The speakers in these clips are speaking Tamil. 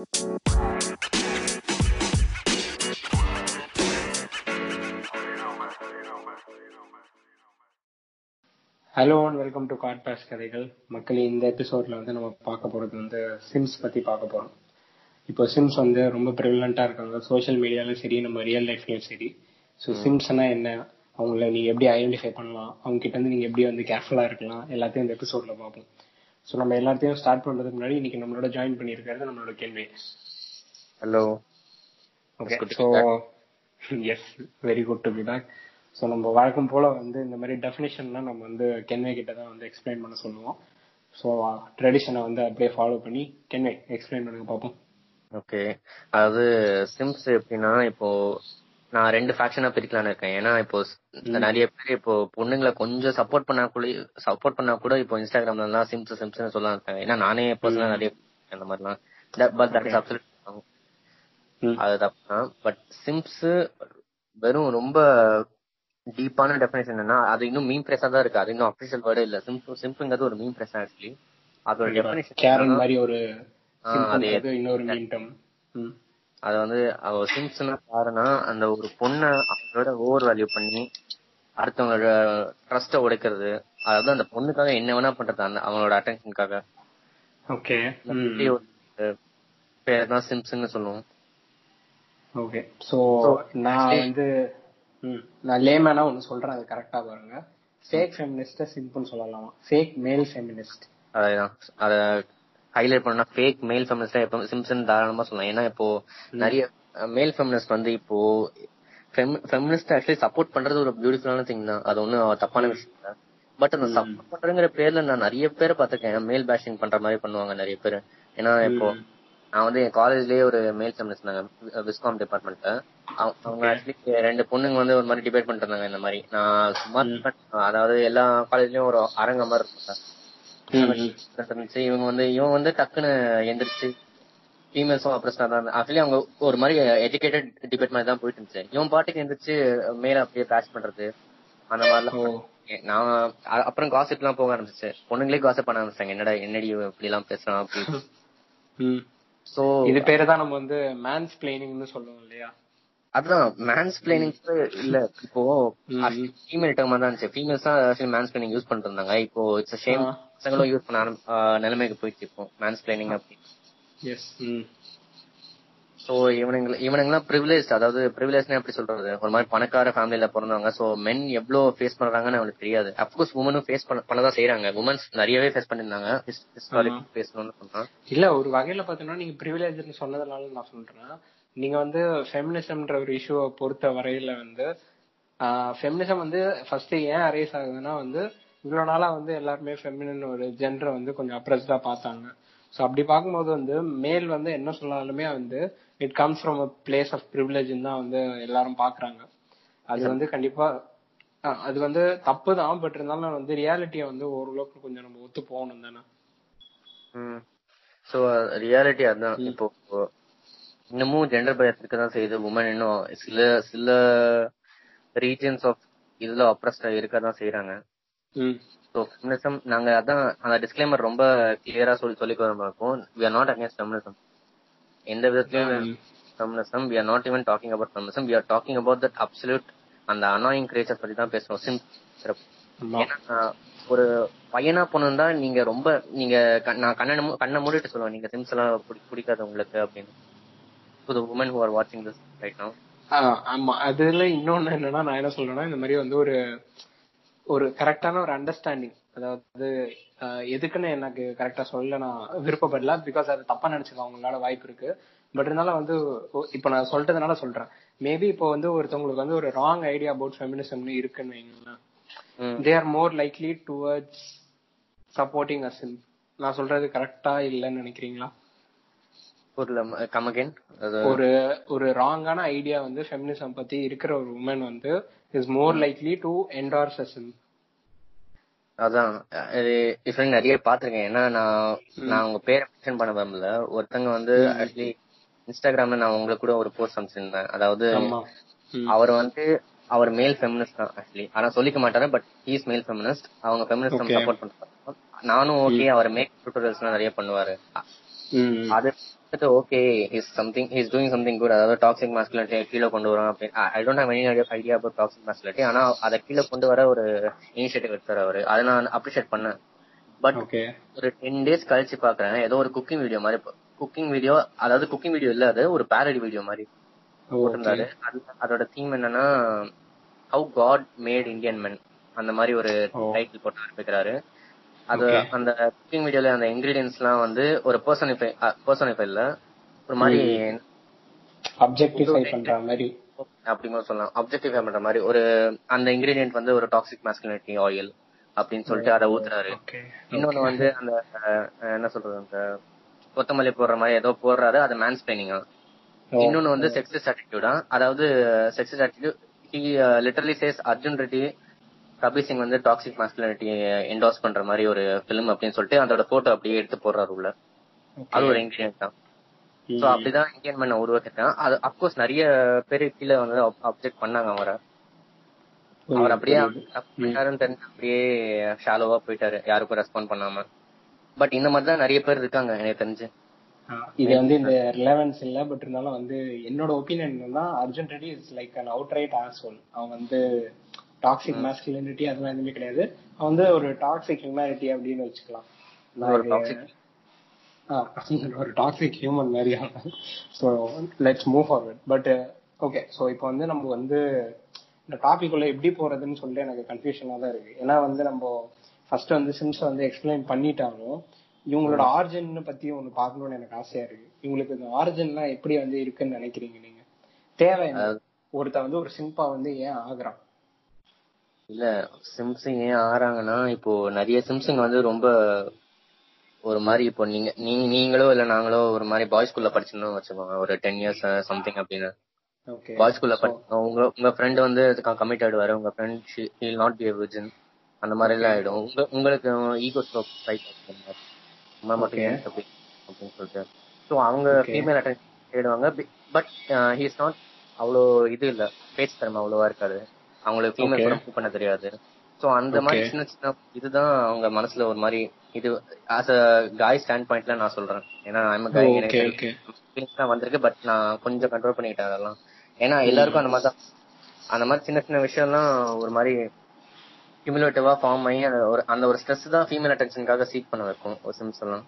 ஹலோ அண்ட் வெல்கம் டு கார்பாஸ் கதைகள். மக்களே இந்த எபிசோட்ல வந்து நம்ம பார்க்க போறது வந்து சிம்ஸ் பத்தி பார்க்க போறோம். இப்போ சிம்ஸ் வந்து ரொம்ப ப்ரிவலண்டா இருக்காங்க. சோஷியல் மீடியாலும் சரி நம்ம ரியல் லைஃப்லயும் சரி. ஸோ சிம்ஸ்னா என்ன? அவங்கள நீங்க எப்படி ஐடென்டிஃபை பண்ணலாம்? அவங்க கிட்ட இருந்து நீங்க எப்படி வந்து கேர்ஃபுல்லா இருக்கலாம்? எல்லாத்தையும் இந்த எபிசோட்ல பார்ப்போம். ஸோ நம்ம எல்லாத்தையும் ஸ்டார்ட் பண்றதுக்கு முன்னாடி இன்னைக்கு நம்மளோட ஜாயின் பண்ணியிருக்கிறது நம்மளோட கேள்வி. Hello okay good to so be yes very good to be back so நம்ம வழக்கம் போல வந்து இந்த மாதிரி டெஃபினேஷன்லாம் நம்ம வந்து கென்வே கிட்ட தான் வந்து எக்ஸ்பிளைன் பண்ண சொல்லுவோம். ஸோ ட்ரெடிஷனை வந்து அப்படியே ஃபாலோ பண்ணி கென்வே எக்ஸ்பிளைன் பண்ணுங்க பார்ப்போம் ஓகே அதாவது சிம்ஸ் எப்படின்னா இப்போ நான் ரெண்டு ஃபேக்ஷனா பிரிக்கலாம்னு இருக்கேன். ஏன்னா இப்போ நிறைய பேர் இப்போ பொண்ணுங்களை கொஞ்சம் சப்போர்ட் பண்ணா கூட சப்போர்ட் பண்ணா கூட இப்போ இன்ஸ்டாகிராம்ல எல்லாம் சிம்ஸ் சிம்ஸ் சொல்லலாம் இருக்காங்க. ஏன்னா நானே பர்சனலா நிறைய அந்த மாதிரிலாம். பட் தட் இஸ் அப்சல்யூட் அது தப்புதான் பட் சிம்ஸ் வெறும் ரொம்ப டீப்பான டெஃபினேஷன் என்னன்னா அது இன்னும் மீன் பிரேஸா தான் இருக்கு. அது இன்னும் அபிஷியல் வேர்டே இல்ல. சிம்பிள் சிம்பிள்ங்கிறது ஒரு மீன் பிரேஸ் ஆக்சுவலி அதோட டெஃபினேஷன் மாதிரி ஒரு அது இன்னொரு மீன்டம் அது வந்து அவ சிம்ஸ்னா பாருன்னா அந்த ஒரு பொண்ணை அவங்களோட ஓவர் வேல்யூ பண்ணி அடுத்தவங்களோட ட்ரஸ்ட உடைக்கிறது. அதாவது அந்த பொண்ணுக்காக என்ன வேணா பண்றது அந்த அவங்களோட அட்டென்ஷனுக்காக ஓகே பேர் தான் சிம்ஸ்ன்னு சொல்லுவோம். ஓகே ஸோ நான் வந்து நான் லேமேனா ஒன்று சொல்றேன் அது கரெக்டா பாருங்க. ஃபேக் ஃபெமினிஸ்ட சிம்பிள் சொல்லலாமா. ஃபேக் மேல் ஃபெமினிஸ்ட் அதான் அத ஹைலைட் பண்ணா ஃபேக் மேல் ஃபெமினிஸ்டா எப்போ சிம்சன் தாராளமா சொல்லலாம். ஏன்னா இப்போ நிறைய மேல் ஃபெமினிஸ்ட் வந்து இப்போ ஃபெமினிஸ்ட் ஆக்சுவலி சப்போர்ட் பண்றது ஒரு பியூட்டிஃபுல்லான திங் தான். அது ஒன்றும் தப்பான விஷயம் இல்லை பட் அந்த சப்போர்ட் பண்றங்கிற பேர்ல நான் நிறைய பேரை பார்த்திருக்கேன். மேல் பேஷிங் பண்ற மாதிரி பண்ணுவாங்க நிறைய பேர். ஏன்னா இப்போ நான் வந்து என் காலேஜ்லயே ஒரு மேல் ஃபெமினிஸ்ட் இருந்தாங்க விஸ்காம் டிபார்ட்மெண்ட்ல அவங்க ஆக்சுவலி ரெண்டு பொண்ணுங்க வந்து ஒரு மாதிரி டிபேட் பண்ணிட்டு இருந்தாங்க இந்த மாதிரி. நான் சும்மா அதாவது எல்லா காலேஜ்லயும் ஒரு அரங்க மாதிரி இருக்கும் இருந்துச்சு இவங்க வந்து இவன் வந்து டக்குன்னு எந்திரிச்சு ஃபீமேல்ஸும் அப்ரஸ்டா தான். ஆக்சுவலி அவங்க ஒரு மாதிரி எஜுகேட்டட் டிபேட் மாதிரி தான் போயிட்டு இருந்துச்சு. இவன் பாட்டுக்கு எந்திரிச்சு மேல அப்படியே பேஷ் பண்றது அந்த மாதிரிலாம் நான் அப்புறம் காசிப் எல்லாம் போக ஆரம்பிச்சு பொண்ணுங்களே காசிப் பண்ண ஆரம்பிச்சாங்க என்னடா என்னடி இப்படி எல்லாம் பேசுறான் அப்படின்னு. சோ இது பேரு தான் நம்ம வந்து மேன்ஸ் பிளேனிங்னு சொல்லுவோம் இல்லையா? அதான் மேன்ஸ் பிளேனிங் இல்ல. இப்போ ஃபீமேல் டேர்மா தான் இருந்துச்சு. ஃபீமேல்ஸ் தான் ஆக்சுவலி மேன்ஸ் பிளேனிங் யூஸ் பண்ணிட்டு இருந்தாங்க இப்போ இட்ஸ் ஆ. பசங்களும் யூஸ் பண்ண ஆரம்பி- நிலைமைக்கு போயிட்டு இப்போ மேன்ஸ் பிளேனிங் அப்படி எஸ் ம் சோ இவனுங்க இவனுங்கெல்லாம் ப்ரிவிலேஜ் அதாவது ப்ரிவிலேஜ்னா எப்படி சொல்றது? ஒரு மாதிரி பணக்கார ஃபேமிலில பிறந்தவங்க. சோ மென் எவ்வளவு ஃபேஸ் பண்றாங்கன்னு அவங்களுக்கு தெரியாது. அப்கோர்ஸ் உமனும் ஃபேஸ் பண்ண பண்ணதான் செய்யறாங்க உமன்ஸ் நிறையவே ஃபேஸ் பண்ணிருந்தாங்க ஹிஸ்டாரிக் பேசணும்னு சொன்னா இல்ல ஒரு வகையில பாத்தீங்கன்னா நீங்க ப்ரிவிலேஜ்னு சொன்னதுனால நான் சொல்றேன். நீங்க வந்து ஃபெமினிசம்ன்ற ஒரு இஷ்யூவை பொறுத்த வரையில வந்து ஃபெமினிசம் வந்து ஃபர்ஸ்ட் ஏன் அரைஸ் ஆகுதுன்னா வந்து இவ்வளவு நாளா வந்து எல்லாருமே ஃபெமினின் ஒரு ஜென்டரை வந்து கொஞ்சம் அப்ரஸ்டா பார்த்தாங்க. ஸோ அப்படி பார்க்கும்போது வந்து மேல் வந்து என்ன சொன்னாலுமே வந்து it comes from a place of privilege தான் வந்து எல்லாரும் பாக்குறாங்க அது வந்து கண்டிப்பா அது வந்து தப்பு தான் பட் இருந்தாலும் வந்து ரியாலிட்டியை வந்து ஓரளவுக்கு கொஞ்சம் நம்ம ஒத்து போகணும் தானே. சோ ரியாலிட்டி அதான். இப்போ இன்னமும் ஜெண்டர் பயஸ் இருக்க தான் செய்யுது. உமன் இன்னும் சில சில ரீஜன்ஸ் ஆஃப் இதுல அப்ரஸ்டா இருக்க தான் செய்யறாங்க ஸோ ஃபெமினிசம் நாங்க அதான் அந்த டிஸ்க்ளைமர் ரொம்ப கிளியரா சொல்லி சொல்லிக்க இருக்கோம் we are not against feminism எந்த விதத்திலயும் feminism we are not even talking about feminism we are talking about that absolute அந்த அனாயிங் கிரியேச்சர் பத்தி தான் பேசுறோம். சிம் ஒரு பையனா பொண்ணுந்தா நீங்க ரொம்ப நீங்க நான் கண்ணை கண்ணை மூடிட்டு சொல்லுவேன். நீங்க சிம்ஸ் எல்லாம் பிடி- பிடிக்காது உங்களுக்கு அப்படின்னு. த உமன் ஹூ ஆர் வாட்சிங் திஸ் ரைட் நவ் ஆ, ஆமா. அதுல இன்னொன்னு என்னன்னா நான் என்ன சொல்றேன்னா இந்த மாதிரி வந்து ஒரு ஒரு கரெக்டான ஒரு அண்டர்ஸ்டாண்டிங் அதாவது எதுக்குன்னு எனக்கு கரெக்டா சொல்ல நான் விருப்பப்படல பிகாஸ் அது தப்பா நினைச்சுக்க அவங்களால வாய்ப்பு இருக்கு. பட் இருந்தாலும் வந்து இப்ப நான் சொல்றதுனால சொல்றேன். மேபி இப்போ வந்து ஒருத்தவங்களுக்கு வந்து ஒரு ராங் ஐடியா அபவுட் ஃபெமினிசம்னு இருக்குன்னு வைங்களேன். They are more likely towards supporting us நான் சொல்றது கரெக்டா இல்லைன்னு நினைக்கிறீங்களா? ஒரு கம் அகைன் ஒரு ஒரு ராங்கான ஐடியா வந்து ஃபெமினிசம் பத்தி இருக்கிற ஒரு உமன் வந்து is more likely to endorse Asim அதான். இது டிஃபரெண்ட் நிறைய பாத்திருக்கேன் ஏன்னா நான் நான் உங்க பேரை மென்ஷன் பண்ண விரும்பல. ஒருத்தங்க வந்து ஆக்சுவலி இன்ஸ்டாகிராம்ல நான் உங்களுக்கு கூட ஒரு போஸ்ட் அனுப்பிச்சிருந்தேன். அதாவது. அவர் வந்து அவர் மேல் ஃபெமினிஸ்ட் தான் ஆக்சுவலி ஆனா சொல்லிக்க மாட்டாரு பட் ஹீஸ் மேல் ஃபெமினிஸ்ட் அவங்க ஃபெமினிஸ்ட் Okay. சப்போர்ட் பண்றாங்க. நானும் ஓகே அவர் மேக் டியூட்டோரியல்ஸ் நிறைய பண்ணுவாரு. அது பார்த்துட்டு okay is something is doing something good அதாவது டாக்ஸிக் மாஸ்குலிட்டி கீழே கொண்டு வரோம் அப்படின்னு. I don't have any idea about toxic masculinity ஆனா அதை கீழே கொண்டு வர ஒரு இனிஷியேட்டிவ் எடுத்தாரு அவரு. அதை நான் அப்ரிஷியேட் பண்ணேன். பட் ஒரு டென் டேஸ் கழிச்சு பாக்குறேன் ஏதோ ஒரு குக்கிங் வீடியோ மாதிரி. குக்கிங் வீடியோ அதாவது குக்கிங் வீடியோ இல்ல அது ஒரு பேரடி வீடியோ மாதிரி போட்டிருந்தாரு. அது- அதோட தீம் என்னன்னா how God made Indian men. அந்த மாதிரி ஒரு. டைட்டில் போட்டு ஆரம்பிக்கிறாரு. அது. அந்த குக்கிங் வீடியோல அந்த இன்கிரீடியன்ஸ் எல்லாம் வந்து ஒரு பர்சனிஃபை பர்சனிஃபை இல்ல. ஒரு மாதிரி அப்ஜெக்டிஃபை பண்ற மாதிரி. அப்படிங்க சொல்லலாம். அப்ஜெக்டிவ் பண்ற மாதிரி. ஒரு அந்த இன்கிரீடியன்ட் வந்து ஒரு டாக்ஸிக் மாஸ்குலினிட்டி ஆயில் அப்படின்னு சொல்லிட்டு அதை ஊத்துறாரு. இன்னொன்னு வந்து அந்த என்ன சொல்றது அந்த கொத்தமல்லி போடுற மாதிரி ஏதோ போடுறாரு. அது மேன்ஸ் பெயினிங்கா இன்னொன்னு வந்து செக்ஸிஸ்ட் ஆட்டிடியூடா அதாவது sexist attitude he literally says Arjun Reddy Kabir Singh வந்து டாக்ஸிக் மாஸ்குலினிட்டி என்டாஸ் பண்ற மாதிரி ஒரு பிலிம் அப்படின்னு சொல்லிட்டு அதோட போட்டோ அப்படியே எடுத்து போடுறாரு உள்ள. அது ஒரு இன்கிரியன்ட் தான். சோ அப்படிதான் இந்தியன் மேன் உருவாக்கிருக்கான் அது அப்கோர்ஸ் நிறைய பேரு கீழே வந்து அப்ஜெக்ட் பண்ணாங்க அவரை. அவர் அப்படியே அப்படியே ஷாலோவா போயிட்டாரு. யாருக்கும் ரெஸ்பாண்ட் பண்ணாம. பட் இந்த மாதிரி தான் நிறைய பேர் இருக்காங்க எனக்கு தெரிஞ்சு. இது வந்து இந்த ரிலவன்ஸ் இல்ல பட் இருந்தாலும் வந்து என்னோட ஒப்பீனியன் என்னன்னா Arjun Reddy is like an outright asshole அவன் வந்து டாக்ஸிக் மாஸ்குலினிட்டி அதெல்லாம் எதுவுமே கிடையாது. வந்து ஒரு டாக்ஸிக் ஹியூமனிட்டி அப்படின்னு வச்சுக்கலாம். ஒரு டாக்ஸிக் ஹியூமன் மாதிரி so let's move forward but okay so இப்போ வந்து நம்ம வந்து இந்த டாபிக் உள்ள எப்படி போறதுன்னு சொல்லிட்டு எனக்கு கன்ஃபியூஷனா தான் இருக்கு. ஏன்னா வந்து நம்ம ஃபர்ஸ்ட் வந்து சிம்ஸ் வந்து எக்ஸ்பிளைன் பண்ணிட்டாலும் இவங்களோட ஆரிஜின் பத்தி ஒண்ணு பார்க்கணும்னு எனக்கு ஆசையா இருக்கு. இவங்களுக்கு இந்த ஆரிஜின்லாம் எப்படி வந்து இருக்குன்னு நினைக்கிறீங்க நீங்க? தேவை என்ன? ஒருத்தன் வந்து ஒரு சிம்பா வந்து ஏன் ஆகுறான்? இல்ல சிம்சிங் ஏன் ஆறாங்கன்னா இப்போ நிறைய சிம்சிங் வந்து ரொம்ப ஒரு மாதிரி இப்போ நீங்க நீங்க நீங்களோ இல்ல நாங்களோ ஒரு மாதிரி பாய்ஸ் ஸ்கூல்ல படிச்சிருந்தோம் வச்சுக்கோங்க ஒரு டென் இயர்ஸ் சம்திங் அப்படின்னு. பாய்ஸ் ஸ்கூல்ல உங்க உங்க ஃப்ரெண்ட் வந்து கமிட் ஆயிடுவாரு உங்க friend he'll not be virgin அந்த மாதிரி எல்லாம் ஆயிடும். உங்க உங்களுக்கு ஈகோ ஸ்ட்ரோக் ரைட் உங்களை மட்டும் அப்படின்னு சொல்லிட்டு. ஸோ அவங்க. ஃபீமேல் அட்டன் தேடுவாங்க பட் ஹி இஸ் நாட் அவ்வளோ இது இல்ல. பேச்சு திறமை அவ்வளவா இருக்காது. அவங்களுக்கு ஃபீமேல். கூட மூவ் பண்ண தெரியாது. ஸோ அந்த மாதிரி. சின்ன சின்ன இதுதான் அவங்க மனசுல ஒரு மாதிரி இது ஆஸ் அ காய் ஸ்டாண்ட் பாயிண்ட்ல நான் சொல்றேன். ஏன்னா ஐம் ஓகே எனக்கு ஓகே feelings தான் வந்திருக்கு பட் நான் கொஞ்சம் கண்ட்ரோல் பண்ணிக்கிட்டேன் அதெல்லாம். ஏன்னா எல்லாருக்கும் அந்த மாதிரி தான் அந்த மாதிரி சின்ன சின்ன விஷயம்லாம் ஒரு மாதிரி கியூமுலேட்டிவா ஃபார்ம் ஆகி அந்த ஒரு அந்த ஒரு ஸ்ட்ரெஸ் தான் ஃபீமேல் அட்டென்ஷனுக்காக சீக் பண்ண வைக்கும் ஒரு சிம்ஸ் எல்லாம்.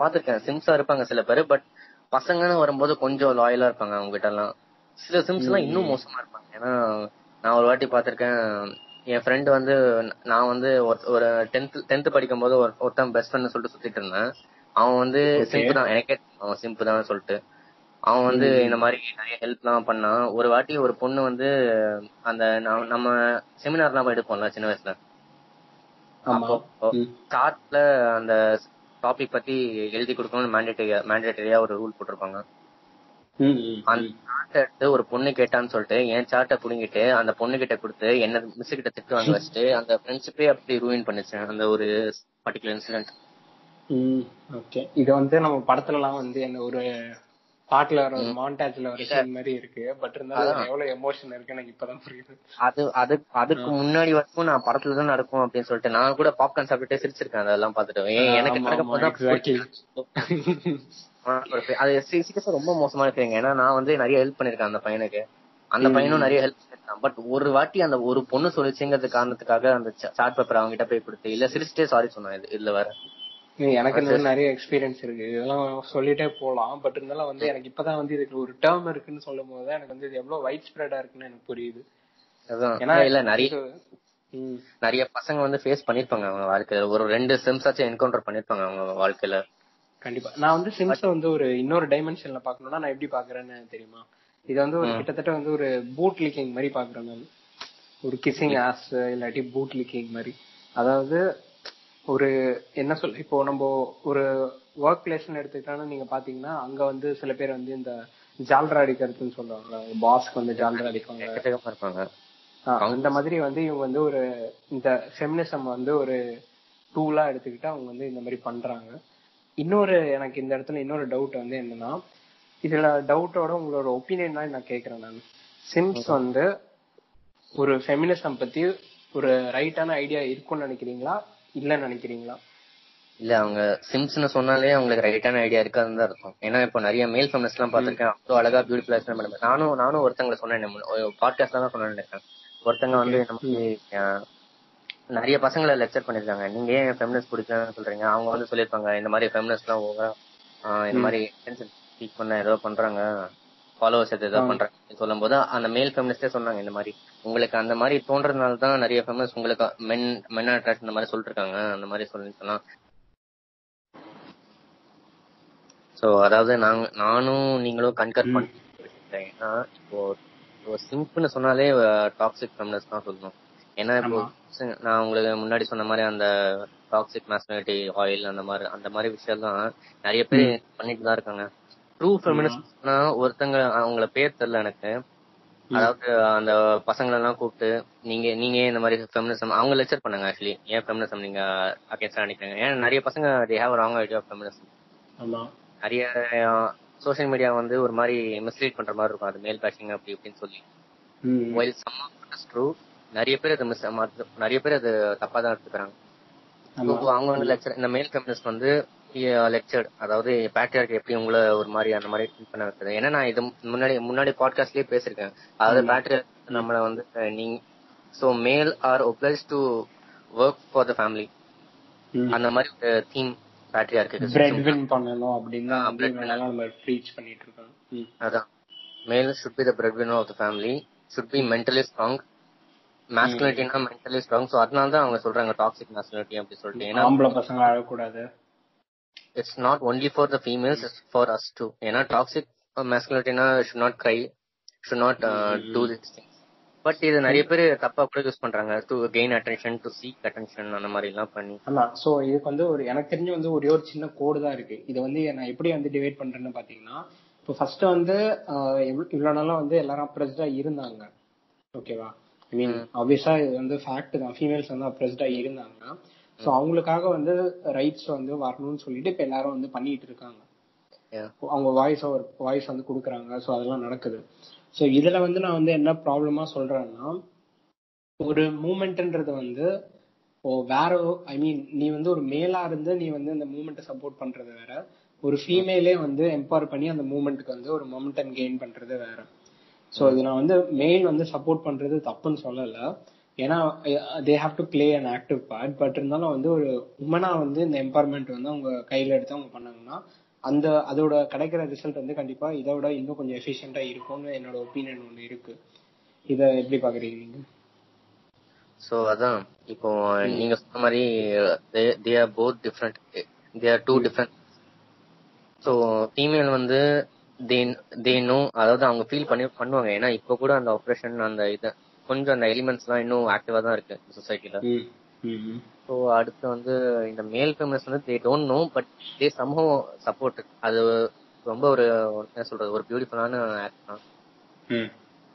பாத்திருக்கேன் சிம்ஸா இருப்பாங்க சில பேர் பட் பசங்கன்னு வரும்போது கொஞ்சம் லாயலா இருப்பாங்க அவங்க கிட்ட எல்லாம் சில சிம்ஸ் எல்லாம் இன்னும் மோசமா இருப்பாங்க. ஏன்னா நான் ஒரு வாட்டி பாத்திருக்கேன் என் ஃப்ரெண்ட் வந்து நான் வந்து ஒரு- டென்த் டென்த் படிக்கும் போது ஒரு- ஒருத்தன் பெஸ்ட் ஃப்ரெண்ட் சொல்லிட்டு சுத்திட்டு இருந்தேன். அவன் வந்து. சிம்பு தான். எனக்கே அவன் சிம்பு தான் சொல்லிட்டு. அவன் வந்து இந்த மாதிரி நிறைய ஹெல்ப் எல்லாம் பண்ணான் ஒரு வாட்டி ஒரு பொண்ணு வந்து அந்த நம்ம செமினார்லாம் எடுப்போம்ல சின்ன வயசுல. சார்ட்ல அந்த டாபிக் பத்தி எழுதி கொடுக்கணும்னு மேண்டேட்டரியா மேண்டேட்டரியா ஒரு ரூல் போட்டிருப்பாங்க. அந்த சார்ட் எடுத்து ஒரு பொண்ணு கேட்டான்னு சொல்லிட்டு என் சார்ட்டை புடுங்கிட்டு அந்த பொண்ணு கிட்ட கொடுத்து என்ன மிஸ் கிட்ட திட்டு வாங்க வச்சுட்டு அந்த ஃப்ரெண்ட்ஷிப்பே அப்படி ரூயின் பண்ணுச்சு அந்த ஒரு பர்டிகுலர் இன்சிடென்ட் ஓகே இது வந்து நம்ம படத்துல எல்லாம் வந்து என்ன ஒரு பாட்டுல வர ஒரு மாண்டாஜ்ல வர சீன் மாதிரி இருக்கு. பட் இருந்தாலும் எவ்வளவு எமோஷன் இருக்கு எனக்கு இப்பதான் புரியுது. அது அது அதுக்கு முன்னாடி வரைக்கும் நான் படத்துல தான் நடக்கும் அப்படின்னு சொல்லிட்டு நான் கூட பாப்கார்ன் சாப்பிட்டுட்டே சிரிச்சிருக்கேன் அதெல்லாம் பார்த்துட்டு. ஏன் எனக்கு நடக்க அது சீரியஸா ரொம்ப மோசமா இருக்குங்க ஏன்னா நான் வந்து நிறைய ஹெல்ப் பண்ணிருக்கேன் அந்த பையனுக்கு. அந்த பையனும் நிறைய ஹெல்ப் பண்ணிருக்கான் பட் ஒரு வாட்டி அந்த ஒரு பொண்ணு சொல்லிச்சுங்கிறது காரணத்துக்காக அந்த சார்ட் பேப்பர் அவங்க கிட்ட போய் கொடுத்து இல்ல சிரிச்சிட்டே சாரி சொன்னேன் இது இதுல வேற. எனக்கு இந்த நிறைய எக்ஸ்பீரியன்ஸ் இருக்கு. இதெல்லாம் சொல்லிட்டே போலாம். பட் இருந்தாலும் வந்து எனக்கு இப்பதான் வந்து இதுக்கு ஒரு டேர்ம் இருக்குன்னு சொல்லும் போது எனக்கு வந்து இது எவ்வளவு வைட் ஸ்ப்ரெடா இருக்குன்னு எனக்கு புரியுது. ஏன்னா இல்ல நிறைய நிறைய பசங்க வந்து ஃபேஸ் பண்ணிருப்பாங்க அவங்க வாழ்க்கையில. ஒரு ரெண்டு செம்ஸாச்சும் என்கவுண்டர் பண்ணிருப்பாங்க அவங்க வாழ்க்கையில. கண்டிப்பா. நான் வந்து சிம்ஸ வந்து ஒரு இன்னொரு டைமென்ஷன்ல பாக்கணும்னா நான் எப்படி பாக்குறேன்னு தெரியுமா? இது வந்து ஒரு கிட்டத்தட்ட வந்து ஒரு பூட் லிக்கிங் மாதிரி பாக்குறேன் நான் ஒரு கிசிங் ஆஸ் இல்லாட்டி பூட் லிக்கிங் மாதிரி. அதாவது ஒரு என்ன சொல் இப்போ நம்ம ஒரு ஒர்க் பிளேஸ்னு எடுத்துக்கிட்டோம்னா நீங்க பாத்தீங்கன்னா அங்க வந்து சில பேர் வந்து இந்த ஜால்ரா அடிக்கிறதுன்னு சொல்லுவாங்க. பாஸ்க்கு வந்து ஜால்ரா அடிப்பாங்க. அந்த மாதிரி வந்து இவங்க வந்து ஒரு இந்த ஃபெமினிசம் வந்து ஒரு டூலா எடுத்துக்கிட்டு அவங்க வந்து இந்த மாதிரி பண்றாங்க. இன்னொரு எனக்கு இந்த இடத்துல இன்னொரு டவுட் வந்து என்னன்னா இதுல டவுட்டோட உங்களோட ஒப்பீனியன் தான் நான் கேக்குறேன் நான். சிம்ஸ் வந்து ஒரு ஃபெமினிசம் பத்தி ஒரு ரைட்டான ஐடியா இருக்கும்னு நினைக்கிறீங்களா? இல்லன்னு நினைக்கிறீங்களா? இல்ல அவங்க சிம்ஸ்னு சொன்னாலே அவங்களுக்கு ரைட்டான ஐடியா இருக்காதுன்னு தான் இருக்கும் ஏன்னா இப்போ நிறைய மேல் ஃபெமினிஸ்ட் எல்லாம் பாத்திருக்கேன் அவ்வளவு அழகா பியூட்டிஃபுல்லா பண்ணுவேன் நானும் நானும் ஒருத்தங்களை சொன்னேன். பாட்காஸ்ட்ல தான் சொன்னேன் ஒருத்தங்க வந்து நமக்கு நிறைய பசங்களை லெக்சர் பண்ணிருக்காங்க. நீங்க ஏன் ஃபெமினிஸ்ட் பிடிக்கலன்னு சொல்றீங்க? அவங்க வந்து சொல்லியிருப்பாங்க இந்த மாதிரி over ஆ, இந்த மாதிரி ஸ்பீக் பண்ண ஏதோ பண்றாங்க ஃபாலோவர்ஸ் ஏதோ பண்றாங்க சொல்லும் போது அந்த மேல் ஃபெமினிஸ்டே சொன்னாங்க இந்த மாதிரி. உங்களுக்கு அந்த மாதிரி தோன்றதுனால தான் நிறைய ஃபெமினிஸ்ட் உங்களுக்கு மென் மென் அட்ராக்ட் இந்த மாதிரி சொல்லிட்டு இருக்காங்க அந்த மாதிரி சொல்லி சொன்னா. சோ அதாவது நாங்க நானும் நீங்களும் கன்கர் பண்ணிட்டேன் இப்போ சிம்பிள்னு சொன்னாலே டாக்ஸிக் ஃபெமினிஸ்ட் தான் சொல்லணும். ஏன்னா இப்போ நான் உங்களுக்கு முன்னாடி சொன்ன மாதிரி அந்த டாக்ஸிக் மேஸ்குலிட்டி ஆயில் அந்த மாதிரி அந்த மாதிரி விஷயம் தான் நிறைய பேர் பண்ணிட்டு தான் இருக்காங்க. ட்ரூ ஃபெமினிஸ்ட்னா ஒருத்தங்க அவங்கள பேர் தெரியல எனக்கு. அதாவது அந்த பசங்களை எல்லாம் கூப்பிட்டு நீங்க நீங்க இந்த மாதிரி ஃபெமினிசம் அவங்க லெக்சர் பண்ணாங்க ஆக்சுவலி ஏன் ஃபெமினிசம் நீங்க அகேன்ஸ்டா நினைக்கிறீங்க? ஏன்னா நிறைய பசங்க they have wrong idea of feminism ஆமா. நிறைய சோஷியல் மீடியா வந்து ஒரு மாதிரி மிஸ்லீட் பண்ற மாதிரி இருக்கும். அது மேல் பேஷிங் அப்படி இப்படின்னு சொல்லி. ம். while some of it is true நிறைய பேர் அது மிஸ் நிறைய பேர் அது தப்பா தான் எடுத்துக்கிறாங்க. அவங்க வந்து லெக்சர் இந்த மேல் கம்யூனிஸ்ட் வந்து லெக்சர் அதாவது பேட்ரியார்க் எப்படி உங்களை ஒரு மாதிரி அந்த மாதிரி feel பண்ண வைக்கிறது. ஏன்னா நான் இது முன்னாடி முன்னாடி பாட்காஸ்ட்லயே பேசிருக்கேன் அதாவது பேட்ரியார்க் நம்மள வந்து நீங்க so male are obliged to work for the family. அந்த மாதிரி ஒரு தீம் பேட்ரியார்க்கு பிரெட் வின் பண்ணணும் அப்படின்னு நம்ம ப்ரீச் பண்ணிட்டு இருக்கோம். அதான். Male should be the breadwinner of the family should be mentally strong மேஸ்குலிட்டினா mentally strong so அதனால தான் அவங்க சொல்றாங்க டாக்ஸிக் மேஸ்குலிட்டி அப்படி சொல்லிட்டு. ஏன்னா ஆம்பளை பசங்க அழக்கூடாது it's not only for the females it's for us too ஏன்னா toxic மேஸ்குலிட்டினா should not cry should not do this things but இது நிறைய பேர் தப்பா கூட யூஸ் பண்றாங்க. To gain attention to seek attention அந்த மாதிரி எல்லாம் பண்ணி. ஆமா. சோ இதுக்கு வந்து ஒரு எனக்கு தெரிஞ்சு வந்து ஒரே ஒரு சின்ன கோடு தான் இருக்கு. இது வந்து நான் எப்படி வந்து டிவைட் பண்றேன்னு பாத்தீங்கன்னா இப்போ ஃபர்ஸ்ட் வந்து எவ்வ- இவ்வளவு நாளா வந்து எல்லாரும் அப்ரெஸ்டா இருந்தாங்க. ஓகேவா ஐ மீன் ஆப்வியஸா இது வந்து ஃபேக்ட் தான். ஃபீமேல்ஸ் வந்து அப்ரெஸ்டா இருந்தாங்க. சோ அவங்களுக்காக வந்து ரைட்ஸ் வந்து வரணும்னு சொல்லிட்டு இப்ப எல்லாரும் வந்து பண்ணிட்டு இருக்காங்க. அவங்க வாய்ஸ் ஒரு வாய்ஸ் வந்து கொடுக்குறாங்க. ஸோ அதெல்லாம் நடக்குது. ஸோ இதுல வந்து நான் வந்து என்ன ப்ராப்ளமா சொல்றேன்னா ஒரு மூமெண்ட்ன்றது வந்து ஓ வேற ஐ மீன் நீ வந்து ஒரு மேலா இருந்து நீ வந்து அந்த மூமெண்ட்டை சப்போர்ட் பண்றது வேற ஒரு ஃபீமேலே வந்து எம்பவர் பண்ணி அந்த மூமெண்ட்டுக்கு வந்து ஒரு மொமெண்டம் கெயின் பண்றது வேற. ஸோ இது நான் வந்து மேல் வந்து சப்போர்ட் பண்றது தப்புன்னு சொல்லல. ஏன்னா they have to play an active part but இருந்தாலும் வந்து ஒரு உமனா வந்து இந்த எம்பவர்மெண்ட் வந்து அவங்க கையில எடுத்து அவங்க பண்ணாங்கன்னா அந்த அதோட கிடைக்கிற ரிசல்ட் வந்து கண்டிப்பா இதை விட இன்னும் கொஞ்சம் எஃபிஷியண்டா இருக்கும்னு என்னோட ஒப்பீனியன் ஒன்று இருக்கு. இத எப்படி பாக்குறீங்க நீங்க? சோ அதான். இப்போ நீங்க சொன்ன மாதிரி they are both different they are two different so female வந்து தே தே நோ அதாவது அவங்க ஃபீல் பண்ணி பண்ணுவாங்க. ஏன்னா இப்போ கூட அந்த ஆப்ரேஷன் அந்த இது கொஞ்சம் அந்த எலிமெண்ட்ஸ்லாம் இன்னும் ஆக்டிவா தான் இருக்கு சொசைட்டில ஸோ அடுத்து வந்து இந்த மேல் ஃபெமினிஸ்ட் வந்து they don't know but they somehow support அது ரொம்ப ஒரு என்ன சொல்றது ஒரு பியூட்டிஃபுல்லான ஆக்ட் தான்.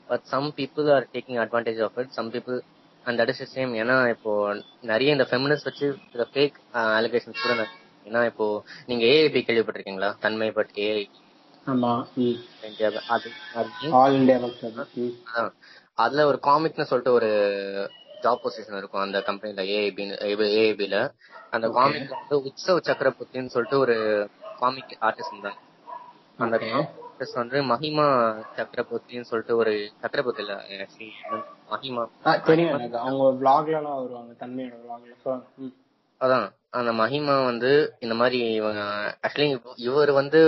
But some people are taking advantage of it some people and that is shame ஏன்னா இப்போ நிறைய இந்த ஃபெமினிஸ்ட் வச்சு ஃபேக் அலிகேஷன்ஸ் கூட நட- ஏன்னா இப்போ நீங்க ஏஐபி கேள்விப்பட்டிருக்கீங்களா? தன்மை பட் ஏஐ அதுல ஒரு காமிக்னு சொல்லிட்டு ஒரு ஜாப் பொசிஷன் இருக்கும் அந்த கம்பெனில ஏஐபி ஏஐபில அந்த காமிக்ல வந்து உற்சவ் சக்கரவர்த்தின்னு சொல்லிட்டு ஒரு காமிக் ஆர்டிஸ்ட் இருந்தாங்க. அந்த ஆர்டிஸ்ட் வந்து மஹிமா சக்கரவர்த்தின்னு சொல்லிட்டு ஒரு சக்கரவர்த்தி இல்ல மஹிமா தெரியும் அவங்க வருவாங்க அதான் அந்த மஹிமா வந்து இந்த மாதிரி இவங்க ஆக்சுவலி இவர் வந்து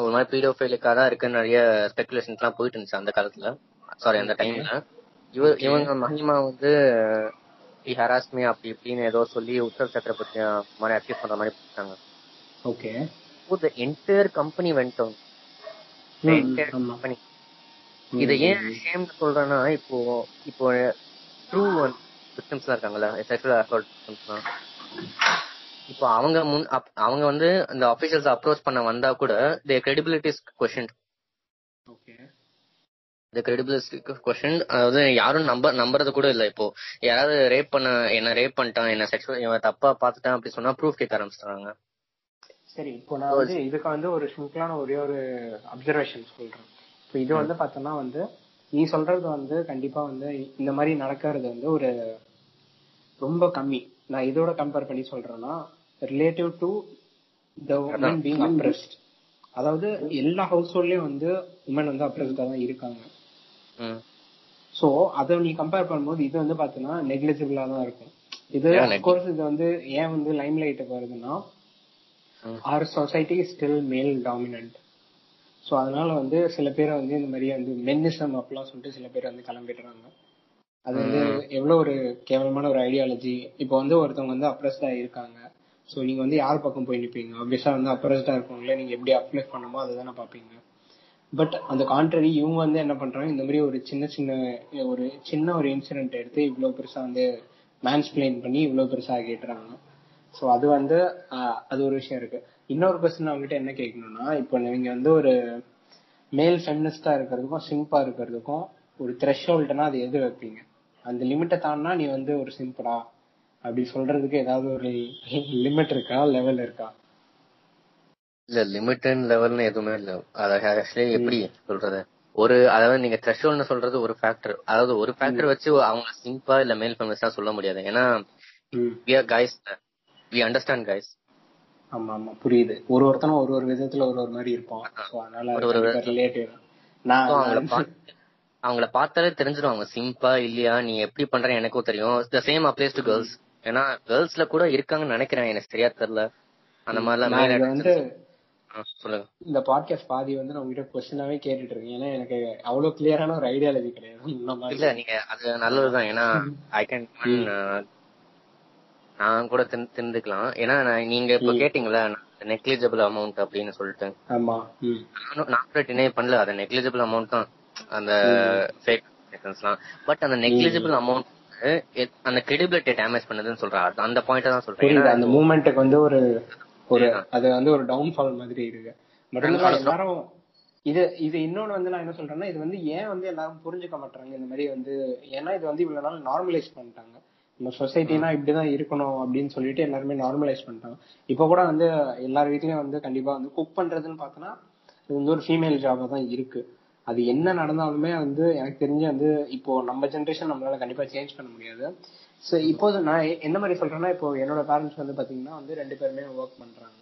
ஒரு மாதிரி பீடோஃபைலுக்கா தான் இருக்குன்னு நிறைய ஸ்பெகுலேஷன்ஸ் எல்லாம் போயிட்டு இருந்துச்சு அந்த காலத்துல. சாரி அந்த டைம்ல இவர் இவங்க மஹிமா வந்து ஹராஸ்மி அப்படி இப்படின்னு ஏதோ சொல்லி உத்தர் சக்கரவர்த்தி மாதிரி அக்யூஸ் பண்ற மாதிரி போட்டாங்க. ஓகே த என்டையர் கம்பெனி வென்டோம் ம், என்டையர் ஆமா. கம்பெனி இதை ஏன் ஷேம் சொல்றேன்னா இப்போ இப்போ ட்ரூ விக்டிம்ஸ் இருக்காங்கல்ல செக்ஷுவல் அசால்ட் விக்டிம்ஸ் இப்போ அவங்க முன் அவங்க வந்து இந்த அபிஷியல்ஸ் அப்ரோச் பண்ண வந்தா கூட the credibility question okay the credibility question அதாவது யாரும் நம்ப நம்புறது கூட இல்ல. இப்போ யாராவது ரேப் பண்ண என்ன ரேப் பண்ணிட்டான் என்ன செக்ஷுவல் இவன் தப்பா பாத்துட்டான் அப்படி சொன்னா ப்ரூஃப் கேட்க ஆரம்பிச்சிட்டாங்க சரி இப்போ நான் வந்து இதுக்கு வந்து ஒரு சிம்பிளான ஒரே ஒரு அப்சர்வேஷன் சொல்றேன். இப்போ இது வந்து பார்த்தோம்னா வந்து நீ சொல்றது வந்து கண்டிப்பா வந்து இந்த மாதிரி நடக்கிறது வந்து ஒரு ரொம்ப கம்மி. நான் இதோட கம்பேர் பண்ணி சொல்றேன்னா relative to the woman being oppressed அதாவது எல்லா ஹவுஸ் ஹோல்ட்லயும் வந்து உமன் வந்து அப்ரெஸ்டா தான் இருக்காங்க. சோ அத நீ கம்பேர் பண்ணும்போது இது வந்து பாத்தீங்கன்னா நெக்லிஜிபிளா தான் இருக்கும். இது கோர்ஸ் இது வந்து ஏன் வந்து லைம் லைட்டுக்கு வருதுன்னா. Our society still male dominant so அதனால வந்து சில பேர் வந்து இந்த மாதிரி வந்து மென்னிசம் அப்படிலாம் சொல்லிட்டு சில பேர் வந்து கிளம்பிடுறாங்க அது வந்து எவ்வளவு ஒரு கேவலமான ஒரு ஐடியாலஜி இப்போ வந்து ஒருத்தவங்க வந்து அப்ரெஸ்டா இருக்காங்க. சோ நீங்க வந்து யார் பக்கம் போய் நிப்பீங்க? ஆப்வியஸா வந்து அப்ரெஸ்டா இருக்கவங்களே நீங்க எப்படி அப்ளிக் பண்ணுமோ அதை தானே பாப்பீங்க பட் அந்த கான்ட்ரரி இவங்க வந்து என்ன பண்றாங்க? இந்த மாதிரி ஒரு சின்ன சின்ன ஒரு சின்ன ஒரு இன்சிடென்ட் எடுத்து இவ்வளவு பெருசா வந்து மேன்ஸ்பிளைன் பண்ணி இவ்வளவு பெருசா கேட்டுறாங்க சோ அது வந்து அது ஒரு விஷயம் இருக்கு. இன்னொரு கொஸ்டின் அவங்ககிட்ட என்ன கேட்கணும்னா இப்போ நீங்க வந்து ஒரு மேல் ஃபெமினிஸ்டா இருக்கிறதுக்கும் சிம்பா இருக்கிறதுக்கும் ஒரு த்ரெஷோல்டுனா அது எது வைப்பீங்க? அந்த லிமிட்டை தாண்டினா நீ வந்து ஒரு சிம்படா அப்படி சொல்றதுக்கு ஏதாவது ஒரு லிமிட் இருக்கா? லெவல் இருக்கா? இல்ல லிமிட் லெவல்னு எதுவுமே இல்ல. அத ஆக்சுவலி எப்படி சொல்றது? ஒரு அதாவது நீங்க த்ரெஷோல்ட்னு சொல்றது ஒரு ஃபேக்டர் அதாவது ஒரு ஃபேக்டர் வச்சு அவங்க சிம்பா இல்ல மேல் ஃபெமினிஸ்டா சொல்ல முடியாது. ஏன்னா we are guys. We understand guys. ஆமா ஆமா. புரியுது. ஒரு ஒருத்தனும் ஒரு ஒரு விதத்துல ஒரு ஒரு மாதிரி இருப்பான். அதனால ஒரு ஒரு ரிலேட்டிவ் நான் அவங்கள பார்த்தாலே தெரிஞ்சிடும் அவங்க சிம்பா இல்லையா? நீ எப்படி பண்ற எனக்கும் தெரியும். The same applies to girls ஏன்னா கேர்ள்ஸ்ல கூட இருக்காங்கன்னு நினைக்கிறேன். எனக்கு சரியா தெரியல. அந்த மாதிரிலாம் வந்து சொல்லுங்க. இந்த பாட்காஸ்ட் பாதி வந்து நான் உங்ககிட்ட கொஸ்டினாவே கேட்டுட்டு இருக்கேன். ஏன்னா எனக்கு அவ்வளவு கிளியரான ஒரு ஐடியாலஜி கிடையாது. இல்ல நீங்க அது நல்லதுதான். ஏன்னா ஐ கேன் நான் கூட தெரிஞ்சுக்கலாம் ஏன்னா நீங்க இப்ப கேட்டீங்களா நெக்லிஜிபிள் அமௌண்ட் அப்படின்னு சொல்லிட்டு. நானும் நான் கூட டினை பண்ணல. அது நெக்லிஜிபிள் அமௌண்ட் தான். அந்த ஃபேக் எல்லாம் பட் அந்த நெக்லிஜிபிள் அமௌண்ட் அந்த கிரெடிபிலிட்டி டேமேஜ் பண்ணுதுன்னு சொல்றேன் அந்த பாயிண்ட் தான் சொல்றேன் அந்த மூமெண்ட்டுக்கு வந்து ஒரு ஒரு அது வந்து ஒரு டவுன்ஃபால் மாதிரி இருக்கு. பட் எல்லாரும் இது இது இன்னொன்னு வந்து நான் என்ன சொல்றேன்னா இது வந்து ஏன் வந்து எல்லாரும் புரிஞ்சுக்க மாட்டாங்க இந்த மாதிரி வந்து ஏன்னா இது வந்து இவ்வளவு நாள் நார்மலைஸ் பண்ணிட்டாங்க. நம்ம சொசைட்டினா இப்படிதான் இருக்கணும் அப்படின்னு சொல்லிட்டு எல்லாருமே நார்மலைஸ் பண்ணிட்டாங்க. இப்ப கூட வந்து எல்லார் வீட்லயும் வந்து கண்டிப்பா வந்து குக் பண்றதுன்னு பார்த்தோன்னா இது வந்து ஒரு ஃபீமேல் ஜாபா தான் இருக்கு. அது என்ன நடந்தாலுமே வந்து எனக்கு தெரிஞ்சு வந்து இப்போ நம்ம ஜென்ரேஷன் நம்மளால கண்டிப்பா சேஞ்ச் பண்ண முடியாது. ஸோ இப்போ நான் என்ன மாதிரி சொல்றேன்னா இப்போ என்னோட பேரண்ட்ஸ் வந்து பாத்தீங்கன்னா வந்து ரெண்டு பேருமே ஒர்க் பண்றாங்க.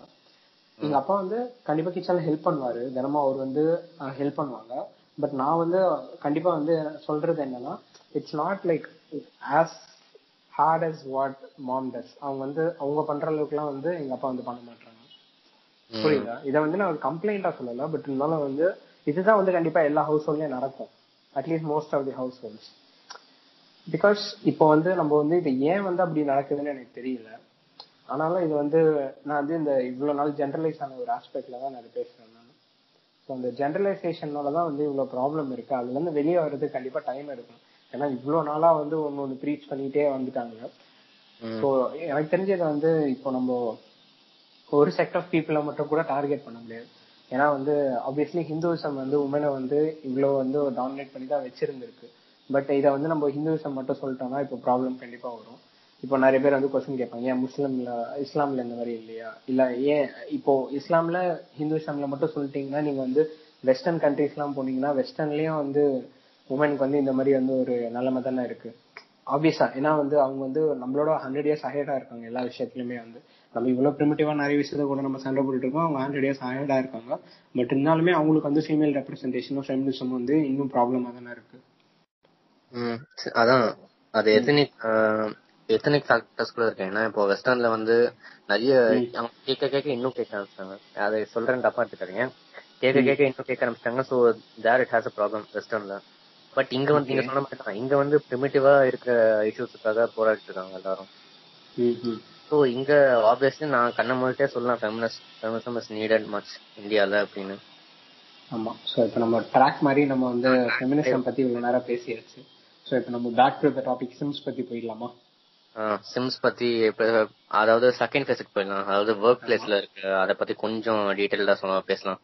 எங்க அப்பா வந்து கண்டிப்பா கிச்சன்ல ஹெல்ப் பண்ணுவாரு. தினமும் அவர் வந்து ஹெல்ப் பண்ணுவாங்க. பட் நான் வந்து கண்டிப்பா வந்து சொல்றது என்னன்னா it's not like as hard as what mom does அவங்க வந்து அவங்க பண்ற அளவுக்குலாம் வந்து எங்க அப்பா வந்து பண்ண மாட்டாங்க புரியுதா? இதை வந்து நான் ஒரு கம்ப்ளைண்டா சொல்லல. பட் இருந்தாலும் வந்து இதுதான் வந்து கண்டிப்பா எல்லா ஹவுஸ் ஹோல்ட்லயும் நடக்கும். At least most of the household because இப்போ வந்து நம்ம வந்து இது ஏன் வந்து அப்படி நடக்குதுன்னு எனக்கு தெரியல. ஆனாலும் இது வந்து நான் வந்து இந்த இவ்வளவு நாள் ஜென்ரலைஸ் ஆன ஒரு ஆஸ்பெக்ட்ல தான் நான் பேசுறேன் நான். ஸோ அந்த ஜென்ரலைசேஷனால தான் வந்து இவ்வளவு ப்ராப்ளம் இருக்கு. அதுல இருந்து வெளியே வர்றதுக்கு கண்டிப்பா டைம் எடுக்கும். ஏன்னா இவ்வளவு நாளா வந்து ஒன்னு ஒன்று ப்ரீச் பண்ணிட்டே வந்துட்டாங்க. ஸோ எனக்கு தெரிஞ்சது வந்து இப்போ நம்ம ஒரு செக்ட் ஆஃப் பீப்புளை மட்டும் கூட டார்கெட் பண்ண முடியாது. ஏன்னா வந்து ஆப்வியஸ்லி ஹிந்துவிசம் வந்து உமனை வந்து இவ்வளோ வந்து டாமினேட் பண்ணி தான் வச்சிருந்திருக்கு. பட் இதை வந்து நம்ம ஹிந்துவிசம் மட்டும் சொல்லிட்டோம்னா இப்போ ப்ராப்ளம் கண்டிப்பாக வரும். இப்போ நிறைய பேர் வந்து கொஸ்டின் கேட்பாங்க ஏன் முஸ்லீம்ல இஸ்லாம்ல இந்த மாதிரி இல்லையா? இல்ல ஏன் இப்போ இஸ்லாம்ல ஹிந்துவிசம்ல மட்டும் சொல்லிட்டீங்கன்னா நீங்க வந்து வெஸ்டர்ன் கண்ட்ரீஸ்லாம் போனீங்கன்னா வெஸ்டர்ன்லயும் வந்து உமனுக்கு வந்து இந்த மாதிரி வந்து ஒரு நிலைமை தானே இருக்கு. ஆப்வியஸா ஏன்னா வந்து அவங்க வந்து நம்மளோட ஹண்ட்ரட் இயர்ஸ் அஹேடா இருக்காங்க எல்லா விஷயத்துலயுமே வந்து. நம்ம இவ்வளவு பிரிமிட்டிவா நிறைய விஷயத்த கூட நம்ம சண்டை போட்டுட்டு இருக்கோம். அவங்க இயர்ஸ் அஹேடா இருக்காங்க. பட் இருந்தாலுமே அவங்களுக்கு வந்து ஃபீமேல் ரெப்ரஸன்டேஷனும் ஃபெமினிசம் வந்து இன்னும் ப்ராப்ளமா தானே இருக்கு. அதான். அது எத்தனிக் எத்தனிக் ஃபேக்டர்ஸ் கூட இருக்கு ஏன்னா இப்போ வெஸ்டர்ன்ல வந்து நிறைய கேட்க கேட்க இன்னும் கேட்க ஆரம்பிச்சிட்டாங்க. அதை சொல்றேன் தப்பா எடுத்துக்காதீங்க. கேட்க கேட்க இன்னும் கேட்க ஆரம்பிச்சிட்டாங்க. So there it has a problem வெஸ்டர்ன்ல but இங்க வந்து நீங்க சொன்ன மாதிரி தான். இங்க வந்து பிரிமிட்டிவா இருக்க இஷ்யூஸுக்காக போராடிட்டு இருக்காங்க எல்லாரும். ஸோ இங்க ஆப்வியஸ்லி நான் கண்ண மூடிட்டே சொல்லலாம். Feminist feminism is needed much இந்தியால அப்படின்னு. ஆமா. சோ இப்போ நம்ம ட்ராக் மாதிரி நம்ம வந்து ஃபெமினிசம் பத்தி இவ்வளவு நேரம் பேசியாச்சு. சோ இப்போ நம்ம back to the topic simps பத்தி போயிடலாமா? சிம்ஸ் பத்தி அதாவது செகண்ட் ஃபேஸுக்கு போயிடலாம். அதாவது ஒர்க் பிளேஸ்ல இருக்கு அதை பத்தி கொஞ்சம் டீடைல்டா சொல்ல பேசலாம்.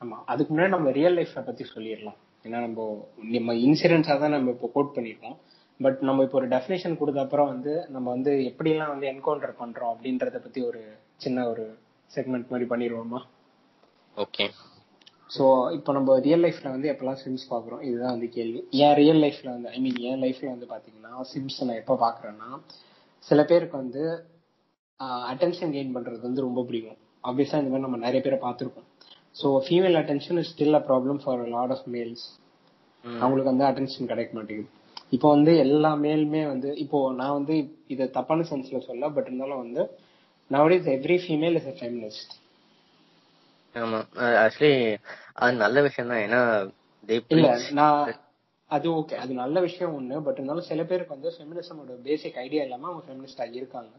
ஆமா. அதுக்கு முன்னாடி நம்ம ரியல் லைஃப்பை பத்தி சொல்லிடலாம். ஏன்னா நம்ம நம்ம இன்சிடென்ட்ஸா தான் நம்ம இப்போ கோட் பண்ணிருக்கோம் பட் நம்ம இப்போ ஒரு டெஃபினேஷன் கொடுத்த அப்புறம் வந்து நம்ம வந்து எப்படிலாம் வந்து என்கவுண்டர் பண்றோம் அப்படின்றத பத்தி ஒரு சின்ன ஒரு செக்மெண்ட் மாதிரி பண்ணிடுவோமா? ஓகே ஸோ இப்போ நம்ம ரியல் லைஃப்ல வந்து எப்பெல்லாம் சிம்ஸ் பார்க்குறோம்? இதுதான் வந்து கேள்வி. என் ரியல் லைஃப்ல வந்து ஐ மீன் என் லைஃப்ல வந்து பாத்தீங்கன்னா சிம்ஸ் நான் எப்போ பார்க்குறேன்னா சில பேருக்கு வந்து அட்டென்ஷன் கெயின் பண்றது வந்து ரொம்ப பிடிக்கும். ஆப்வியஸா இந்த மாதிரி நம்ம நிறைய பேரை பார்த்துருக்கோம் so female attention is still a problem for lot of males அவங்களுக்கு வந்து அட்டென்ஷன் கிடைக்க மாட்டேங்குது. இப்போ வந்து எல்லா மேலுமே வந்து இப்போ நான் வந்து இதை தப்பான சென்ஸ்ல சொல்ல பட் இருந்தாலும் வந்து nowadays every female is a feminist ஆமா. ஆக்சுவலி அது நல்ல விஷயம் தான் ஏன்னா இல்ல நான் அது ஓகே அது நல்ல விஷயம் ஒண்ணு பட் இருந்தாலும் சில பேருக்கு வந்து ஃபெமினிசமோட பேசிக் ஐடியா இல்லாம அவங்க ஃபெமினிஸ்டா இருக்காங்க.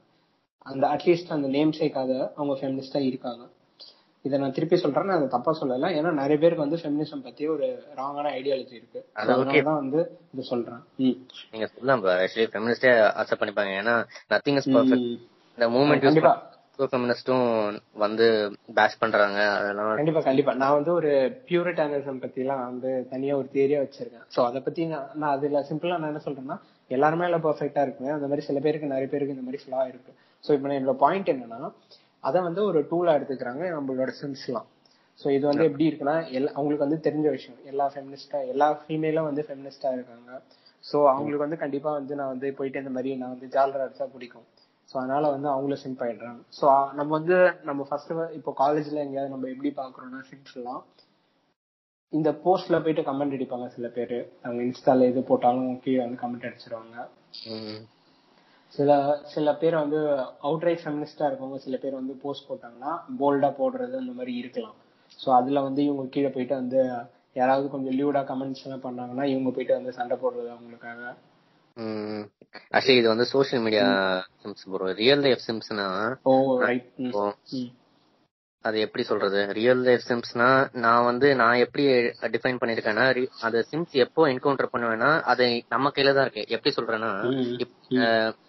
அந்த அட்லீஸ்ட் அந்த நேம் சேக்காத அவங்க ஃபெமினிஸ்டா இருக்காங்க. இதை நான் திருப்பி சொல்றேன் நான் அதை தப்பா சொல்லல. ஏன்னா நிறைய பேருக்கு வந்து ஃபெமினிசம் பத்தி ஒரு ராங்கான ஐடியாலஜி இருக்கு. அதனாலதான் வந்து இது சொல்றேன். நீங்க சொல்லலாம் ஆக்சுவலி ஃபெமினிஸ்டே அக்செப்ட் பண்ணிப்பாங்க. ஏன்னா நத்திங் இஸ் பர்ஃபெக்ட். இந்த மூவ்மெண்ட் கண்டிப்பா. ஃபெமினிஸ்டும் வந்து பேஷ் பண்றாங்க. அதெல்லாம் கண்டிப்பா கண்டிப்பா. நான் வந்து ஒரு பியூரிட்டானிசம் பத்தி எல்லாம் வந்து தனியா ஒரு தியரியா வச்சிருக்கேன். சோ அத பத்தி நான் அதுல சிம்பிளா நான் என்ன சொல்றேன்னா எல்லாருமே எல்லாம் பெர்ஃபெக்ட்டா இருக்குங்க. அந்த மாதிரி சில பேருக்கு நிறைய பேருக்கு இந்த மாதிரி ஃபிளா இருக்கு. சோ இப்போ என்னோட பாயிண்ட் என்னன்னா அத வந்து ஒரு டூலா எடுத்துக்கிறாங்க நம்மளோட சென்ஸ்லாம் சோ இது வந்து எப்படி இருக்குன்னா எல்லா அவங்களுக்கு வந்து தெரிஞ்ச விஷயம். எல்லா ஃபெமினிஸ்டா எல்லா ஃபீமேலும் வந்து ஃபெமினிஸ்டா இருக்காங்க. சோ அவங்களுக்கு வந்து கண்டிப்பா வந்து நான் வந்து போயிட்டு இந்த மாதிரி நான் வந்து ஜாலரா அடிச்சா பிடிக்கும். சோ அதனால வந்து அவங்களும் சிம்ப் ஆயிடுறாங்க. சோ நம்ம வந்து நம்ம ஃபர்ஸ்ட் இப்போ காலேஜ்ல எங்கேயாவது நம்ம எப்படி பாக்குறோம்னா சிம்ப்ஸ்லாம் இந்த போஸ்ட்ல போயிட்டு கமெண்ட் அடிப்பாங்க சில பேர். அவங்க இன்ஸ்டால எது போட்டாலும் கீழே வந்து கமெண்ட் அடிச்சிருவாங்க. சில சில பேர் வந்து அவுட்ரைட் ஃபெமினிஸ்டா இருக்கவங்க சில பேர் வந்து போஸ்ட் போட்டாங்கன்னா போல்டா போடுறது அந்த மாதிரி இருக்கலாம். சோ அதுல வந்து இவங்க கீழே போயிட்டு வந்து யாராவது கொஞ்சம் லியூடா கமெண்ட்ஸ் எல்லாம் பண்ணாங்கன்னா இவங்க போயிட்டு வந்து சண்டை போடுறது அவங்களுக்காக. ஆக்சுவலி இது வந்து social media simps bro real life சிம்ஸ்னா oh right அது எப்படி சொல்றது? ரியல் லைஃப் சிம்ஸ்னா நான் வந்து நான் எப்படி டிஃபைன் பண்ணிருக்கேன்னா அந்த சிம்ஸ் எப்போ என்கவுண்டர் பண்ணுவேன்னா அது நம்ம கையில தான் இருக்கு. எப்படி சொல்றேன்னா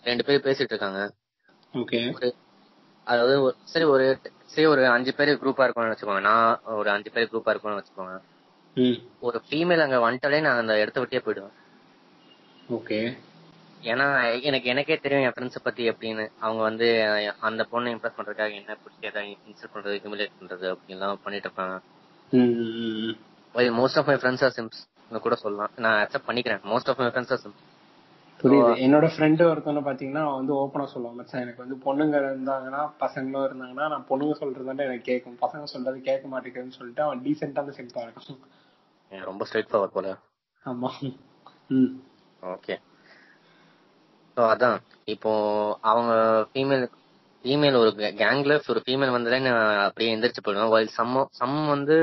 ரெண்டு பேர் பேசிட்டு இருக்காங்க. அதாவது சரி ஒரு சரி ஒரு அஞ்சு பேர் குரூப்பா இருக்கோம்னு வச்சுக்கோங்க. நான் ஒரு அஞ்சு பேர் குரூப்பா இருக்கோம்னு வச்சுக்கோங்க. ஒரு ஃபீமேல் அங்க வந்துட்டாலே நான் அந்த இடத்த விட்டே போயிடுவேன். ஓகே. ஏன்னா எனக்கு எனக்கே தெரியும் என் ஃப்ரெண்ட்ஸ் பத்தி எப்படின்னு. அவங்க வந்து அந்த பொண்ணை இம்ப்ரெஸ் பண்றதுக்காக என்ன பிடிச்சி ஏதாவது இன்சல்ட் பண்றது ஹியூமிலேட் பண்றது அப்படின்லாம் பண்ணிட்டு இருப்பாங்க. Most of my friends are simps கூட சொல்லலாம். நான் அக்செப்ட் பண்ணிக்கிறேன். Most of my friends are simps புரியுது. என்னோட ஃப்ரெண்டு ஒருத்தவங்க பாத்தீங்கன்னா வந்து ஓப்பனா சொல்லுவான். மச்சான் எனக்கு வந்து பொண்ணுங்க இருந்தாங்கன்னா பசங்களும் இருந்தாங்கன்னா நான் பொண்ணுங்க சொல்றதுதான் எனக்கு கேட்கும் பசங்க சொல்றது கேட்க மாட்டேங்குதுன்னு சொல்லிட்டு அவன் டீசென்டான சிம்பிளா இருக்கான். ரொம்ப ஸ்ட்ரைட் ஃபார்வர்ட் போல. ஆமா. ம். ஓகே ஸோ அதான். இப்போ அவங்க ஃபீமேல் ஃபீமேல் ஒரு கேங்ல ஒரு ஃபீமேல் வந்ததே நான் அப்படியே எந்திரிச்சு போயிடுவேன். While சம் சம் வந்து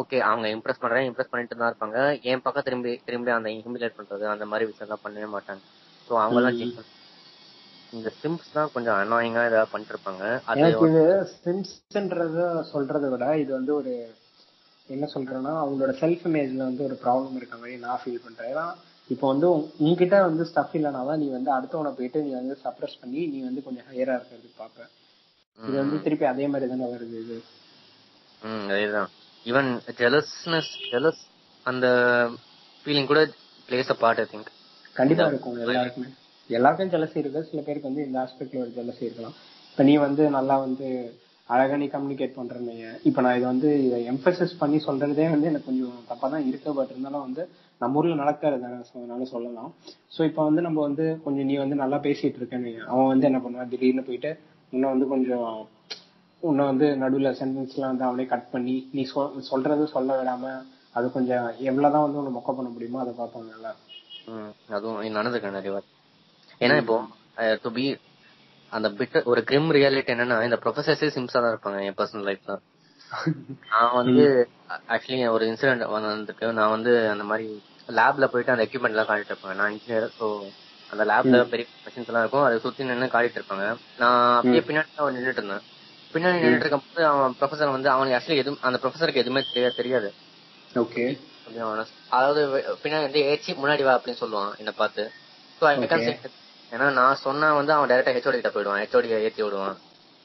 ஓகே அவங்க இம்ப்ரெஸ் பண்றேன் இம்ப்ரெஸ் பண்ணிட்டு தான் இருப்பாங்க. என் பக்கம் திரும்பி திரும்பி அந்த இமிலேட் பண்றது அந்த மாதிரி விஷயம்லாம் பண்ணவே மாட்டாங்க. ஸோ அவங்கலாம் கேட்க இந்த சிம்ஸ் தான் கொஞ்சம் அனாயிங்கா ஏதாவது பண்ணிட்டு இருப்பாங்க இது சிம்ஸ்ன்றத சொல்றதை விட இது வந்து ஒரு என்ன சொல்றேன்னா அவங்களோட செல்ஃப் இமேஜ்ல வந்து ஒரு ப்ராப்ளம் இருக்க மாதிரி நான் ஃபீல் பண்றேன். ஏன்னா இப்போ வந்து உன்கிட்ட வந்து ஸ்டஃப் இல்லைனா தான் நீ வந்து அடுத்தவனை போயிட்டு நீ வந்து சப்ரஸ் பண்ணி நீ வந்து கொஞ்சம் ஹையரா இருக்கிறதுக்கு பாப்ப இது வந்து திருப்பி அதே மாதிரி தானே வருது இது. ம் அதேதான். ஈவன் ஜெலஸ்னஸ் ஜெலஸ் அந்த ஃபீலிங் கூட plays a part I think கண்டிப்பா இருக்கும் எல்லாருக்குமே. எல்லாருக்கும் ஜலசி இருக்கு சில பேருக்கு வந்து இந்த ஆஸ்பெக்ட்ல ஒரு ஜலசி இருக்கலாம். இப்ப நீ வந்து நல்லா வந்து அழகா நீ கம்யூனிகேட் பண்றேன்னு இப்ப நான் இதை வந்து எம்பசஸ் பண்ணி சொல்றதே வந்து எனக்கு கொஞ்சம் தப்பா தான் இருக்கு. பட் இருந்தாலும் வந்து நம்ம ஊர்ல நடக்கிறது தானே so அதனால சொல்லலாம். சோ இப்ப வந்து நம்ம வந்து கொஞ்சம் நீ வந்து நல்லா பேசிட்டு இருக்கேன்னு அவன் வந்து என்ன பண்ணுவான்? திடீர்னு போயிட்டு உன்னை வந்து கொஞ்சம் உன்னை வந்து நடுவுல சென்டென்ஸ் எல்லாம் வந்து அவனே கட் பண்ணி நீ சொல் சொல்றது சொல்ல விடாம அது கொஞ்சம் எவ்வளவுதான் வந்து உன்னை மொக்க பண்ண முடியுமோ அதை பார்ப்பாங்கல்ல ம், அதுவும் இது நடந்திருக்கு நிறைய ஏன்னா இப்போ டு பி அந்த பிட் ஒரு கிரிம் ரியாலிட்டி என்னன்னா இந்த ப்ரொஃபசர்ஸே சிம்ஸா தான் இருப்பாங்க என் பர்சனல் லைஃப்ல நான் வந்து ஆக்சுவலி ஒரு இன்சிடென்ட் வந்துருக்கு. நான் வந்து அந்த மாதிரி லேப்ல போயிட்டு அந்த எக்யூப்மெண்ட் எல்லாம் காட்டிட்டு இருப்பேன் நான் இன்ஜினியர் ஸோ அந்த லேப்ல பெரிய மிஷின்ஸ் எல்லாம் இருக்கும். அதை சுத்தி நின்று காட்டிட்டு இருப்பாங்க. நான் அப்படியே பின்னாடி தான் நின்றுட்டு இருந்தேன். பின்னாடி நின்றுட்டு இருக்கும்போது அவன் ப்ரொஃபசர் வந்து அவனுக்கு ஆக்சுவலி எதுவும் அந்த ப்ரொஃபசருக்கு எதுவுமே தெரியாது தெரியாது. ஓகே. அதாவது பின்னாடி வந்து ஏச்சி முன்னாடி வா அப்படின்னு சொல்லுவான் என்ன பார்த்து. ஸோ ஐ ஏன்னா நான் சொன்னா வந்து அவன் டைரக்டா ஹெச்ஓடி கிட்ட போயிடுவான். ஹெச்ஓடி ஏத்தி விடுவான்.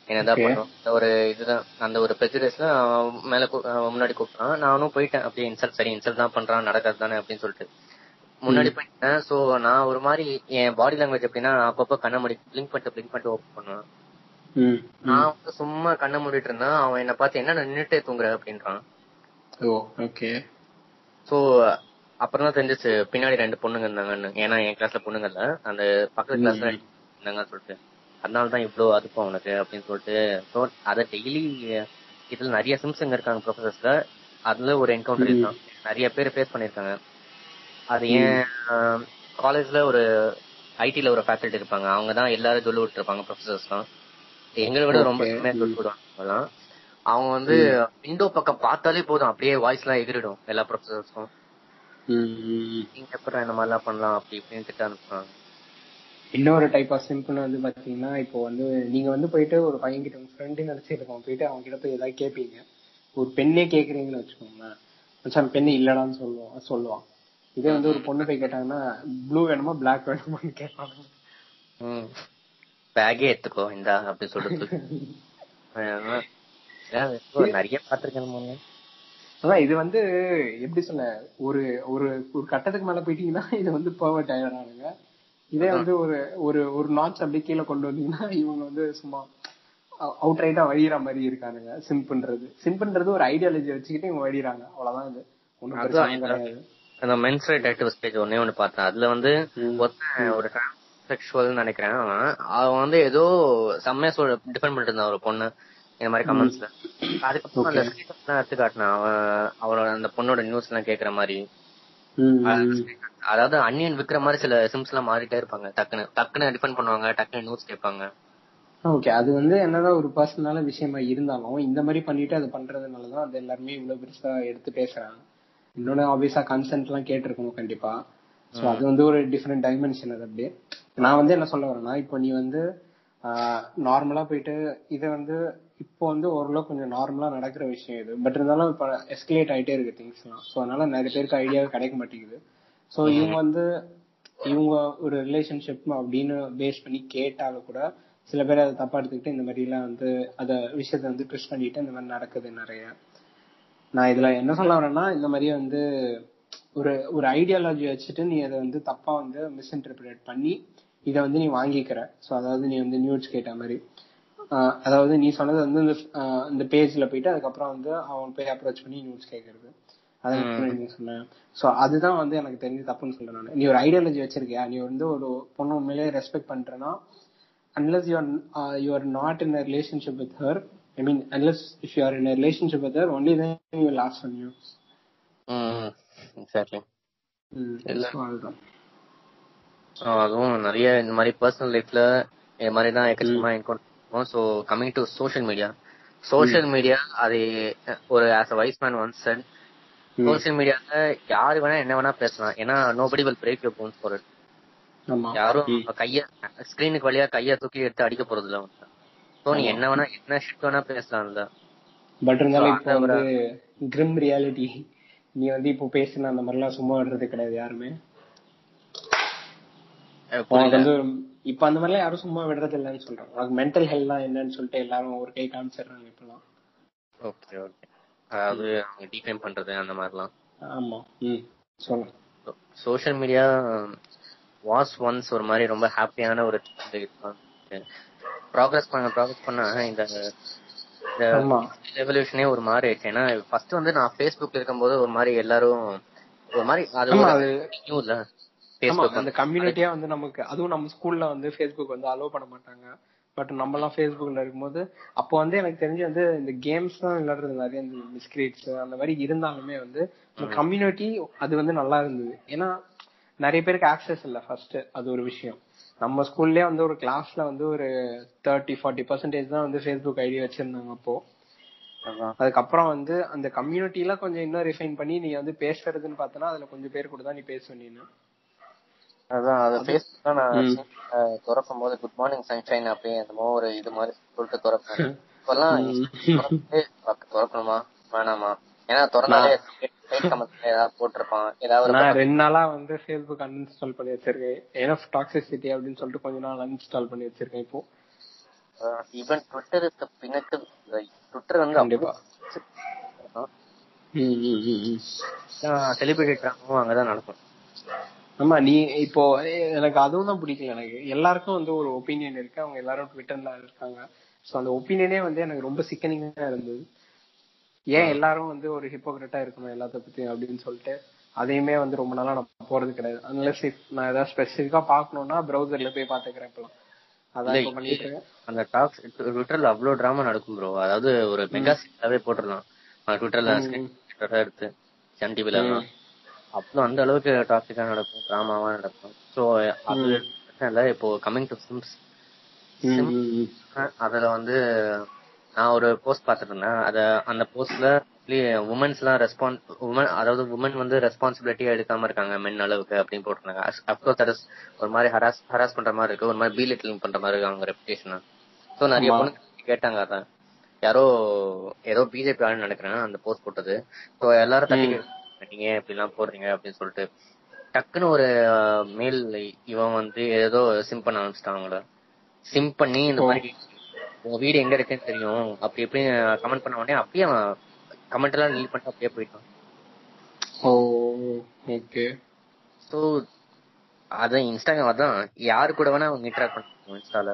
என்ன தான் Okay. பண்ணுவான் இந்த ஒரு இதுதான். அந்த ஒரு ப்ரெஜுடைஸ்ல மேல கூ- அவன் முன்னாடி கூப்பிட்டான். நானும் போயிட்டேன். அப்படியே இன்சல்ட் சரி இன்சல்ட் தான் பண்றான் நடக்கிறது தானே அப்படின்னு சொல்லிட்டு. முன்னாடி போயிட்டேன். சோ நான் ஒரு மாதிரி என் பாடி லாங்குவேஜ் எப்படின்னா அப்பப்போ கண்ண மூடி பிளிங்க் பண்ணிட்டு பிளிங்க் பண்ணிட்டு ஓப்பன் பண்ணுவேன். நான் வந்து சும்மா கண்ணை மூடிட்டு இருந்தேன். அவன் என்ன பார்த்து என்ன நின்னுட்டே தூங்குற? அப்படின்றான். ஓகே சோ அப்புறம் தான் தெரிஞ்சிச்சு பின்னாடி ரெண்டு பொண்ணுங்க இருந்தாங்கன்னு. ஏன்னா என் கிளாஸ்ல பொண்ணுங்க இல்ல. அந்த பக்கத்து கிளாஸ்ல இருந்தாங்கன்னு சொல்லிட்டு. அதனால தான் இவ்வளவு அதுக்கும் அவனுக்கு அப்படின்னு சொல்லிட்டு ஸோ அதை டெய்லி இதுல நிறைய சிம்ஸுங்க இருக்காங்க ப்ரொஃபசர்ஸ்ல அதுல ஒரு என்கவுண்டர் இருக்கான் நிறைய பேர் ஃபேஸ் பண்ணிருக்காங்க அது ஏன் காலேஜ்ல ஒரு ஐடில ஒரு ஃபேக்கல்ட்டி இருப்பாங்க. அவங்க தான் எல்லாரும் சொல்லி விட்டுருப்பாங்க ப்ரொஃபசர்ஸ் தான். எங்களை விட ரொம்ப சொல்லி விடுவாங்க. அவங்க வந்து விண்டோ பக்கம் பார்த்தாலே போதும். அப்படியே வாய்ஸ் எல்லாம் எகிரிடும். எல்லா ப்ரொஃபசர்ஸ்க்கும் நீங்க அப்புறம் இந்த மாதிரிலாம் பண்ணலாம். அப்படி இப்படின்னு திட்ட அனுப்புறாங்க இன்னொரு டைப் ஆஃப் சிம்பிள் வந்து பாத்தீங்கன்னா இப்போ வந்து நீங்க வந்து போயிட்டு ஒரு பையன் கிட்ட உங்க ஃப்ரெண்டு நினைச்சிருக்கோம் போயிட்டு அவங்க கிட்ட போய் ஏதாவது கேட்பீங்க ஒரு பெண்ணே கேக்குறீங்கன்னு வச்சுக்கோங்களேன். மச்சான் பெண்ணு இல்லடான்னு சொல்லுவான் சொல்லுவான் இதே வந்து ஒரு பொண்ணு போய் கேட்டாங்கன்னா ப்ளூ வேணுமா பிளாக் வேணுமான்னு கேட்பாங்க பேக்கே எடுத்துக்கோ இந்த அப்படி சொல்லிட்டு நிறைய பாத்திருக்கேன் அதான் இது வந்து எப்படி சொல்ல ஒரு ஒரு ஒரு கட்டத்துக்கு மேல போயிட்டீங்கன்னா இது வந்து பர்வர்ட் ஆயிடுறானுங்க. இதே வந்து ஒரு ஒரு ஒரு நாட்ச் அப்படியே கீழே கொண்டு வந்தீங்கன்னா இவங்க வந்து சும்மா அவுட் ரைட்டா வழியிற மாதிரி இருக்கானுங்க. சிம்புன்றது சிம்புன்றது ஒரு ஐடியாலஜி வச்சுக்கிட்டு இவங்க வழியிறாங்க. அவ்வளவுதான் இது. கிடையாது. அந்த மென்ஸ் ரைட் ஆக்டிவிஸ்ட் பேஜ் ஒன்னே ஒண்ணு பார்த்தேன். அதுல வந்து. ஒருத்தன் ஒரு செக்ஷுவல் நினைக்கிறேன். அவன் வந்து ஏதோ செம்மையா சொல் டிஃபெண்ட் பண்ணிட்டு இருந்தான் ஒரு பொண்ணு. இந்த மாதிரி கமெண்ட்ஸ்ல அதுக்கப்புறம் அந்த. ஸ்கிரீன் எடுத்து காட்டினான். அவன் அவளோட அந்த பொண்ணோட நியூஸ் எல்லாம் கேக்குற மாதிரி. அதாவது அன்னியன் விக்கிற மாதிரி சில சிம்ஸ் எல்லாம் மாறிட்டே இருப்பாங்க. டக்குன்னு டக்குன்னு டிஃபெண்ட் பண்ணுவாங்க டக்குன்னு நியூஸ் கேட்பாங்க. ஓகே அது வந்து என்னதான் ஒரு பர்சனலான விஷயமா இருந்தாலும் இந்த மாதிரி பண்ணிட்டு அது பண்றதுனாலதான் அது எல்லாருமே இவ்வளவு பெருசா எடுத்து பேசுறாங்க. இன்னொன்னு ஆப்வியஸா கன்சென்ட் எல்லாம் கேட்டிருக்கணும் கண்டிப்பா. சோ அது வந்து ஒரு டிஃப்ரெண்ட் டைமென்ஷன் அது அப்படியே. நான் வந்து என்ன சொல்ல வரேன்னா இப்போ நீ வந்து நார்மலா போயிட்டு இதை வந்து இப்போ வந்து ஓரளவு கொஞ்சம் நார்மலா நடக்கிற விஷயம் இது. பட் இருந்தாலும் இப்ப எஸ்கலேட் ஆயிட்டே இருக்கு திங்ஸ் எல்லாம். சோ அதனால நிறைய பேருக்கு ஐடியா கிடைக்க மாட்டேங்குது. சோ இவங்க வந்து இவங்க ஒரு ரிலேஷன்ஷிப் அப்படின்னு பேஸ் பண்ணி கேட்டாலும் கூட சில பேர் அதை தப்பா எடுத்துக்கிட்டு இந்த மாதிரி எல்லாம் வந்து அத விஷயத்த வந்து ட்விஸ்ட் பண்ணிட்டு இந்த மாதிரி நடக்குது நிறைய. நான் இதுல என்ன சொல்ல வரேன்னா இந்த மாதிரி வந்து ஒரு ஒரு ஐடியாலஜி வச்சுட்டு நீ அதை வந்து தப்பா வந்து மிஸ்இன்டர்பிரேட் பண்ணி இதை வந்து நீ வாங்கிக்கிற. சோ அதாவது நீ வந்து நியூஸ் கேட்ட மாதிரி. அதாவது நீ சொன்னது வந்து இந்த பேஜ்ல போயிட்டு அதுக்கப்புறம் வந்து அவன் போய் அப்ரோச் பண்ணி நியூஸ் கேக்குறது. அதான் நீ சொன்ன. சோ அதுதான் வந்து எனக்கு தெரிஞ்சு தப்புன்னு சொல்றேன் நான். நீ ஒரு ஐடியாலஜி வச்சிருக்கியா? நீ வந்து ஒரு பொண்ணு உண்மையிலேயே ரெஸ்பெக்ட் பண்றேன்னா unless you are uh, you are not in a relationship with her i mean unless if you are in a relationship with her only then you will ask for news ம் எக்ஸாக்ட்லி அதுதான். அதுவும் நிறைய இந்த மாதிரி பர்சனல் லைஃப்ல இந்த மாதிரி தான் எக்கச்சக்கமா என்கவுண்டர் பண்ணுவோம் so coming to social media social media அது ஒரு as a wise man once said ம். சோஷியல் மீடியால யாரு வேணா என்ன வேணா பேசலாம். ஏன்னா nobody will break your bones for ஆமா. யாரும் கைய ஸ்கிரீனுக்கு வழியா கைய தூக்கி எடுத்து அடிக்க போறது இல்ல சோ நீ என்ன வேணா என்ன ஷிட் வேணா பேசலாம்ல பட் இருந்தாலும் So, இப்போ வந்து கிரிம் ரியாலிட்டி நீ வந்து இப்போ பேசின அந்த மாதிரிலாம் சும்மா விடுறது கிடையாது யாருமே. உனக்கு வந்து இப்ப அந்த மாதிரிலாம் யாரும் சும்மா விடுறது இல்லைன்னு சொல்றாங்க. உனக்கு மென்டல் ஹெல்த்லாம் என்னன்னு சொல்லிட்டு எல்லாரும் ஒரு கை காமிச்சிடுறாங்க இப்பெல்லாம். ஓகே ஓகே அதாவது அவங்க டிஃபைன் பண்றது அந்த மாதிரிலாம். ஆமா ம். சொல்லு சோஷியல் மீடியா வாஸ் ஒன்ஸ் ஒரு மாதிரி ரொம்ப ஹாப்பியான ஒரு ப்ராக்ரஸ் பண்ண ப்ராக்ரஸ் பண்ண இந்த ரெவல்யூஷனே ஒரு மாதிரி ஆயிடுச்சு. ஏன்னா ஃபர்ஸ்ட் வந்து நான் ஃபேஸ்புக்ல இருக்கும்போது ஒரு மாதிரி எல்லாரும் ஒரு மாதிரி அது ஆமா, ஃபேஸ்புக் அந்த கம்யூனிட்டியா வந்து நமக்கு அதுவும் நம்ம ஸ்கூல்ல வந்து ஃபேஸ்புக் வந்து அலோவ் பண்ண மாட்டாங்க. பட் நம்ம எல்லாம் ஃபேஸ்புக்ல இருக்கும்போது அப்போ வந்து எனக்கு தெரிஞ்சு வந்து இந்த கேம்ஸ் தான் விளையாடுறது நிறைய இந்த மிஸ்கிரேட்ஸ் அந்த மாதிரி இருந்தாலுமே வந்து கம்யூனிட்டி அது வந்து நல்லா இருந்தது. ஏன்னா நிறைய பேருக்கு ஆக்சஸ் இல்ல ஃபர்ஸ்ட் அது ஒரு விஷயம். நம்ம ஸ்கூல்லயே வந்து ஒரு கிளாஸ்ல வந்து ஒரு தேர்ட்டி ஃபார்ட்டி பர்சன்டேஜ் தான் வந்து ஃபேஸ்புக் ஐடி வச்சிருந்தாங்க அப்போ. அதுக்கப்புறம் வந்து அந்த கம்யூனிட்டில கொஞ்சம் இன்னும் ரிஃபைன் பண்ணி நீ வந்து பேசுறதுன்னு பார்த்தனா அதுல கொஞ்சம் பேர் கூட தான் நீ பேசுவ நீனு. அதான் அது தான் நான் திறக்கும் போது குட் மார்னிங் சன்ஷைன் அப்படியே என்னமோ ஒரு இது மாதிரி சொல்லிட்டு திறப்பேன். இப்பெல்லாம் திறந்துட்டு, "fuck, திறக்கணுமா? வேணாமா? ஏன்னா திறந்தாலே போட்டிருப்பான். ஏதாவது நான் ரெண்டு நாளா வந்து ஃபேஸ்புக் அன்இன்ஸ்டால் பண்ணி வச்சிருக்கேன். ஏன்னா டாக்ஸிசிட்டி அப்படின்னு சொல்லிட்டு கொஞ்ச நாள் அன்இன்ஸ்டால் பண்ணி வச்சிருக்கேன் இப்போ. ஈவன் ட்விட்டர் இஸ் ட்விட்டர் வந்து கண்டிப்பா. செலிபிரிட்டி அங்கதான் நடக்கும். ஆமா நீ இப்போ எனக்கு அதுவும் தான் பிடிக்கல. எனக்கு எல்லாருக்கும் வந்து ஒரு ஒப்பீனியன் இருக்கு. அவங்க எல்லாரும் ட்விட்டர்ல இருக்காங்க. சோ அந்த ஒப்பீனியனே வந்து எனக்கு ரொம்ப சிக்கனிங்கா இருந்தது. ஏன் எல்லாரும் வந்து ஒரு ஹிப்போக்ரட்டா இருக்கணும் எல்லாத்த பத்தியும் அப்படின்னு சொல்லிட்டு அதையுமே வந்து ரொம்ப நாளா நான் போறது கிடையாது. அன்லஸ் நான் ஏதாவது ஸ்பெசிஃபிக்கா பாக்கணும்னா ப்ரௌசர்ல போய் பாத்துக்கிறேன் இப்பெல்லாம் அந்த டாக்ஸ் ட்விட்டர்ல அவ்வளவு டிராமா நடக்கும் ப்ரோ அதாவது ஒரு மெகா போட்டுடலாம். ட்விட்டர்ல எடுத்து சன் டிவில அவ்வளவு அந்த அளவுக்கு டாக்ஸிக்கா நடக்கும் டிராமாவா நடக்கும். சோ அது இல்ல. இப்போ கமிங் டு சிம்ஸ். அதுல வந்து நான் ஒரு போஸ்ட் பார்த்துட்டு இருந்தேன் அத அந்த போஸ்ட்ல உமன்ஸ் எல்லாம் ரெஸ்பான்ஸ் உமன் அதாவது உமன் வந்து ரெஸ்பான்சிபிலிட்டியா எடுக்காம இருக்காங்க மென் அளவுக்கு அப்படின்னு போட்டிருந்தாங்க. அப்கோர்ஸ் தட் ஒரு மாதிரி ஹராஸ் ஹராஸ் பண்ற மாதிரி இருக்கு. ஒரு மாதிரி பீலிட்டிங் பண்ற மாதிரி இருக்கு அவங்க ரெப்புடேஷன் சோ நிறைய. பொண்ணு கேட்டாங்க அதான். யாரோ ஏதோ பிஜேபி ஆளுன்னு நினைக்கிறேன் அந்த போஸ்ட் போட்டது. சோ எல்லாரும் தட்டி நீங்க ஏன் இப்படி எல்லாம் போடுறீங்க அப்படின்னு சொல்லிட்டு டக்குன்னு ஒரு மேல் இவன் வந்து ஏதோ சிம் பண்ண ஆரம்பிச்சிட்டாங்கள சிம் பண்ணி இந்த மாதிரி உங்க வீடு எங்க இருக்குன்னு தெரியும். அப்படி எப்படி கமெண்ட் பண்ண உடனே அப்படியே அவன் கமெண்ட் எல்லாம் டெலீட் பண்ணிட்டு அப்படியே போயிட்டான். ஓ ஓகே சோ அதான் இன்ஸ்டாகிராம் அதான். யாரு கூட வேணா அவங்க இன்டராக்ட் பண்ணுவாங்க இன்ஸ்டால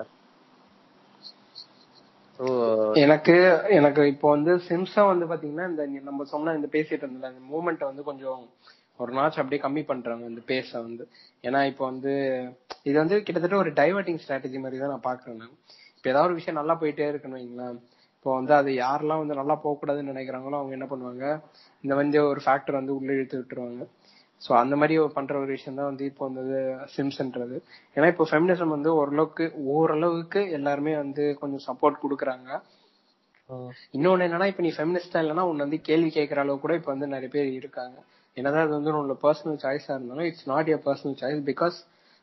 எனக்கு எனக்கு இப்போ வந்து சிம்சா வந்து பாத்தீங்கன்னா இந்த நம்ம சொன்ன இந்த பேசிட்டு இருந்தல இந்த மூமெண்ட் வந்து கொஞ்சம் ஒரு நாச் அப்படியே கம்மி பண்றாங்க இந்த பேஸ வந்து. ஏன்னா இப்போ வந்து இது வந்து கிட்டத்தட்ட ஒரு டைவர்ட்டிங் ஸ்ட்ராட்டஜி மாதிரி தான் நான் பாக்குறேன் நான். இப்போ ஏதாவது ஒரு விஷயம் நல்லா போயிட்டே இருக்குன்னு வைங்களேன். இப்போ வந்து அது யாரெல்லாம் வந்து நல்லா போக கூடாதுன்னு நினைக்கிறாங்களோ அவங்க என்ன பண்ணுவாங்க? இந்த வந்து ஒரு ஃபேக்டர் வந்து உள்ள இழுத்து விட்டுருவாங்க. சோ அந்த மாதிரி பண்ற ஒரு விஷயம் தான் வந்து இப்போ வந்து சிம்ஸ்ன்றது. ஏன்னா இப்போ ஃபெமினிசம் வந்து ஓரளவுக்கு ஓரளவுக்கு எல்லாருமே வந்து கொஞ்சம் சப்போர்ட் கொடுக்குறாங்க. இன்னொன்னு என்னன்னா இப்ப நீ ஃபெமினிஸ்டா இல்லைன்னா உன்னை வந்து கேள்வி கேட்கற அளவு கூட இப்ப வந்து நிறைய பேர் இருக்காங்க. என்னதான் அது வந்து உன்னோட பர்சனல் சாய்ஸா இருந்தாலும் it's not your personal choice because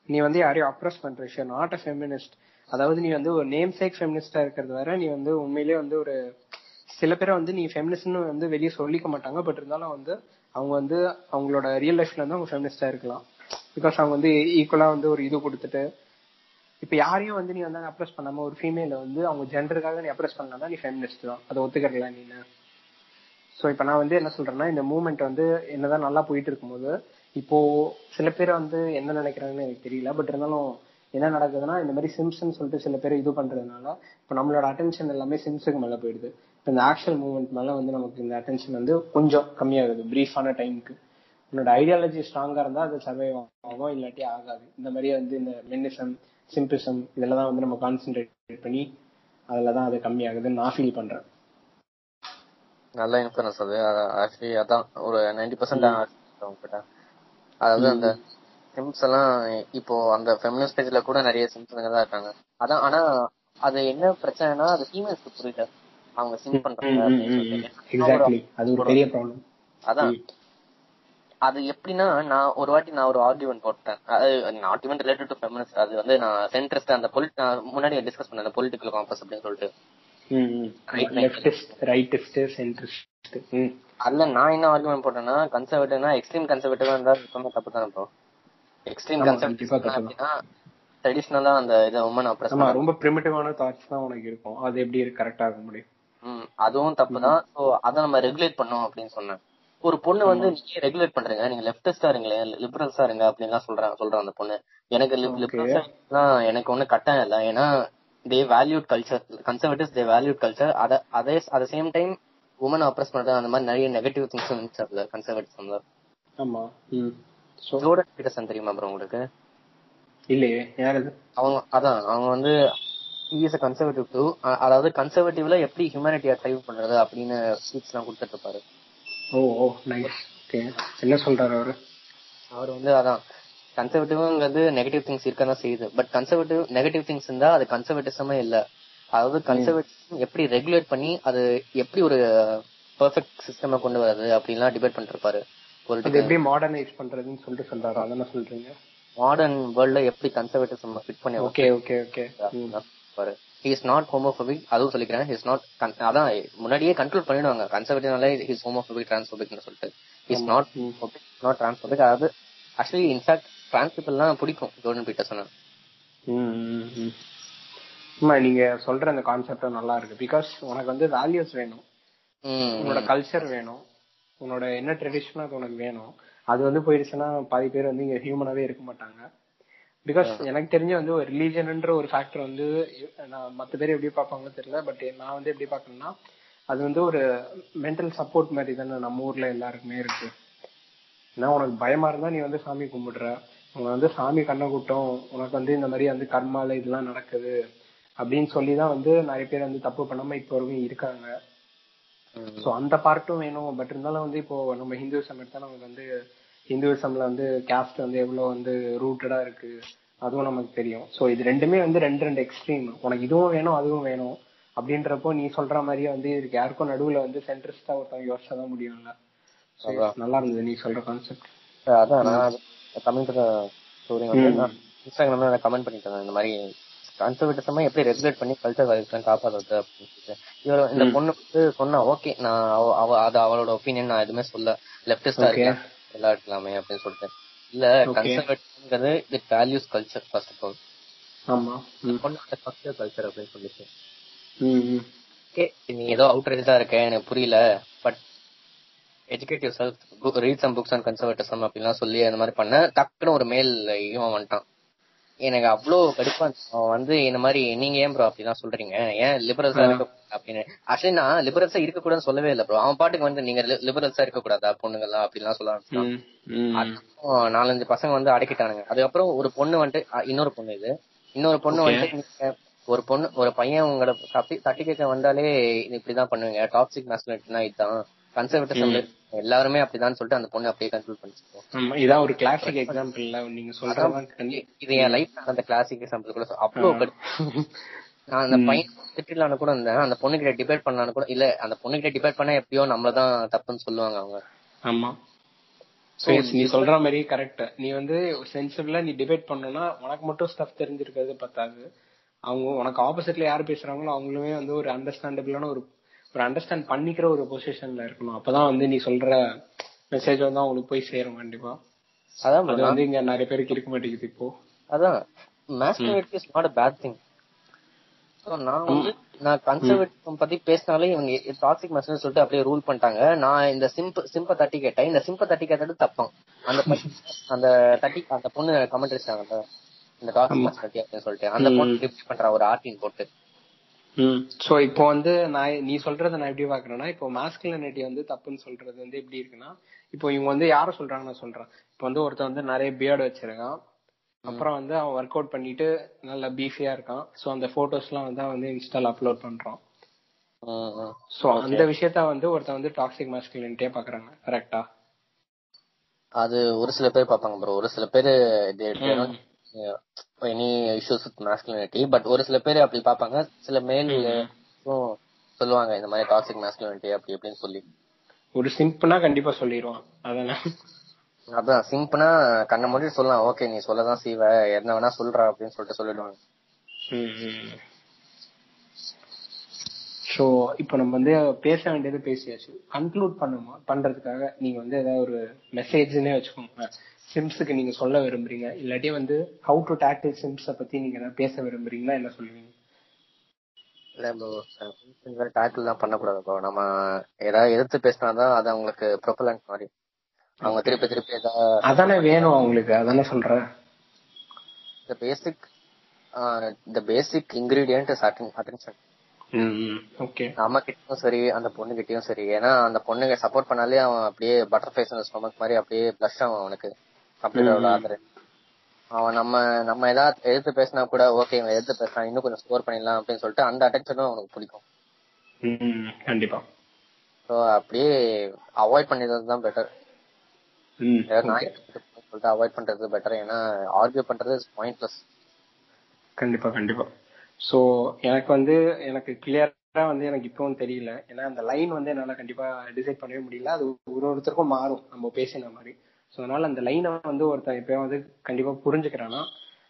நீ வந்து யாரையும் அப்ரஸ் பண்ற விஷயம் நாட் அ ஃபெமினிஸ்ட் அதாவது நீ வந்து ஒரு நேம் சேக் ஃபெமினிஸ்டா இருக்கிறது வர நீ வந்து உண்மையிலேயே வந்து ஒரு சில பேரை வந்து நீ ஃபெமினிஸ்ட்னு வந்து வெளியே சொல்லிக்க மாட்டாங்க பட் இருந்தாலும் வந்து அவங்க வந்து அவங்களோட ரியல் லைஃப்ல வந்து அவங்க ஃபெமினிஸ்டா இருக்கலாம். பிகாஸ் அவங்க வந்து ஈக்குவலா வந்து ஒரு இது கொடுத்துட்டு இப்ப யாரையும் வந்து நீ வந்து அப்ரஸ் பண்ணாம ஒரு ஃபீமேல வந்து அவங்க ஜெண்டருக்காக நீ அப்ரஸ் பண்ணலாம் நீ ஃபெமினிஸ்ட் தான். அதை ஒத்துக்கிறல நீ ஸோ இப்போ நான் வந்து என்ன சொல்றேன்னா இந்த மூமெண்ட் வந்து என்னதான் நல்லா போயிட்டு இருக்கும்போது இப்போ சில பேர் வந்து என்ன நினைக்கிறாங்கன்னு எனக்கு தெரியல. பட் இருந்தாலும் என்ன நடக்குதுன்னா இந்த மாதிரி சிம்ஸ்ன்னு சொல்லிட்டு சில பேர் இது பண்றதுனால இப்போ நம்மளோட அட்டென்ஷன் எல்லாமே சிம்ஸுக்கு மேல போயிடுது. இந்த ஆக்சுவல் மூவ்மெண்ட் மேல வந்து நமக்கு இந்த அட்டென்ஷன் வந்து கொஞ்சம் கம்மியாகுது. பிரீஃபான டைமுக்கு உன்னோட ஐடியாலஜி ஸ்ட்ராங்கா இருந்தா அது சர்வை ஆகும்? இல்லாட்டி ஆகாது. இந்த மாதிரி வந்து இந்த மென்னிசம் சிம்பிசம் இதெல்லாம் தான் வந்து நம்ம கான்சென்ட்ரேட் பண்ணி அதுல தான் அது கம்மியாகுதுன்னு நான் ஃபீல் பண்றேன். நல்ல இன்ஃபுளுன்ஸ் அது ஆக்சுவலி அதான் ஒரு நைன்டி பர்சன்ட் கிட்ட அதாவது அந்த சிம்ஸ் எல்லாம் இப்போ அந்த ஃபெமினிஸ்ட் பேஜ்ல கூட நிறைய சிம்ஸ் தான் இருக்காங்க. அதான் ஆனா அது என்ன பிரச்சனைனா அது ஃபீமேல்ஸ்க்கு புரியல. அவங்க சிம் பண்றாங்க. எக்ஸாக்ட்லி அது ஒரு பெரிய ப்ராப்ளம் அதான். அது எப்படின்னா நான் ஒரு வாட்டி நான் ஒரு ஆர்குமெண்ட் போட்டேன். ஆர்குமெண்ட் ரிலேட்டட் டு ஃபெமினிஸ்ட் அது வந்து நான் சென்ட்ரஸ்ட் அந்த பொலிட் நான் முன்னாடி டிஸ்கஸ் பண்ணேன் பொலிட்டிக்கல் காம்பஸ் அப்படின்னு சொல்லிட்டு. அதுல நான் என்ன ஆர்குமெண்ட் போட்டேன்னா கன்சர்வேட்டிவ்னா எக்ஸ்ட்ரீம் கன்சர்வேட்டிவா இருந்தா சுத்தமா தப்பு தானே. ப்ரோ எக்ஸ்ட்ரீம் கன்சர்வேட்டிவ் ட்ரெடிஷ்னலா அந்த இதை ஆமா ரொம்ப பிரிமிட்டிவான தாட்ஸ் தான் உனக்கு இருக்கும். அது எப்படி கரெக்டா இருக்க முடியும். ம். அதுவும் தப்பு தான் சோ அத நம்ம ரெகுலேட் பண்ணோம் அப்படின்னு சொன்னேன். ஒரு பொண்ணு வந்து நீங்க ரெகுலேட் பண்றீங்க. நீங்க லெப்டிஸ்டா இருங்களே லிபரல்ஸா இருங்க. அப்படின்லாம் சொல்றாங்க சொல்றான் அந்த பொண்ணு. எனக்கு லிபரல்ஸா எனக்கு ஒண்ணு கட்டாயம் இல்ல. ஏன்னா they valued culture conservatives they valued culture அத அதே at same time woman oppress பண்றது அந்த மாதிரி நிறைய நெகட்டிவ் திங்ஸ் இருந்துச்சு அதுல கன்சர்வேட்டிவ்ஸ்ல ஆமா. ஜோர்டன் பீட்டர்சன் தெரியுமா ப்ரோ உங்களுக்கு? இல்லையே. யார் அவங்க அதான். அவங்க வந்து இஸ் அ கன்சர்வேட்டிவ் டூ அதாவது கன்சர்வேட்டிவ்ல எப்படி ஹியூமனிட்டியை ட்ரைவ் பண்றது அப்படின்னு ஸ்பீச் எல்லாம் கொடுத்துட்டு இருப்பாரு ஓ ஓ நைஸ் என்ன சொல்றாரு அவரு? அவர் வந்து அதான் கன்சர்வேட்டிவ்ங்கிறது நெகட்டிவ் திங்ஸ் இருக்க தான் செய்யுது. பட் கன்சர்வேட்டிவ் நெகட்டிவ் திங்ஸ் இருந்தா அது கன்சர்வேட்டிசமே இல்ல. அதாவது கன்சர்வேட்டிவ் எப்படி ரெகுலேட் பண்ணி அது எப்படி ஒரு பெர்ஃபெக்ட் சிஸ்டமை கொண்டு வரது அப்படின்லாம் டிபேட் அது பொலிட்டிக்கல் எப்படி மாடர்னைஸ் பண்றதுன்னு சொல்லிட்டு சொல்றாரு? அதான சொல்றீங்க. மாடர்ன் வேர்ல்ட்ல எப்படி கன்சர்வேட்டிசம் ஃபிட் பண்ணி ஓகே ஓகே ஓகே பாரு. இஸ் நாட் ஹோமோபோபிக் அதுவும் சொல்லிக்கிறேன். இஸ் நாட் அதான் முன்னாடியே கண்ட்ரோல் பண்ணிடுவாங்க. கன்சர்வேட்டிவ்னால இஸ் ஹோமோபோபிக் டிரான்ஸ்போபிக்னு சொல்லிட்டு. இஸ் நாட் நாட் டிரான்ஸ்போபிக் அதாவது ஆக்சுவலி இன்ஃபேக்ட் டிரான்ஸ் பீப்புள்லாம் பிடிக்கும் ஜோர்டன் பீட்டர்சன் ஆமா நீங்க சொல்ற அந்த கான்செப்ட் நல்லா இருக்கு. பிகாஸ் உனக்கு வந்து வேல்யூஸ் வேணும். உன்னோட கல்ச்சர் வேணும். உன்னோட என்ன ட்ரெடிஷனோ உனக்கு வேணும். அது வந்து போயிடுச்சுன்னா பாதி பேர் வந்து இங்க ஹியூமனாவே இருக்க மாட்டாங்க. பிகாஸ் எனக்கு தெரிஞ்ச வந்து ஒரு ரிலீஜன்ன்ற ஒரு ஃபேக்டர் வந்து நான் மத்த பேர் எப்படி பார்ப்பாங்களோ தெரியல பட் நான் வந்து எப்படி பார்க்கணும்னா அது வந்து ஒரு மென்டல் சப்போர்ட் மாதிரி தானே நம்ம ஊர்ல எல்லாருக்குமே இருக்கு. ஏன்னா உனக்கு பயமா இருந்தா நீ வந்து சாமி கும்பிடுற. உனக்கு வந்து சாமி கண்ணை கூட்டம் உனக்கு வந்து இந்த மாதிரி வந்து கர்மால இதெல்லாம் நடக்குது அப்படின்னு சொல்லிதான் வந்து நிறைய பேர் வந்து தப்பு பண்ணாம இப்போ வரைக்கும் இருக்காங்க. சோ அந்த பார்ட்டும் வேணும். பட் இருந்தாலும் வந்து இப்போ நம்ம ஹிந்துவிசம் எடுத்தா நமக்கு வந்து ஹிந்துவிசம்ல வந்து கேஸ்ட் வந்து எவ்வளவு வந்து ரூட்டடா இருக்கு அதுவும் நமக்கு தெரியும். சோ இது ரெண்டுமே வந்து ரெண்டு ரெண்டு எக்ஸ்ட்ரீம் உனக்கு இதுவும் வேணும் அதுவும் வேணும். அப்படின்றப்போ நீ சொல்ற மாதிரியே வந்து இதுக்கு யாருக்கும் நடுவுல வந்து சென்ட்ரிஸ்டா ஒருத்தவங்க யோசிச்சாதான் முடியும்ல. So, நல்லா இருந்தது நீ சொல்ற கான்செப்ட் அதான் நான் கமெண்ட் ஸ்டோரி வந்து இன்ஸ்டாகிராம்ல நான் கமெண்ட் பண்ணிட்டு இந்த மாதிரி கன்சர்வேட்டிசமா எப்படி ரெகுலேட் பண்ணி கல்ச்சர் வைரஸ்லாம் காப்பாடுறது அப்படின்னு சொல்லிட்டு. இவர் இந்த பொண்ணு வந்து சொன்னா ஓகே நான் அவ- அது அவளோட ஒப்பீனியன் நான் எதுவுமே சொல்ல லெப்டிஸ்டா. இருக்கேன். எல்லாம் இருக்கலாமே அப்படின்னு சொல்லிட்டு. இல்ல. கன்சர்வேட்டிவ்ங்கிறது it values culture first of all ஆமா. கல்ச்சர் கல்ச்சர் அப்படின்னு ம். ஓகே நீ ஏதோ அவுட்ரேஜா இருக்க எனக்கு புரியல but educate yourself read some books and conservatism அப்படிலாம் சொல்லி அந்த மாதிரி பண்ண டக்குன்னு ஒரு மேல் இவன் வந்துட்டான். எனக்கு அவ்வளோ கடுப்பா. அவன் வந்து இந்த மாதிரி நீங்க ஏன் ப்ரோ அப்படிலாம் சொல்றீங்க? ஏன் லிபரல்ஸா இருக்க அப்படின்னு. ஆக்சுவலி நான் லிபரல்ஸா இருக்க கூடாதுன்னு சொல்லவே இல்லை ப்ரோ அவன் பாட்டுக்கு வந்து நீங்க லிபரல்ஸா இருக்க கூடாதா பொண்ணுங்கெல்லாம் அப்படிலாம் சொல்ல நாலஞ்சு பசங்க வந்து அடக்கிட்டானுங்க. அதுக்கப்புறம் ஒரு பொண்ணு வந்துட்டு இன்னொரு பொண்ணு இது. இன்னொரு பொண்ணு. வந்துட்டு ஒரு பொண்ணு ஒரு பையன் உங்களை தப்பி தட்டி கேட்க வந்தாலே இப்படிதான் பண்ணுவீங்க. டாக்ஸிக் மேஸ்குலிட்டினா இதுதான். கன்சர்வேட்டிசம் எல்லாருமே அப்படிதான் சொல்லிட்டு அந்த பொண்ணு அப்படியே கன்க்ளூட் பண்ணிச்சு இதான் ஒரு கிளாசிக் எக்ஸாம்பிள் நீங்க சொல்றதான் கண்டி- இது என் லைஃப் அந்த கிளாசிக் எக்ஸாம்பிள் கூட அவ்வளவு. நான் அந்த பையன் திட்டலான்னு கூட இருந்தேன். அந்த பொண்ணு கிட்ட டிபேட் பண்ணலான்னு கூட இல்ல அந்த பொண்ணு கிட்ட டிபேட் பண்ணா எப்படியோ நம்மளதான் தப்புன்னு சொல்லுவாங்க அவங்க. ஆமா. நீ சொல்ற மாதிரி கரெக்ட் நீ வந்து சென்சிபிளா நீ டிபேட் பண்ணனா உனக்கு மட்டும் ஸ்டஃப் தெரிஞ்சிருக்கிறது பத்தாது. அவங்க உனக்கு ஆப்போசிட்ல யாரு பேசுறாங்களோ அவங்களுமே வந்து ஒரு அண்டர்ஸ்டாண்டபிளான ஒரு ஒரு அண்டர்ஸ்டாண்ட் பண்ணிக்கிற ஒரு பொசிஷன்ல இருக்கணும். அப்பதான் வந்து நீ சொல்ற மெசேஜ் வந்து அவங்களுக்கு போய் சேரும் கண்டிப்பா. அதான் அது வந்து இங்க நிறைய பேருக்கு இருக்க மாட்டேங்குது இப்போ. அதான். Masculinity is not a bad thing நான் வந்து நான் கன்சர்வேட்டிவ் பத்தி பேசினாலே இவங்க டாக்ஸிக் மேஸ்குலின் சொல்லிட்டு அப்படியே ரூல் பண்ணிட்டாங்க. நான் இந்த சிம்ப சிம்ப தட்டி கேட்டேன். இந்த சிம்ப தட்டி கேட்டது தப்பான் அந்த அந்த தட்டி அந்த பொண்ணு கமெண்ட் அடிச்சாங்கல்ல இந்த டாக்ஸிக் மேஸ்குலினிட்டி அப்படின்னு சொல்லிட்டு அந்த பொண்ணு ரிப்ளை பண்றா ஒரு ஆர்டின் போட்டு சோ இப்போ வந்து நான் நீ சொல்றத நான் எப்படி பாக்குறேன்னா இப்போ மாஸ்குலினிட்டி வந்து தப்புன்னு சொல்றது வந்து எப்படி இருக்குன்னா இப்போ இவங்க வந்து யார சொல்றாங்க நான் சொல்றேன். இப்போ வந்து ஒருத்தன் வந்து நிறைய பியர்டு வச்சிருக்கான். அப்புறம் வந்து அவன் ஒர்க் அவுட் பண்ணிட்டு நல்ல பீஃபியா இருக்கான். சோ அந்த போட்டோஸ் எல்லாம் வந்து அவன் வந்து இன்ஸ்டால அப்லோட் பண்றான். சோ அந்த விஷயத்த வந்து ஒருத்தன் வந்து டாக்ஸிக் மாஸ்குலினிட்டியே பாக்குறாங்க. கரெக்டா அது ஒரு சில பேர் பாப்பாங்க ப்ரோ ஒரு சில பேர் any issues with masculinity but ஒரு சில பேர் அப்படி பாப்பாங்க சில மேல் சொல்லுவாங்க இந்த மாதிரி டாக்ஸிக் மேஸ்குலினிட்டி அப்படி இப்படின்னு சொல்லி. ஒரு சிம்பிளா கண்டிப்பா சொல்லிடுவான் அதானே அதான் சிம்பிளா கண்ண மூடி சொல்லலாம். ஓகே நீ சொல்லதான் செய்வ. என்ன வேணா சொல்ற அப்படின்னு சொல்லிட்டு சொல்லிடுவாங்க. சோ இப்போ நம்ம வந்து பேச வேண்டியது பேசியாச்சு. கன்க்ளூட் பண்ணுமா பண்றதுக்காக நீங்க வந்து ஏதாவது ஒரு மெசேஜ்னே வச்சுக்கோங்க சிம்ஸுக்கு நீங்க சொல்ல விரும்புறீங்க. இல்லாட்டி வந்து ஹவு டு டேக்கிள் சிம்ஸ பத்தி நீங்க ஏதாவது பேச விரும்புறீங்களா என்ன சொல்லுவீங்க? இல்ல ப்ரோ டேக்கிள் தான் பண்ணக்கூடாது ப்ரோ நம்ம ஏதாவது எதிர்த்து பேசினாதான் அது அவங்களுக்கு ப்ரொபலண்ட் மாதிரி. அவங்க திருப்பி திருப்பி அதானே வேணும் அவங்களுக்கு அதானே சொல்றேன் basic ingredient is atten- attention okay. நம்ம கிட்டயும் சரி அந்த பொண்ணு கிட்டயும் சரி. ஏன்னா அந்த பொண்ணுங்க சப்போர்ட் பண்ணாலே அவன் அப்படியே பட்டர்ஃபிளைஸ் ஸ்டொமக் மாதிரி அப்படியே பிளஷ் ஆகும் அவனுக்கு. கம்ப்ளீட்டோட ஆதரு அவன் நம்ம நம்ம ஏதாவது எதிர்த்து பேசினா கூட ஓகே இவன் எதிர்த்து பேசினா இன்னும் கொஞ்சம் ஸ்கோர் பண்ணிடலாம் அப்படின்னு சொல்லிட்டு அந்த அட்டென்ஷனும் அவனுக்கு பிடிக்கும். கண்டிப்பா. ஸோ அப்படியே அவாய்ட் பண்ணிடுறது தான் பெட்டர் okay. சொல்லிட்டு அவாய்ட் பண்றது பெட்டர் ஏன்னா ஆர்கியூ பண்றது பாயிண்ட்லெஸ் கண்டிப்பா கண்டிப்பா. சோ எனக்கு வந்து எனக்கு கிளியரா வந்து எனக்கு இப்பவும் தெரியல. ஏன்னா அந்த லைன் வந்து என்னால கண்டிப்பா டிசைட் பண்ணவே முடியல. அது ஒரு ஒருத்தருக்கும் மாறும். நம்ம பேசின மாதிரி. சோ அதனால அந்த லைனை வந்து ஒருத்தன் எப்பயும் வந்து கண்டிப்பா புரிஞ்சுக்கிறானா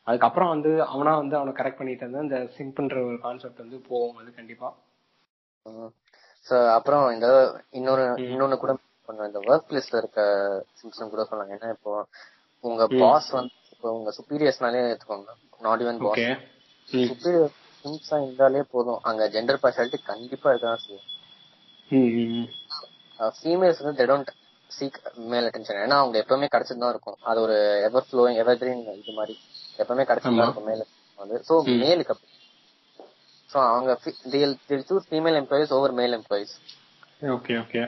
அதுக்கப்புறம் வந்து அவனா வந்து அவனை கரெக்ட் பண்ணிட்டு இருந்தா இந்த சிம்பிள்ன்ற ஒரு கான்செப்ட் வந்து போகும். அது கண்டிப்பா. அப்புறம் இந்த இன்னொரு இன்னொன்னு கூட பண்ணுவேன். இந்த ஒர்க் பிளேஸ்ல இருக்க சிம்சன் கூட சொன்னாங்க ஏன்னா இப்போ உங்க பாஸ் வந்து இப்போ உங்க சுப்பீரியர்ஸ்னாலே எடுத்துக்கோங்க நாட் ஈவன் பாஸ் சுப்பீரியர் சிம்ஸா இருந்தாலே போதும். அங்க ஜெண்டர் பார்ஷாலிட்டி கண்டிப்பா இருக்கதான் செய்யும். ஃபீமேல்ஸ் வந்து டோன்ட் சீக் மேல் அட்டென்ஷன் ஏன்னா அவங்க எப்பவுமே கிடைச்சிட்டு தான் இருக்கும். அது ஒரு எவர் ஃப்ளோயிங் எவர் கிரீன் இது மாதிரி. எப்பவுமே கிடைச்சிட்டு தான் இருக்கும் மேல் வந்து. சோ மேலுக்கு அப்படி. சோ அவங்க female employees over male employees okay okay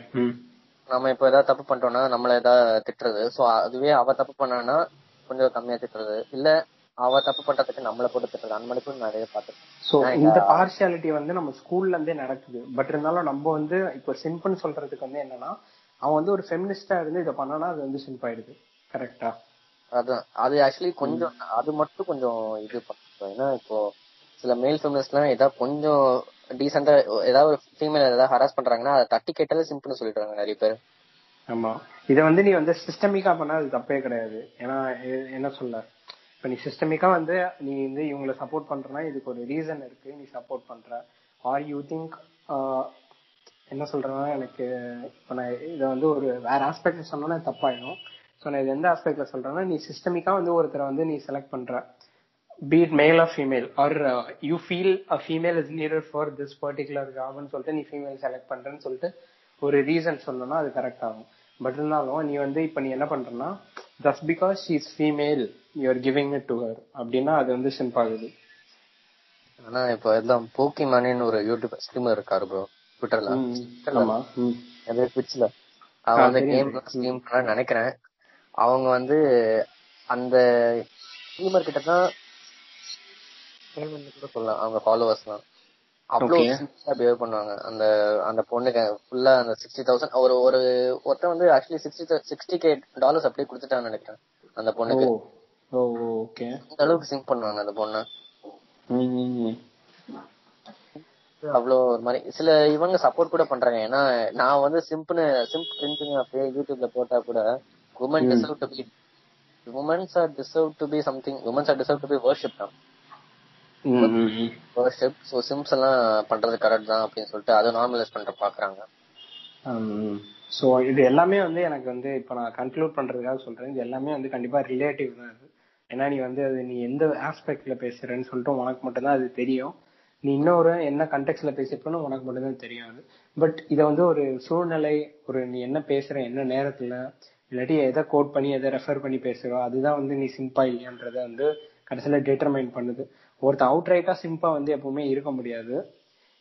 நம்ம இப்ப ஏதாவது தப்பு பண்ணிட்டோம்னா நம்மள ஏதாவது திட்டுறது. சோ அதுவே அவ தப்பு பண்ணானா கொஞ்சம் கம்மியா திட்டுறது. இல்ல அவ தப்பு பண்றதுக்கு நம்மள போட்டு திட்டுறது. அந்த மாதிரி நிறைய பாத்துருக்கேன் சோ இந்த பார்ஷியாலிட்டி வந்து நம்ம ஸ்கூல்ல இருந்தே நடக்குது. பட் இருந்தாலும் நம்ம வந்து இப்போ சிம்புன்னு சொல்றதுக்கு வந்து என்னன்னா அவன் வந்து ஒரு ஃபெமினிஸ்டா இருந்து இதை பண்ணனா அது வந்து சிம்ப் ஆயிடுது கரெக்டா அதான் அது ஆக்சுவலி கொஞ்சம் அது மட்டும் கொஞ்சம் இது பண்ணுறோம் ஏன்னா இப்போ சில மேல் ஃபெமினிஸ்ட்லாம் ஏதாவது கொஞ்சம் டீசெண்டா ஏதாவது ஒரு ஃபீமேல் ஏதாவது ஹராஸ் பண்றாங்கன்னா அதை தட்டி கேட்டதை சிம்பிள்னு சொல்லிடுறாங்க நிறைய பேர். ஆமா. இதை வந்து நீ வந்து சிஸ்டமிக்கா பண்ணா அது தப்பே கிடையாது. ஏன்னா எ- என்ன சொல்ல? இப்ப நீ சிஸ்டமிக்கா வந்து நீ வந்து இவங்களை சப்போர்ட் பண்றனா இதுக்கு ஒரு ரீசன் இருக்கு நீ சப்போர்ட் பண்ற. ஆர் யூ திங்க் என்ன சொல்றேன்னா எனக்கு இப்ப நான் இதை வந்து ஒரு வேற ஆஸ்பெக்ட்ல சொன்னோன்னா தப்பாயிடும். ஸோ நான் இது எந்த ஆஸ்பெக்ட்ல சொல்றேன்னா நீ சிஸ்டமிக்கா வந்து ஒருத்தரை வந்து நீ செலக்ட் பண்ற. Be it male or female or you feel a female is needed for this particular ஜாப்னு சொல்லிட்டு நீ ஃபீமேல் செலக்ட் பண்றேன்னு சொல்லிட்டு ஒரு ரீசன் சொல்லணும்னா அது கரெக்ட் ஆகும். பட் இருந்தாலும் நீ வந்து இப்ப நீ என்ன பண்றனா just because she is female you're giving it to her அப்படின்னா அது வந்து சிம்ப் ஆகுது. ஆனா இப்போ எல்லாம் போக்கிமானின்னு ஒரு யூடியூப் ஸ்ட்ரீமர் இருக்காரு ப்ரோ ட்விட்டர்ல ஆமா. அதே ட்விட்ச்ல அவன் வந்து கேம். ஸ்ட்ரீம் நினைக்கிறேன். அவங்க வந்து அந்த ஸ்ட்ரீமர் கிட்ட தான் கூட சொல்லலாம். அவங்க ஃபாலோவர்ஸ்லாம் அவ்வளோ Okay. பிஹேவ் பண்ணுவாங்க. அந்த அந்த பொண்ணுக்கு ஃபுல்லா அந்த சிக்ஸ்டி தௌசண்ட் ஒரு ஒரு ஒருத்தன் வந்து actually sixty sixty K dollars அப்படியே கொடுத்துட்டான்னு நினைக்கிறேன் அந்த பொண்ணுக்கு. ஓகே இந்த அளவுக்கு சிங்க் பண்ணுவாங்க அந்த பொண்ணு. அவ்வளோ ஒரு மாதிரி. சில இவங்க சப்போர்ட் கூட பண்றாங்க. ஏன்னா நான் வந்து சிம்பிள் சிம்பிள் ட்ரிங்கிங் அப்படியே யூடியூப்ல போட்டா கூட woman. Deserve to be womens are deserve to be something womens are deserve to be worship தான் சிம்ஸ் எல்லாம் பண்றது கரெக்ட் தான் அப்படின்னு சொல்லிட்டு அதை நார்மலைஸ் பண்ற பாக்குறாங்க. ஸோ இது எல்லாமே வந்து எனக்கு வந்து இப்போ நான் கன்க்ளூட் பண்றதுக்காக சொல்றேன். இது எல்லாமே வந்து கண்டிப்பா ரிலேட்டிவ் தான் இது. ஏன்னா நீ வந்து அது நீ எந்த ஆஸ்பெக்ட்ல பேசுறேன்னு சொல்லிட்டு உனக்கு மட்டும்தான் அது தெரியும். நீ இன்னொரு என்ன கண்டெக்ட்ல பேசிருப்பேன்னு உனக்கு மட்டும்தான் தெரியும் அது. பட் இதை வந்து ஒரு சூழ்நிலை ஒரு நீ என்ன பேசுற என்ன நேரத்துல இல்லாட்டி எதை கோட் பண்ணி எதை ரெஃபர் பண்ணி பேசுறோ அதுதான் வந்து நீ சிம்பா இல்லையான்றத வந்து கடைசியில டிட்டர்மைன் பண்ணுது. ஒருத்தன் அவுட் ரைட்டா சிம்பா வந்து எப்பவுமே இருக்க முடியாது.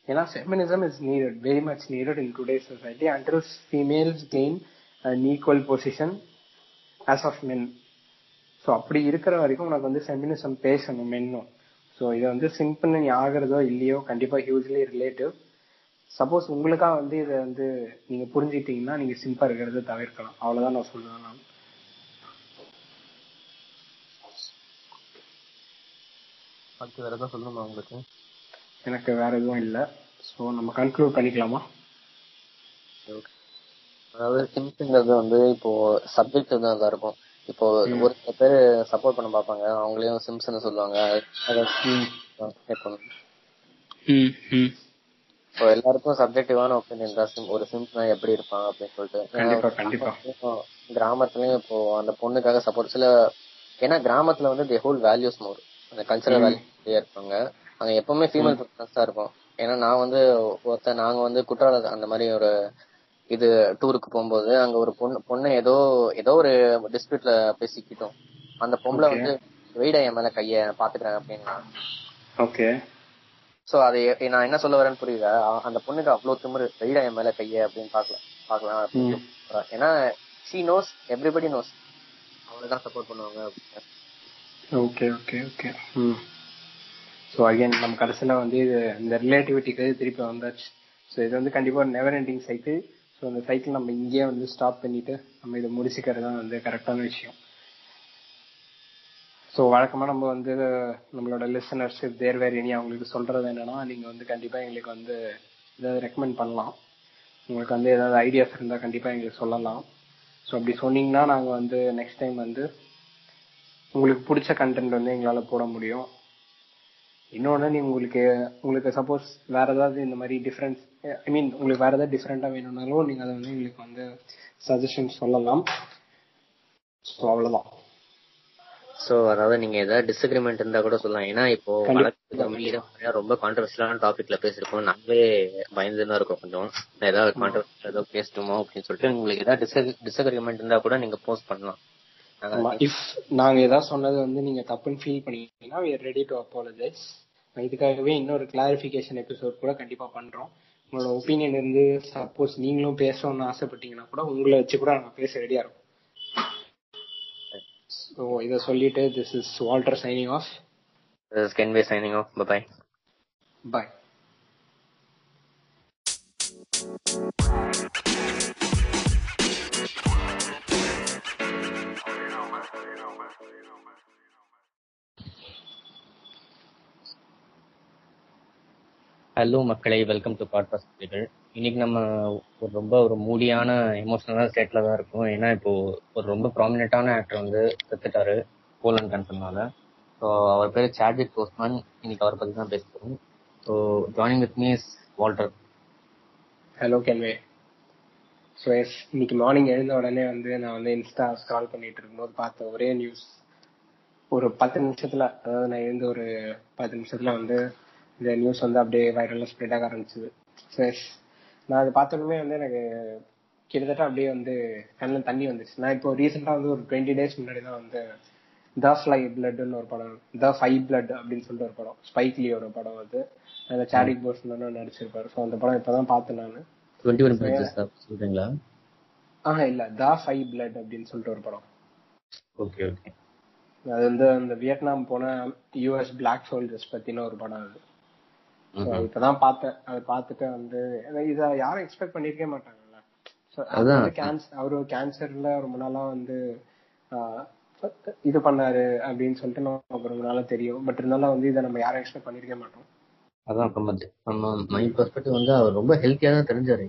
ஏன்னா feminism is needed very much needed in today society until females gain and equal position as of men so அப்படி இருக்கிற வரைக்கும் உனக்கு வந்து ஃபெமினிசம் பேசணும் மென்னும். ஸோ இதை வந்து சிம்பிள் நீ ஆகிறதோ இல்லையோ கண்டிப்பாக ஹியூஜ்லி ரிலேட்டிவ் சப்போஸ் உங்களுக்காக வந்து இதை வந்து நீங்கள் புரிஞ்சுக்கிட்டீங்கன்னா நீங்கள் சிம்பாக இருக்கிறத தவிர்க்கலாம். அவ்வளோதான் நான் சொல்லுவேன் நான். அடுத்து வேற எதாவது சொல்லணுமா உங்களுக்கு? எனக்கு வேற எதுவும் இல்லை. ஸோ நம்ம கன்க்ளூட் பண்ணிக்கலாமா? அதாவது சிம்ஸ்ங்கிறது வந்து இப்போ சப்ஜெக்ட் தான் இதா இருக்கும். இப்போ ஒரு சில பேர் சப்போர்ட் பண்ண பார்ப்பாங்க. அவங்களையும் சிம்ஸ்னு சொல்லுவாங்க. இப்போ எல்லாருக்கும் சப்ஜெக்டிவான ஒப்பீனியன் தான். Sim- ஒரு சிம்ஸ்னா எப்படி இருப்பான் அப்படின்னு சொல்லிட்டு. கிராமத்துலயும் இப்போ அந்த பொண்ணுக்காக சப்போர்ட் சில ஏன்னா கிராமத்துல வந்து தி ஹோல் வேல்யூஸ் மோர் அந்த கல்ச்சரல் வேல்யூ இருப்பாங்க. அங்க எப்பவுமே ஃபீமேல் ப்ரிஃபரன்ஸ் தான் இருக்கும். ஏன்னா நான் வந்து ஒருத்தன் நாங்க வந்து குற்றால அந்த மாதிரி ஒரு இது டூருக்கு போகும்போது அங்க ஒரு பொண்ணு பொண்ணு ஏதோ ஏதோ ஒரு டிஸ்பியூட்ல பேசிக்கிட்டோம். அந்த பொம்பளை. வந்து வெயிடா என் மேல கைய பாத்துக்கிறேன் அப்படின்னா. ஓகே சோ அது நான் என்ன சொல்ல வரேன்னு புரியுதா அ- அந்த பொண்ணுக்கு அவ்வளவு திமிரு வெயிடா என் மேல கைய அப்படின்னு பாக்கலாம் பாக்கலாம். ஏன்னா ஷீ நோஸ் எவ்ரிபடி நோஸ் அவங்களதான் சப்போர்ட் பண்ணுவாங்க. ஓகே ஓகே ஓகே ம் ஸோ அகைன் நம்ம கடைசியில் வந்து இது இந்த ரிலேட்டிவிட்டிக்கு திருப்பி வந்தாச்சு. ஸோ இது வந்து கண்டிப்பாக ஒரு நெவர் எண்டிங் சைக்கிள் ஸோ அந்த சைக்கிள் நம்ம இங்கேயே வந்து ஸ்டாப் பண்ணிட்டு நம்ம இதை முடிச்சுக்கிறது தான் வந்து கரெக்டான விஷயம். ஸோ வழக்கமாக நம்ம வந்து நம்மளோட லிசனர்ஸ் தேர் வேர் இனி அவங்களுக்கு சொல்கிறது என்னன்னா நீங்கள் வந்து கண்டிப்பாக எங்களுக்கு வந்து ஏதாவது ரெக்கமெண்ட் பண்ணலாம். உங்களுக்கு வந்து ஏதாவது ஐடியாஸ் இருந்தால் கண்டிப்பாக எங்களுக்கு சொல்லலாம். ஸோ அப்படி சொன்னீங்கன்னா நாங்கள் வந்து நெக்ஸ்ட் டைம் வந்து உங்களுக்கு பிடிச்ச கண்டென்ட் வந்து எங்களால போட முடியும். இன்னொன்னு நீ உங்களுக்கு உங்களுக்கு சப்போஸ் வேற ஏதாவது இந்த மாதிரி டிஃபரன்ஸ் ஐ மீன் உங்களுக்கு வேற ஏதாவது டிஃபரெண்டா வேணும்னாலும் நீங்க அதை வந்து எங்களுக்கு வந்து சஜஷன் சொல்லலாம். ஸோ அவ்வளவுதான். சோ அதாவது நீங்க ஏதாவது டிஸ்அக்ரிமெண்ட் இருந்தா கூட சொல்லலாம். ஏன்னா இப்போ. வழக்கு ரொம்ப கான்ட்ரவர்ஷியலான டாபிக்ல பேசிருக்கோம். நாங்களே பயந்து தான் இருக்கோம் கொஞ்சம். ஏதாவது கான்ட்ரவர்ஷியல் ஏதோ பேசட்டுமோ அப்படின்னு சொல்லிட்டு உங்களுக்கு ஏதாவது டிஸ்அக்ரிமெண்ட் இருந்தா கூட நீங்க போஸ்ட் பண்ணலாம். நாங்க இஃப் நாங்க ஏதாவது சொன்னது வந்து நீங்க தப்புன்னு ஃபீல் பண்ணீங்கன்னா we are ready to apologize. இதுக்காகவே இன்னொரு கிளாரிஃபிகேஷன் எபிசோட் கூட கண்டிப்பா பண்றோம். உங்களோட ஒப்பீனியன் இருந்து சப்போஸ் நீங்களும் பேசணும்னு ஆசைப்பட்டீங்கன்னா கூட உங்களை வச்சு கூட நாங்க பேச ரெடியா இருக்கோம். ஸோ இதை சொல்லிட்டு this is Walter signing off This is Kenway signing off. Bye bye. Bye hello மக்களை வெல்கம் டு பாட்காஸ்ட் பீப்பிள் இன்னைக்கு நம்ம ஒரு ரொம்ப ஒரு மூடியான எமோஷனலான ஸ்டேட்ல தான் இருக்கும். ஏன்னா இப்போ ஒரு ரொம்ப ப்ராமினெண்டான ஆக்டர் வந்து செத்துட்டாரு போலண்ட் கேன்சர்னால ஸோ அவர் பேர் சாட்விக் போஸ்ட்மேன் இன்னைக்கு அவரை பத்தி தான் பேசுகிறோம் so joining with me is Walter hello Kenway so yes இன்னைக்கு மார்னிங் எழுந்த உடனே வந்து நான் வந்து இன்ஸ்டா ஸ்க்ரால் பண்ணிட்டு இருக்கும்போது பார்த்த ஒரே நியூஸ் ஒரு பத்து நிமிஷத்துல அதாவது நான் எழுந்து ஒரு பத்து நிமிஷத்துல வந்து இந்த நியூஸ் வந்து அப்படியே வைரல்ல ஸ்ப்ரெட் ஆக ஆரம்பிச்சது. நான் அதை பார்த்தோன்னே வந்து எனக்கு கிட்டத்தட்ட அப்படியே வந்து கண்ணில் தண்ணி வந்துச்சு நான் இப்போ ரீசெண்டாக வந்து ஒரு டுவெண்ட்டி டேஸ் முன்னாடி தான் வந்து த ஃப்ளை பிளட்னு ஒரு படம் த ஃபைவ் பிளட் அப்படின்னு சொல்லிட்டு ஒரு படம் ஸ்பைக் லியோட படம் வந்து. அந்த சாடிக் போர்ஷன் நடிச்சிருப்பாரு. ஸோ அந்த படம் இப்போதான் பார்த்தேன் நான். டுவெண்ட்டி ஒன் சொல்றீங்களா? ஆஹ் இல்ல. த ஃபைவ் பிளட் அப்படின்னு சொல்லிட்டு ஒரு படம். ஓகே ஓகே அது வந்து அந்த வியட்நாம் போன யூஎஸ் பிளாக் சோல்ஜர்ஸ் பத்தின ஒரு படம் அது அது. இப்பதான் பார்த்தேன். அதை பார்த்துட்டு வந்து இத யாரும் எக்ஸ்பெக்ட் பண்ணிருக்கவே மாட்டாங்கல்ல. அவரு கேன்சர்ல ரொம்ப நாளா வந்து இது பண்ணாரு அப்படின்னு சொல்லிட்டு நமக்கு ரொம்ப நாளா தெரியும். பட் இருந்தாலும் வந்து இதை நம்ம யாரும் எக்ஸ்பெக்ட் பண்ணிருக்கவே மாட்டோம். அதான் நம்ம நம்ம பெர்ஸ்பெக்டிவ் வந்து அவர் ரொம்ப ஹெல்த்தியா தான் தெரிஞ்சாரு.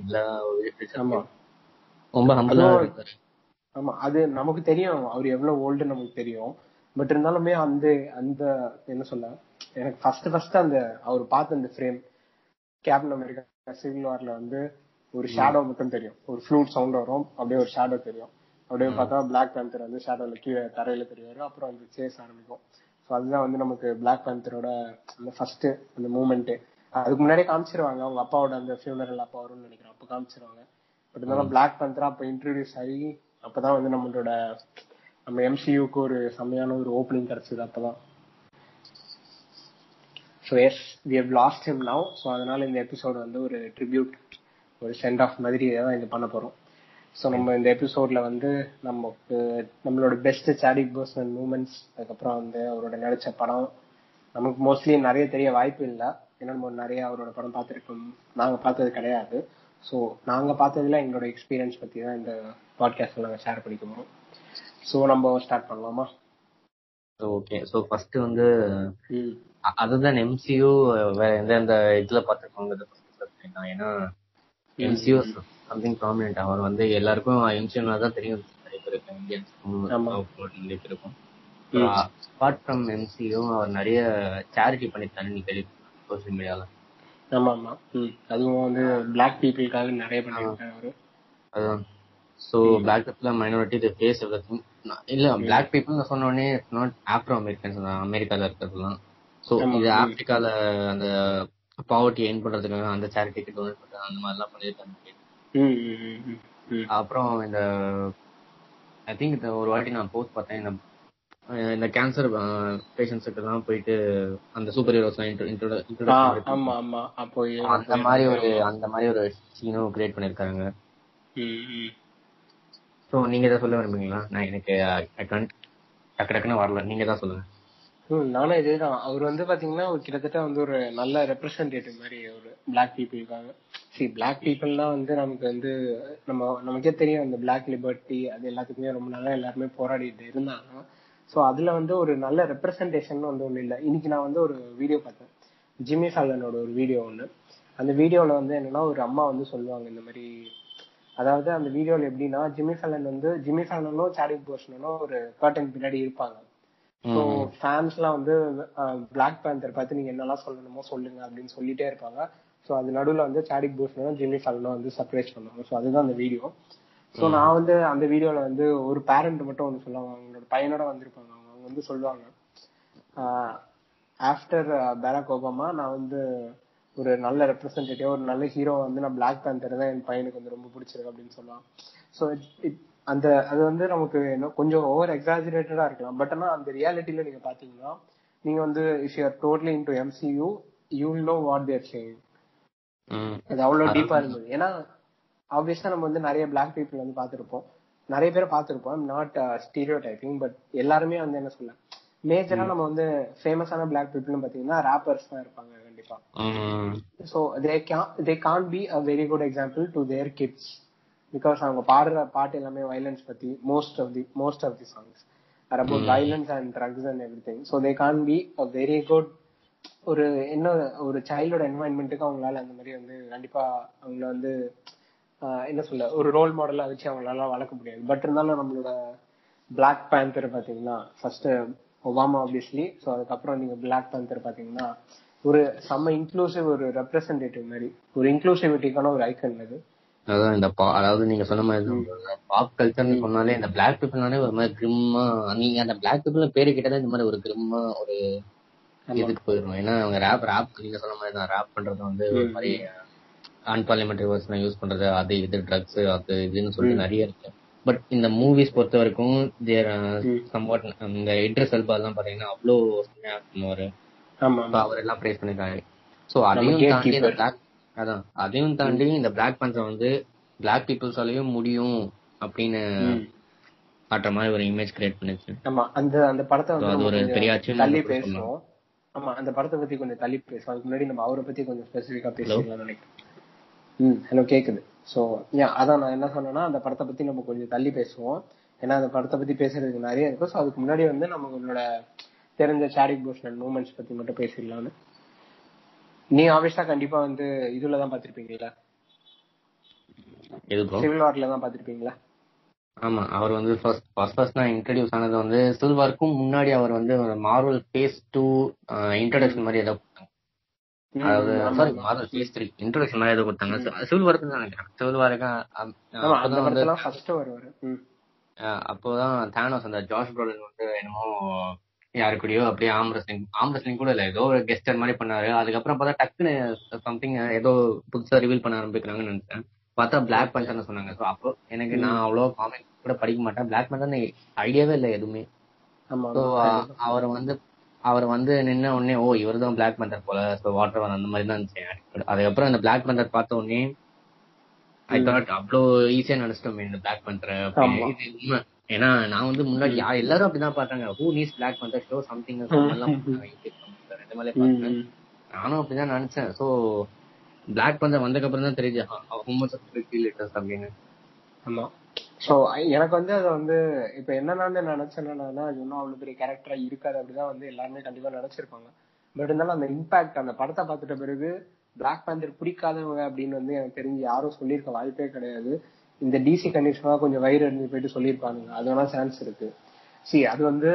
ஆமா. ரொம்ப இருக்காரு. ஆமா அது நமக்கு தெரியும். அவர் எவ்வளவு ஓல்டு நமக்கு தெரியும். பட் இருந்தாலுமே அந்த அந்த என்ன சொல்ல எனக்கு ஃபர்ஸ்ட் ஃபர்ஸ்ட் அந்த அவர் பார்த்த அந்த ஃப்ரேம் கேப்டன் அமெரிக்கா சிவில் வார்ல வந்து ஒரு ஷேடோ மட்டும் தெரியும். ஒரு ஃப்ளூட் சவுண்ட் வரும் அப்படியே ஒரு ஷேடோ தெரியும். அப்படியே பார்த்தா பிளாக் பேந்தர் வந்து ஷேடோல கீழே தரையில தெரியாரு அப்புறம் அந்த சேஸ் ஆரம்பிக்கும். ஸோ அதுதான் வந்து நமக்கு பிளாக் பேந்தரோட அந்த ஃபர்ஸ்ட் அந்த மூமெண்ட் அதுக்கு முன்னாடியே காமிச்சிருவாங்க. அவங்க அப்பாவோட அந்த ஃபியூனரல் அப்பா வரும்னு நினைக்கிறேன். அப்போ காமிச்சிருவாங்க. பட் இருந்தாலும் பிளாக் பேந்தரா அப்போ இன்ட்ரடியூஸ் ஆகி அப்பதான் வந்து நம்மளோட நம்ம எம்சியூக்கு ஒரு செம்மையான ஒரு ஓப்பனிங் கிடைச்சது அப்பதான். So yes we have lost him now so அதனால இந்த எபிசோடு வந்து ஒரு ட்ரிபியூட் ஒரு சென்ட் ஆஃப் மாதிரி தான் இது பண்ண போறோம். ஸோ நம்ம இந்த எபிசோட்ல வந்து நமக்கு நம்மளோட பெஸ்ட் சாடிக் பர்சனல் மூமெண்ட்ஸ் அதுக்கப்புறம் வந்து அவரோட நடிச்ச படம். நமக்கு மோஸ்ட்லி நிறைய தெரிய வாய்ப்பு இல்லை. ஏன்னா நம்ம நிறைய அவரோட படம் பார்த்துருக்கோம். நாங்க பார்த்தது கிடையாது. ஸோ நாங்க பார்த்ததுல எங்களோட எக்ஸ்பீரியன்ஸ் பத்தி தான் இந்த பாட்காஸ்ட்ல நாங்கள் ஷேர் பண்ணிக்க ஸோ நம்ம ஸ்டார்ட் பண்ணலாமா? ஓகே சோ ஃபர்ஸ்ட் வந்து அதுதான் எம்சியூ வேற எந்த எந்த இதுல பார்த்திருக்கோங்கிறத first சொல்லிட்டேன். ஏன்னா எம்சியூ சம்திங் ப்ராமினென்ட் அவர் வந்து எல்லாருக்கும் எம்சியூனா தான் தெரியும். நிறைய பேருக்கு ஆமா. இந்தியன்ஸ் நிறைய பேருக்கும் அப்பார்ட் ஃப்ரம் எம்சியூ அவர் நிறைய சேரிட்டி பண்ணிருக்காரு நீ கேள்வி சோசியல் மீடியால ஆமா ஆமா. அதுவும் வந்து பிளாக் பீப்புளுக்காக நிறைய பண்ணியிருக்காரு அவரு. அதான் so black people minority they face everything இல்ல பிளாக் பீப்புள் சொன்ன உடனே நாட் ஆப்ரோ அமெரிக்கன்ஸ் தான் அமெரிக்கால இருக்கிறதுலாம் சோ. இது ஆப்பிரிக்கால அந்த பாவர்ட்டி எயின் பண்றதுக்காக அந்த சேரிட்டிக்கு டொனேட் பண்றாங்க அந்த மாதிரிலாம் பண்ணிருக்காங்க ம் ம், ம், ம், ம். அப்புறம் இந்த ஐ திங்க் இந்த ஒரு வாட்டி நான் போஸ்ட் பார்த்தேன் இந்த இந்த கேன்சர் பேஷண்ட்ஸுக்கு எல்லாம் போயிட்டு அந்த சூப்பர் ஹீரோஸ் ஆ, இன்ட்ரோட ஆமா ஆமா. அப்போ அந்த மாதிரி ஒரு அந்த மாதிரி ஒரு சீனும் கிரியேட் பண்ணிருக்காங்க. ஸோ நீங்க ஏதாவது சொல்ல விரும்புறீங்களா? நான் எனக்கு டக்கு டக்குன்னு வரல. நீங்க தான் சொல்லுங்க. ம், நானும் இதேதான். அவர் வந்து பாத்தீங்கன்னா ஒரு கிட்டத்தட்ட வந்து ஒரு நல்ல ரெப்ரசன்டேட்டிவ் மாதிரி ஒரு பிளாக் பீப்புளுக்காக சி பிளாக் பீப்புள்னா வந்து நமக்கு வந்து நம்ம நமக்கே தெரியும் அந்த பிளாக் லிபர்ட்டி அது எல்லாத்துக்குமே ரொம்ப நல்லா எல்லாருமே போராடிட்டு இருந்தாங்க. ஸோ அதுல வந்து ஒரு நல்ல ரெப்ரசன்டேஷன் வந்து ஒண்ணு இல்லை. இன்னைக்கு நான் வந்து ஒரு வீடியோ பார்த்தேன். ஜிம்மி சாலனோட ஒரு வீடியோ ஒன்று அந்த வீடியோல வந்து என்னன்னா ஒரு அம்மா வந்து சொல்லுவாங்க இந்த மாதிரி அதாவது அந்த வீடியோல எப்படின்னா ஜிம்மி சாலன் வந்து ஜிம்மி ஃபேலனும் சாடிக் போர்ஷனும் ஒரு கர்டன் பின்னாடி இருப்பாங்க. ஸோ ஃபேன்ஸ் எல்லாம் வந்து பிளாக் பேந்தர் பார்த்து நீங்க என்னெல்லாம் சொல்லணுமோ சொல்லுங்க அப்படின்னு சொல்லிட்டே இருப்பாங்க. ஸோ அது நடுவுல வந்து சாடிக் பூஷனும் ஜிம்மி ஃபேலனும் வந்து சர்ப்ரைஸ் பண்ணுவாங்க. ஸோ அதுதான் அந்த வீடியோ ஸோ நான் வந்து அந்த வீடியோல வந்து ஒரு பேரண்ட் மட்டும் ஒன்று சொல்லுவாங்க. அவங்களோட பையனோட வந்திருப்பாங்க. அவங்க அவங்க வந்து சொல்லுவாங்க ஆஃப்டர் பேராக் ஒபாமா நான் வந்து ஒரு நல்ல ரெப்ரசன்டேட்டிவ் ஒரு நல்ல ஹீரோ வந்து நான் பிளாக் பேந்தர் தான் என் பையனுக்கு வந்து ரொம்ப பிடிச்சிருக்கு அப்படின்னு சொல்லுவாங்க. ஸோ அந்த அது வந்து நமக்கு கொஞ்சம் ஓவர் எக்ஸாஜுரேட்டடா இருக்கலாம். பட் ஆனா அந்த ரியாலிட்டியில நீங்க பாத்தீங்கன்னா நீங்க வந்து if you are totally into MCU you know what they're saying அது அவ்வளவு டீப்பா இருந்தது. ஏன்னா ஆப்வியஸா நம்ம வந்து நிறைய பிளாக் பீப்புள் வந்து பாத்திருப்போம். நிறைய பேர் பார்த்திருப்போம் நாட் ஸ்டீரியோ டைப்பிங் பட் எல்லாருமே வந்து என்ன சொல்ல மேஜரா நம்ம வந்து ஃபேமஸான பிளாக் பீப்புள்னு பாத்தீங்கன்னா ரேப்பர்ஸ் தான் இருப்பாங்க கண்டிப்பா. So they they can be a very good example to their kids because அவங்க பாடுற பாட்டு எல்லாமே வைலன்ஸ் பத்தி most of the most of the songs are about violence and drugs and everything so they can be a very good ஒரு என்ன ஒரு சைல்டோட என்வாயன்மெண்ட்டுக்கு அவங்களால அந்த மாதிரி வந்து கண்டிப்பா அவங்கள வந்து என்ன சொல்ல ஒரு ரோல் மாடலா வச்சு அவங்களால வளர்க்க முடியாது. பட் இருந்தாலும் நம்மளோட பிளாக் பேந்தர் பாத்தீங்கன்னா ஃபர்ஸ்ட் ஒபாமா ஆப்வியஸ்லி ஸோ அதுக்கப்புறம் நீங்க பிளாக் பேந்தர் பாத்தீங்கன்னா ஒரு செம்ம இன்க்ளூசிவ் ஒரு ரெப்ரசன்டேட்டிவ் மாதிரி. ஒரு இன்க்ளூசிவிட்டிக்கான ஒரு ஐக்கன் அது. அதான் இந்த பா- அதாவது நீங்க சொன்ன மாதிரி பாப் கல்ச்சர்னு சொன்னாலே இந்த பிளாக் பீப்புள்னாலே ஒரு மாதிரி கிரிம்மா நீங்க அந்த பிளாக் பீப்புள் பேரு கிட்டதான் இந்த மாதிரி ஒரு கிரிம்மா ஒரு இதுக்கு போயிடும். ஏன்னா அவங்க ரேப் ரேப் நீங்க சொன்ன மாதிரி தான் ரேப் பண்றது வந்து ஒரு மாதிரி அன்பார்லிமெண்டரி வேர்ட்ஸ் யூஸ் பண்றது. அது இது ட்ரக்ஸ் அது இதுன்னு சொல்லிட்டு நிறைய இருக்கு. பட் இந்த மூவிஸ் பொறுத்த வரைக்கும் தேர் சம்வாட் இந்த இட்ரஸ் எல்பா எல்லாம் பாத்தீங்கன்னா அவ்வளோ பண்ணுவாரு அவர். எல்லாம் பிரேஸ் பண்ணிருக்காங்க. சோ அதையும் தாண்டி இந்த பிளாக் அதான். அதையும் தாண்டி இந்த பிளாக் பண்ற வந்து பிளாக் பீப்புள்ஸாலயும் முடியும் அப்படின்னு காட்டுற மாதிரி ஒரு இமேஜ் கிரியேட் பண்ணிருச்சு ஆமா அந்த அந்த படத்தை வந்து அது ஒரு பெரிய தள்ளி பேசுவோம். ஆமா அந்த படத்தை பத்தி கொஞ்சம் தள்ளி பேசுவோம். அதுக்கு முன்னாடி நம்ம அவரை பத்தி கொஞ்சம் ஸ்பெசிஃபிக்கா பேசிக்கலாம் நினைக்கிறேன். ம் ஹலோ கேக்குது. சோ ஏன் அதான் நான் என்ன சொன்னேன்னா அந்த படத்தை பத்தி நம்ம கொஞ்சம் தள்ளி பேசுவோம். ஏன்னா அந்த படத்தை பத்தி பேசுறதுக்கு நிறைய இருக்கு. ஸோ அதுக்கு முன்னாடி வந்து நம்ம உங்களோட தெரிஞ்ச சாரிக் பூஷன் மூமெண்ட்ஸ் பத்தி மட்டும் பேசிடலாம்னு. நீ ஆப்வியஸா கண்டிப்பா வந்து இதுல தான் பாத்திருப்பீங்களா சிவில் வார்ல தான் பாத்திருப்பீங்களா ஆமா அவர் வந்து ஃபர்ஸ்ட் ஃபர்ஸ்ட் ஃபர்ஸ்ட் நான் இன்ட்ரடியூஸ் ஆனது வந்து சில்வருக்கும் முன்னாடி அவர் வந்து மார்வல் ஃபேஸ் டூ இன்ட்ரடக்ஷன் மாதிரி ஏதோ அதாவது sorry Marvel phase three introduction மாதிரி ஏதோ கொடுத்தாங்க. சில்வருக்கு தான் நினைக்கிறேன். சில்வருக்கு அப்போதான் தானோஸ் அந்த ஜார்ஜ் ப்ரோலன் வந்து என்னமோ யாரு கூடயோ அப்படியே ஆம் ரெஸ்லிங் ஆம் ரெஸ்லிங் கூட இல்ல. ஏதோ ஒரு கெஸ்டர் மாதிரி பண்ணாரு. அதுக்கப்புறம் பார்த்தா டக்குன்னு சம்திங் ஏதோ புதுசா ரிவீல் பண்ண ஆரம்பிக்கிறாங்கன்னு நினைச்சேன். பார்த்தா பிளாக் பண்டர்னு சொன்னாங்க. ஸோ அப்போ எனக்கு நான் அவ்வளோ காமிக் கூட படிக்க மாட்டேன். பிளாக் பண்டர் ஐடியாவே இல்லை எதுவுமே. ஸோ அவர் வந்து அவர் வந்து நின்ன உடனே ஓ இவர் தான் பிளாக் பண்டர் போல. ஸோ வாட்டர் அந்த மாதிரி தான் இருந்துச்சு. அதுக்கப்புறம் அந்த பிளாக் பண்டர் பார்த்த உடனே ஐ தாட் அவ்வளோ ஈஸியா நினைச்சிட்டோமே இந்த பிளாக் உண்மை. ஏன்னா நான் வந்து முன்னாடி எல்லாரும் அப்படிதான் பார்த்தாங்க. ஹூ நீஸ் பிளாக் பண்ற ஷோ சம்திங் எல்லாம் இந்த மாதிரி பார்த்தேன் ம். நானும் அப்படிதான் நினைச்சேன். சோ பிளாக் பந்தர் வந்ததுக்கு அப்புறம் தான் தெரியுது. அப்படின்னு. ஆமா. சோ எனக்கு வந்து அது வந்து இப்ப என்ன நான் நினைச்சேன்னா அது இன்னும் அவ்வளவு பெரிய கேரக்டரா இருக்காது அப்படிதான் வந்து எல்லாருமே கண்டிப்பா நினைச்சிருப்பாங்க. பட் இருந்தாலும் அந்த இம்பாக்ட் அந்த படத்தை பார்த்துட்ட பிறகு பிளாக் பேந்தர் பிடிக்காதவங்க அப்படின்னு வந்து எனக்கு தெரிஞ்சு யாரும் சொல்லியிருக்க வாய்ப்பே கிடையாது. இந்த டிசி கண்டிஷனா கொஞ்சம் வயிறு எறிஞ்சு போயிட்டு சொல்லியிருப்பானுங்க அது வேணா சான்ஸ் இருக்கு. சி அது வந்து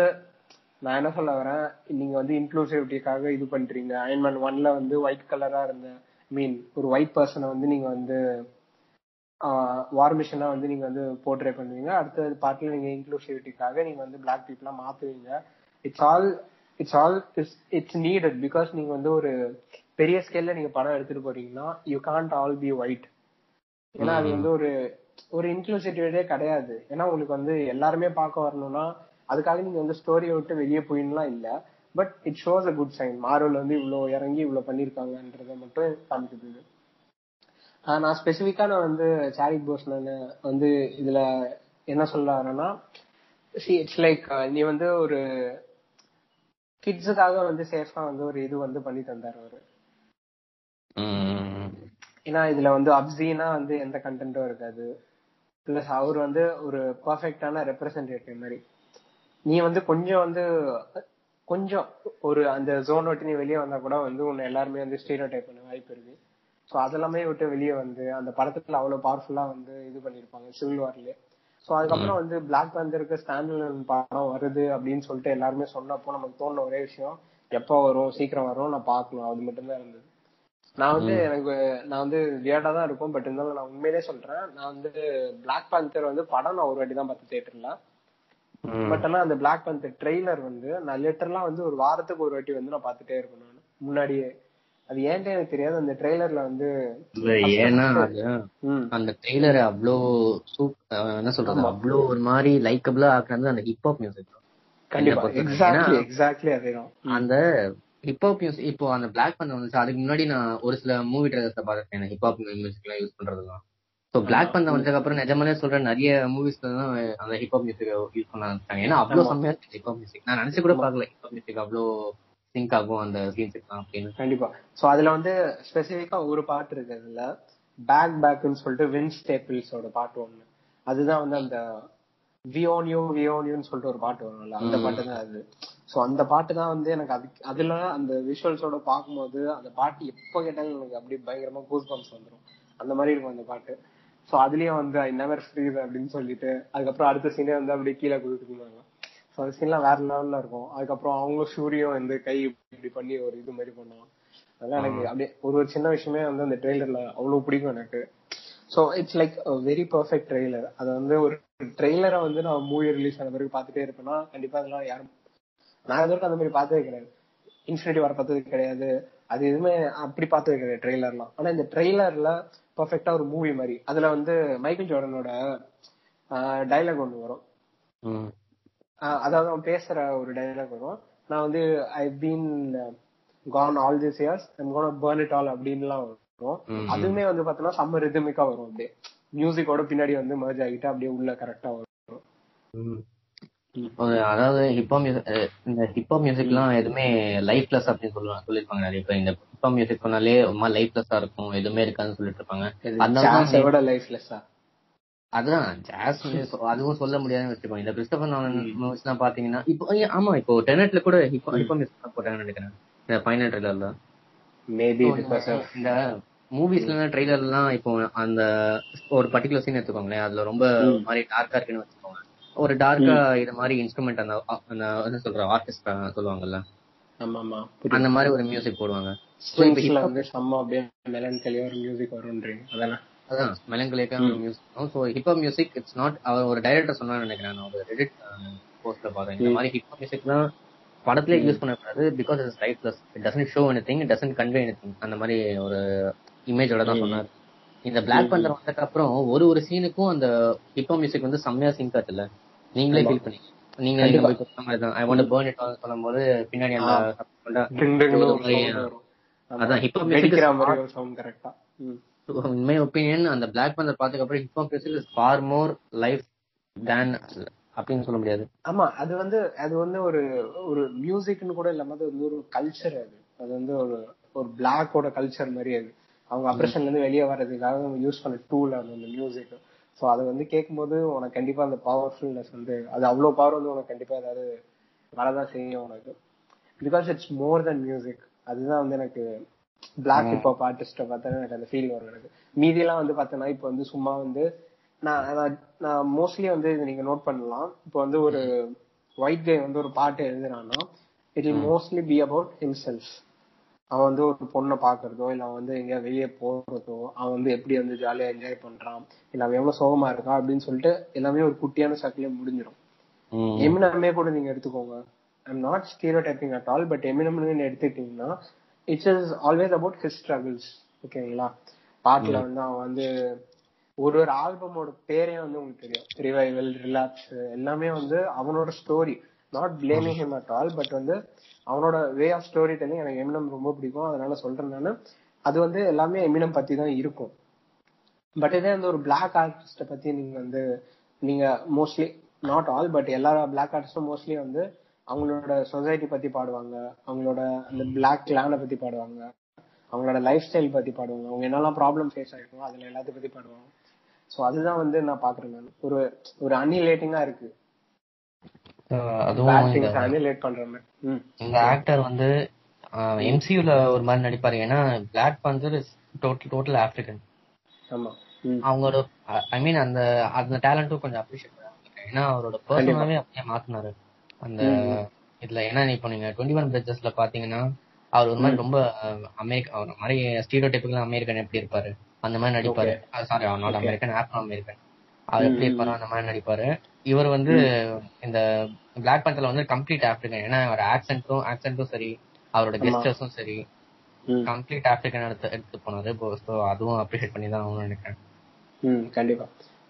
நான் என்ன சொல்ல வரேன்? நீங்க வந்து இன்க்ளூசிவிட்டிக்காக இது பண்றீங்க. அயன்மேன் ஒன்ல வந்து ஒயிட் கலரா இருந்த மீன் ஒரு ஒயிட் பர்சனை வந்து நீங்க வந்து வார் மிஷனா வந்து நீங்க வந்து போர்ட்ரே பண்ணுவீங்க. அடுத்த பார்ட்ல நீங்க இன்க்ளூசிவிட்டிக்காக நீங்க வந்து பிளாக் பீப்புளா மாத்துவீங்க. It's all it's all it's it's needed because நீங்க வந்து ஒரு பெரிய ஸ்கேல்ல நீங்க படம் எடுத்துட்டு போறீங்கன்னா you can't all be white ஏன்னா அது வந்து ஒரு ஒரு இன்க்ளூசிவிட்டியே கிடையாது. ஏன்னா உங்களுக்கு வந்து எல்லாருமே பார்க்க வரணும்னா அதுக்காக நீங்க வந்து ஸ்டோரியை விட்டு வெளியே போயிடலாம் இல்ல. But it shows a good sign Marvel வந்து இவ்வளவு இறங்கி இவ்வளவு பண்ணிருக்காங்கன்றத மட்டும் காமிக்குது. ஆஹ் நான் ஸ்பெசிஃபிக்கா நான் வந்து சாரிக் போஸ்லன் வந்து இதுல என்ன சொல்ல வரேன்னா இட்ஸ் லைக் நீ வந்து ஒரு கிட்ஸுக்காக வந்து சேஃபா வந்து ஒரு இது வந்து பண்ணி தந்தாரு அவரு. ஏன்னா இதுல வந்து அப்சினா வந்து எந்த கண்டென்ட்டும் இருக்காது. பிளஸ் அவர் வந்து ஒரு பர்ஃபெக்டான ரெப்ரசன்டேட்டிவ் மாதிரி. நீ வந்து கொஞ்சம் வந்து கொஞ்சம் ஒரு அந்த ஜோன் விட்டு நீ வெளியே வந்தா கூட வந்து உன்னை எல்லாருமே வந்து ஸ்டீரியோ டைப் பண்ண வாய்ப்பு இருக்கு. ஸோ அதெல்லாமே விட்டு வெளியே வந்து அந்த படத்துல அவ்வளவு பவர்ஃபுல்லா வந்து இது பண்ணிருப்பாங்க சிவில் வார்லயே ஸோ அதுக்கப்புறம் வந்து பிளாக் பேந்தருக்கு ஸ்டாண்டர்ட் படம் வருது அப்படின்னு சொல்லிட்டு எல்லாருமே சொன்னப்போ நமக்கு தோணுன ஒரே விஷயம் எப்போ வரும் சீக்கிரம் வரும் நான் பார்க்கணும். அது மட்டும்தான் இருந்தது. நான் வந்து எனக்கு நான் வந்து வியர்டா தான் இருக்கும் பட் இருந்தாலும் நான் உண்மையிலே சொல்றேன் நான் வந்து பிளாக் பேந்தர் வந்து படம் நான் ஒரு வாட்டி தான் பார்த்து தேட்டர்ல. பட் ஆனா அந்த பிளாக் பேந்தர் ட்ரெய்லர் வந்து நான் லிட்டரலா வந்து ஒரு வாரத்துக்கு ஒரு வாட்டி வந்து நான் பார்த்துட்டே இருப்பேன் நான் முன்னாடியே. அது ஏன்ட்டு எனக்கு தெரியாது அந்த ட்ரெய்லர்ல வந்து ஏன்னா அந்த ட்ரெய்லர் அவ்வளோ என்ன சொல்றது அவ்வளோ ஒரு மாதிரி லைக்கபிளா ஆக்குறது அந்த ஹிப்ஹாப் மியூசிக் கண்டிப்பா. எக்ஸாக்ட்லி எக்ஸாக்ட்லி அதேதான். அந்த ஹிப்ஹாப் மியூசிக் இப்போ அந்த பிளாக் பண்ண வந்துச்சு. அதுக்கு முன்னாடி நான் ஒரு சில மூவி ட்ரெய்லர்ஸ் பார்த்துருக்கேன். ஹிப்ஹாப் மியூசிக் எல்லாம் யூஸ் பண்றதுலாம். சோ பிளாக் பந்த வந்ததுக்கு அப்புறம் நிஜமாலே சொல்றேன் நிறைய மூவிஸ்ல தான் அந்த ஹிப்ஹாப் மியூசிக் யூஸ் பண்ண ஆரம்பிச்சாங்க ஏன்னா அவ்வளவு செம்மையா இருக்கு ஹிப்ஹாப் மியூசிக் நான் நினைச்சு கூட பார்க்கல ஹிப்ஹாப் மியூசிக் அவ்வளோ சிங்க் ஆகும் அந்த சீன்ஸுக்கு அப்படின்னு. கண்டிப்பா. சோ அதுல வந்து ஸ்பெசிபிக்கா ஒரு பாட்டு இருக்கு அதுல. பேக் பேக்னு சொல்லிட்டு வின் ஸ்டேபிள்ஸோட பாட்டு ஒண்ணு. அதுதான் வந்து அந்த வியோனியோ வியோனியோன்னு சொல்லிட்டு ஒரு பாட்டு வரும்ல அந்த பாட்டு தான் அது. சோ அந்த பாட்டு தான் வந்து எனக்கு அது அதுல அந்த விஷுவல்ஸோட பார்க்கும்போது அந்த பாட்டு எப்ப கேட்டாலும் எனக்கு அப்படியே பயங்கரமா கூஸ் பம்ப்ஸ் வந்துரும். அந்த மாதிரி இருக்கும் அந்த பாட்டு. சோ அதுலயும் வந்து ஐ நெவர் ஃப்ரீஸ் அப்படின்னு சொல்லிட்டு அதுக்கப்புறம் அடுத்த சீனே வந்து அப்படியே கீழே குதிச்சுருந்தாங்க ஸோ அந்த சீன்லாம் வேற லெவல்ல இருக்கும். அதுக்கப்புறம் அவங்களும் சூரியம் வந்து கை இப்படி பண்ணி ஒரு இது மாதிரி பண்ணுவான் அதெல்லாம் எனக்கு அப்படியே ஒரு ஒரு சின்ன விஷயமே வந்து அந்த ட்ரெய்லர்ல அவ்வளவு பிடிக்கும் எனக்கு. So it's like very perfect trailer அது வந்து ஒரு ட்ரெய்லரை வந்து நான் மூவி ரிலீஸ் ஆன பிறகு பார்த்துட்டே இருப்பேன்னா கண்டிப்பா அதெல்லாம் யாரும் நான் இது வரைக்கும் அந்த மாதிரி பார்த்ததே கிடையாது. இன்ஃபினிட்டி வர பார்த்தது கிடையாது. அது எதுவுமே அப்படி பார்த்தது கிடையாது ட்ரெய்லர்லாம் ஆனா இந்த ட்ரெய்லர்ல பர்ஃபெக்டா ஒரு மூவி மாதிரி. அதுல வந்து மைக்கேல் ஜோர்டனோட டைலாக் ஒன்று வரும். அதாவது அவன் பேசுற ஒரு டைலாக் வரும். நான் வந்து I been gone all this years I'm gonna burn it all அப்படின்லாம் வரும். அதுவுமே வந்து பார்த்தோம்னா செம்ம ரிதமிக்கா வரும் அப்படியே. மியூசிக்கோட பின்னாடி வந்து மர்ஜ் ஆகிட்டு அப்படியே உள்ள கரெக்டா வரும். அதாவது ஹிப்ஹாப் மியூசிக் இந்த ஹிப்ஹாப் மியூசிக்லாம் எதுவுமே லைஃப்லெஸ் அப்படின்னு சொல்லுவாங்க சொல்லிருப்பாங்க நிறைய பேர். இந்த ஹிப்ஹாப் மியூசிக் சொன்னாலே ரொம்ப லைஃப்லெஸ்ஸா இருக்கும் எதுவுமே இருக்காதுன்னு சொல்லிட்டு இருப்பாங்க. அதனால லைஃப்லெஸ்ஸா அதுதான் ஜாஸ் அதுவும் சொல்ல முடியாதுன்னு வச்சுக்கோங்க இந்த கிறிஸ்டபர் நாலன் மூவிஸ் எல்லாம் பாத்தீங்கன்னா இப்போ ஆமா இப்போ டெனட்ல கூட ஹிப் ஹிப் மியூசிக் போட்டாங்கன்னு நினைக்கிறேன். இந்த ஃபைனல் ட்ரெய்லர்ல மேபி இந்த மூவிஸ்ல ட்ரெய்லர்லாம் இப்போ அந்த ஒரு பர்டிகுலர் சீன் எடுத்துக்கோங்களேன். அதுல ரொம்ப மாதிரி டார்க்கா இருக்குன்னு ஒரு டார்க்கா இது மாதிரி இன்ஸ்ட்ருமெண்ட் அந்த என்ன சொல்ற ஆர்கெஸ்ட்ரா சொல்லுவாங்கல்ல. அந்த மாதிரி ஒரு மியூசிக் போடுவாங்க. செம்ம அப்படியே மெலன்கலியா ஒரு மியூசிக் வரும்ன்றீங்க. அதெல்லாம். அதான் மெலங்கலிக்கான music so hip hop music it's not அவர் ஒரு டைரக்டர் சொன்னா நினைக்கிறேன் நான் ஒரு ரெடிட் போஸ்ட்ல பார்த்தேன். இந்த மாதிரி ஹிப்ஹாப் மியூசிக்லாம் படத்துல யூஸ் பண்ணக்கூடாது because it's lifeless it doesn't show anything it doesn't convey anything அந்த மாதிரி ஒரு இமேஜோட தான் சொன்னார். இந்த பிளாக் பந்தர் வந்ததுக்கு அப்புறம் ஒரு ஒரு சீனுக்கும் அந்த ஹிப்ஹாப் மியூசிக் வந்து செம்மையா சிங்க் ஆச்சுல நீங்களே ஃபீல் பண்ணி நீங்க ஐ வாண்ட் பேர்ன் இட் சொல்லும் போது பின்னாடி அந்த அதான் ஹிப்ஹாப் மியூசிக் கரெக்டா இன் மை. ஒப்பீனியன் அந்த பிளாக் பந்தர் பார்த்ததுக்கு அப்புறம் hip hop music is for more life than அப்படின்னு சொல்ல முடியாது. ஆமா அது வந்து அது வந்து ஒரு ஒரு மியூசிக்னு கூட இல்லாம அது வந்து ஒரு கல்ச்சர் அது. அது வந்து ஒரு ஒரு பிளாக்கோட கல்ச்சர் மாதிரி அது. அவங்க அப்ரஷன்ல இருந்து வெளியே வர்றதுக்காக யூஸ் பண்ண டூல் அது அந்த மியூசிக் ஸோ அதை வந்து கேட்கும்போது உனக்கு கண்டிப்பா அந்த பவர்ஃபுல்னஸ் வந்து அது அவ்வளவு பவர் வந்து உனக்கு கண்டிப்பா ஏதாவது வரதான் செய்யும் உனக்கு. Because it's more than music அதுதான் வந்து எனக்கு பிளாக் ஹிப்ஹாப் ஆர்டிஸ்ட பார்த்தா எனக்கு அந்த ஃபீல் வரும் எனக்கு. மீதியெல்லாம் வந்து பார்த்தோன்னா இப்போ வந்து சும்மா வந்து நான் நான் மோஸ்ட்லி வந்து இது நீங்க நோட் பண்ணலாம். இப்போ வந்து ஒரு ஒயிட் கே வந்து ஒரு பாட்டு எழுதுறான்னா it'll mostly be about himself அவன் வந்து ஒரு பொண்ணை பாக்குறதோ இல்ல அவன் வந்து எங்கேயா வெளியே போறதோ அவன் வந்து எப்படி வந்து ஜாலியா என்ஜாய் பண்றான் இல்ல அவன் எவ்வளவு சோகமா இருக்கான் அப்படின்னு சொல்லிட்டு எல்லாமே ஒரு குட்டியான சக்கிலே முடிஞ்சிடும் எமினமே கூட நீங்க எடுத்துக்கோங்க. I'm not stereotyping at all but எமினம்னு எடுத்துக்கிட்டீங்கன்னா it's is always about his struggles ஓகேங்களா? பாட்டுல வந்து அவன் வந்து ஒரு ஒரு ஆல்பமோட பேரே வந்து உங்களுக்கு தெரியும். ரிவைவல் ரிலாப்ஸ் எல்லாமே வந்து அவனோட story not blaming him at all but வந்து அவனோட வே ஆஃப் ஸ்டோரி டெல்லிங் எனக்கு எமினம் ரொம்ப பிடிக்கும். அதனால சொல்றேன் நான். அது வந்து எல்லாமே எமினம் பத்தி தான் இருக்கும். பட் இதே வந்து ஒரு பிளாக் ஆர்டிஸ்ட பத்தி நீங்க வந்து நீங்க மோஸ்ட்லி நாட் ஆல் பட் எல்லா பிளாக் ஆர்டிஸ்டும் மோஸ்ட்லி வந்து அவங்களோட சொசைட்டி பத்தி பாடுவாங்க. அவங்களோட அந்த பிளாக் கிளானை பத்தி பாடுவாங்க. அவங்களோட லைஃப் ஸ்டைல் பத்தி பாடுவாங்க. அவங்க என்னெல்லாம் ப்ராப்ளம் ஃபேஸ் ஆயிருக்கோம் அதுல எல்லாத்தையும் பத்தி பாடுவாங்க. ஸோ அதுதான் வந்து நான் பாக்குறேன் நான். ஒரு ஒரு அன்னிலேட்டிங்கா இருக்கு. மாதிரி இந்த ஆக்டர் வந்து எம்சியூல ஒரு மாதிரி நடிப்பாரு. ஏன்னா Black Panther total total African ஆமா. அவங்களோட ஐ மீன் அந்த அந்த டேலண்ட்டும் கொஞ்சம் அப்ரிஷியேட் ஏன்னா அவரோட பர்சனாவே அப்படியே மாத்தினாரு. அந்த இதுல ஏன்னா இப்போ நீங்க டுவெண்ட்டி ஒன் பிரிட்ஜஸ்ல பாத்தீங்கன்னா அவர் ஒரு மாதிரி ரொம்ப அமெரிக்கா ஒரு மாதிரி ஸ்டீரியோ டைப்புக்கு அமெரிக்கன் எப்படி இருப்பாரு? அந்த மாதிரி நடிப்பாரு. சாரி அவர் நாட் அமெரிக்கன் ஆப்ரோ அமெரிக்கன் அவர் எப்படி இருப்பாரோ அந்த மாதிரி நடிப்பாரு. இவர் வந்து இந்த பிளாக் பந்தர்ல வந்து கம்ப்ளீட் ஆப்பிரிக்கன் ஏன்னா அவர் ஆக்சென்ட்டும் ஆக்சென்ட்டும் சரி அவரோட கெஸ்டர்ஸும் சரி கம்ப்ளீட் ஆப்பிரிக்கன் எடுத்து எடுத்து போனாரு. ஸோ அதுவும் அப்ரிஷியேட் பண்ணி தான் ஆகணும்னு நினைக்கிறேன். ம் கண்டிப்பா.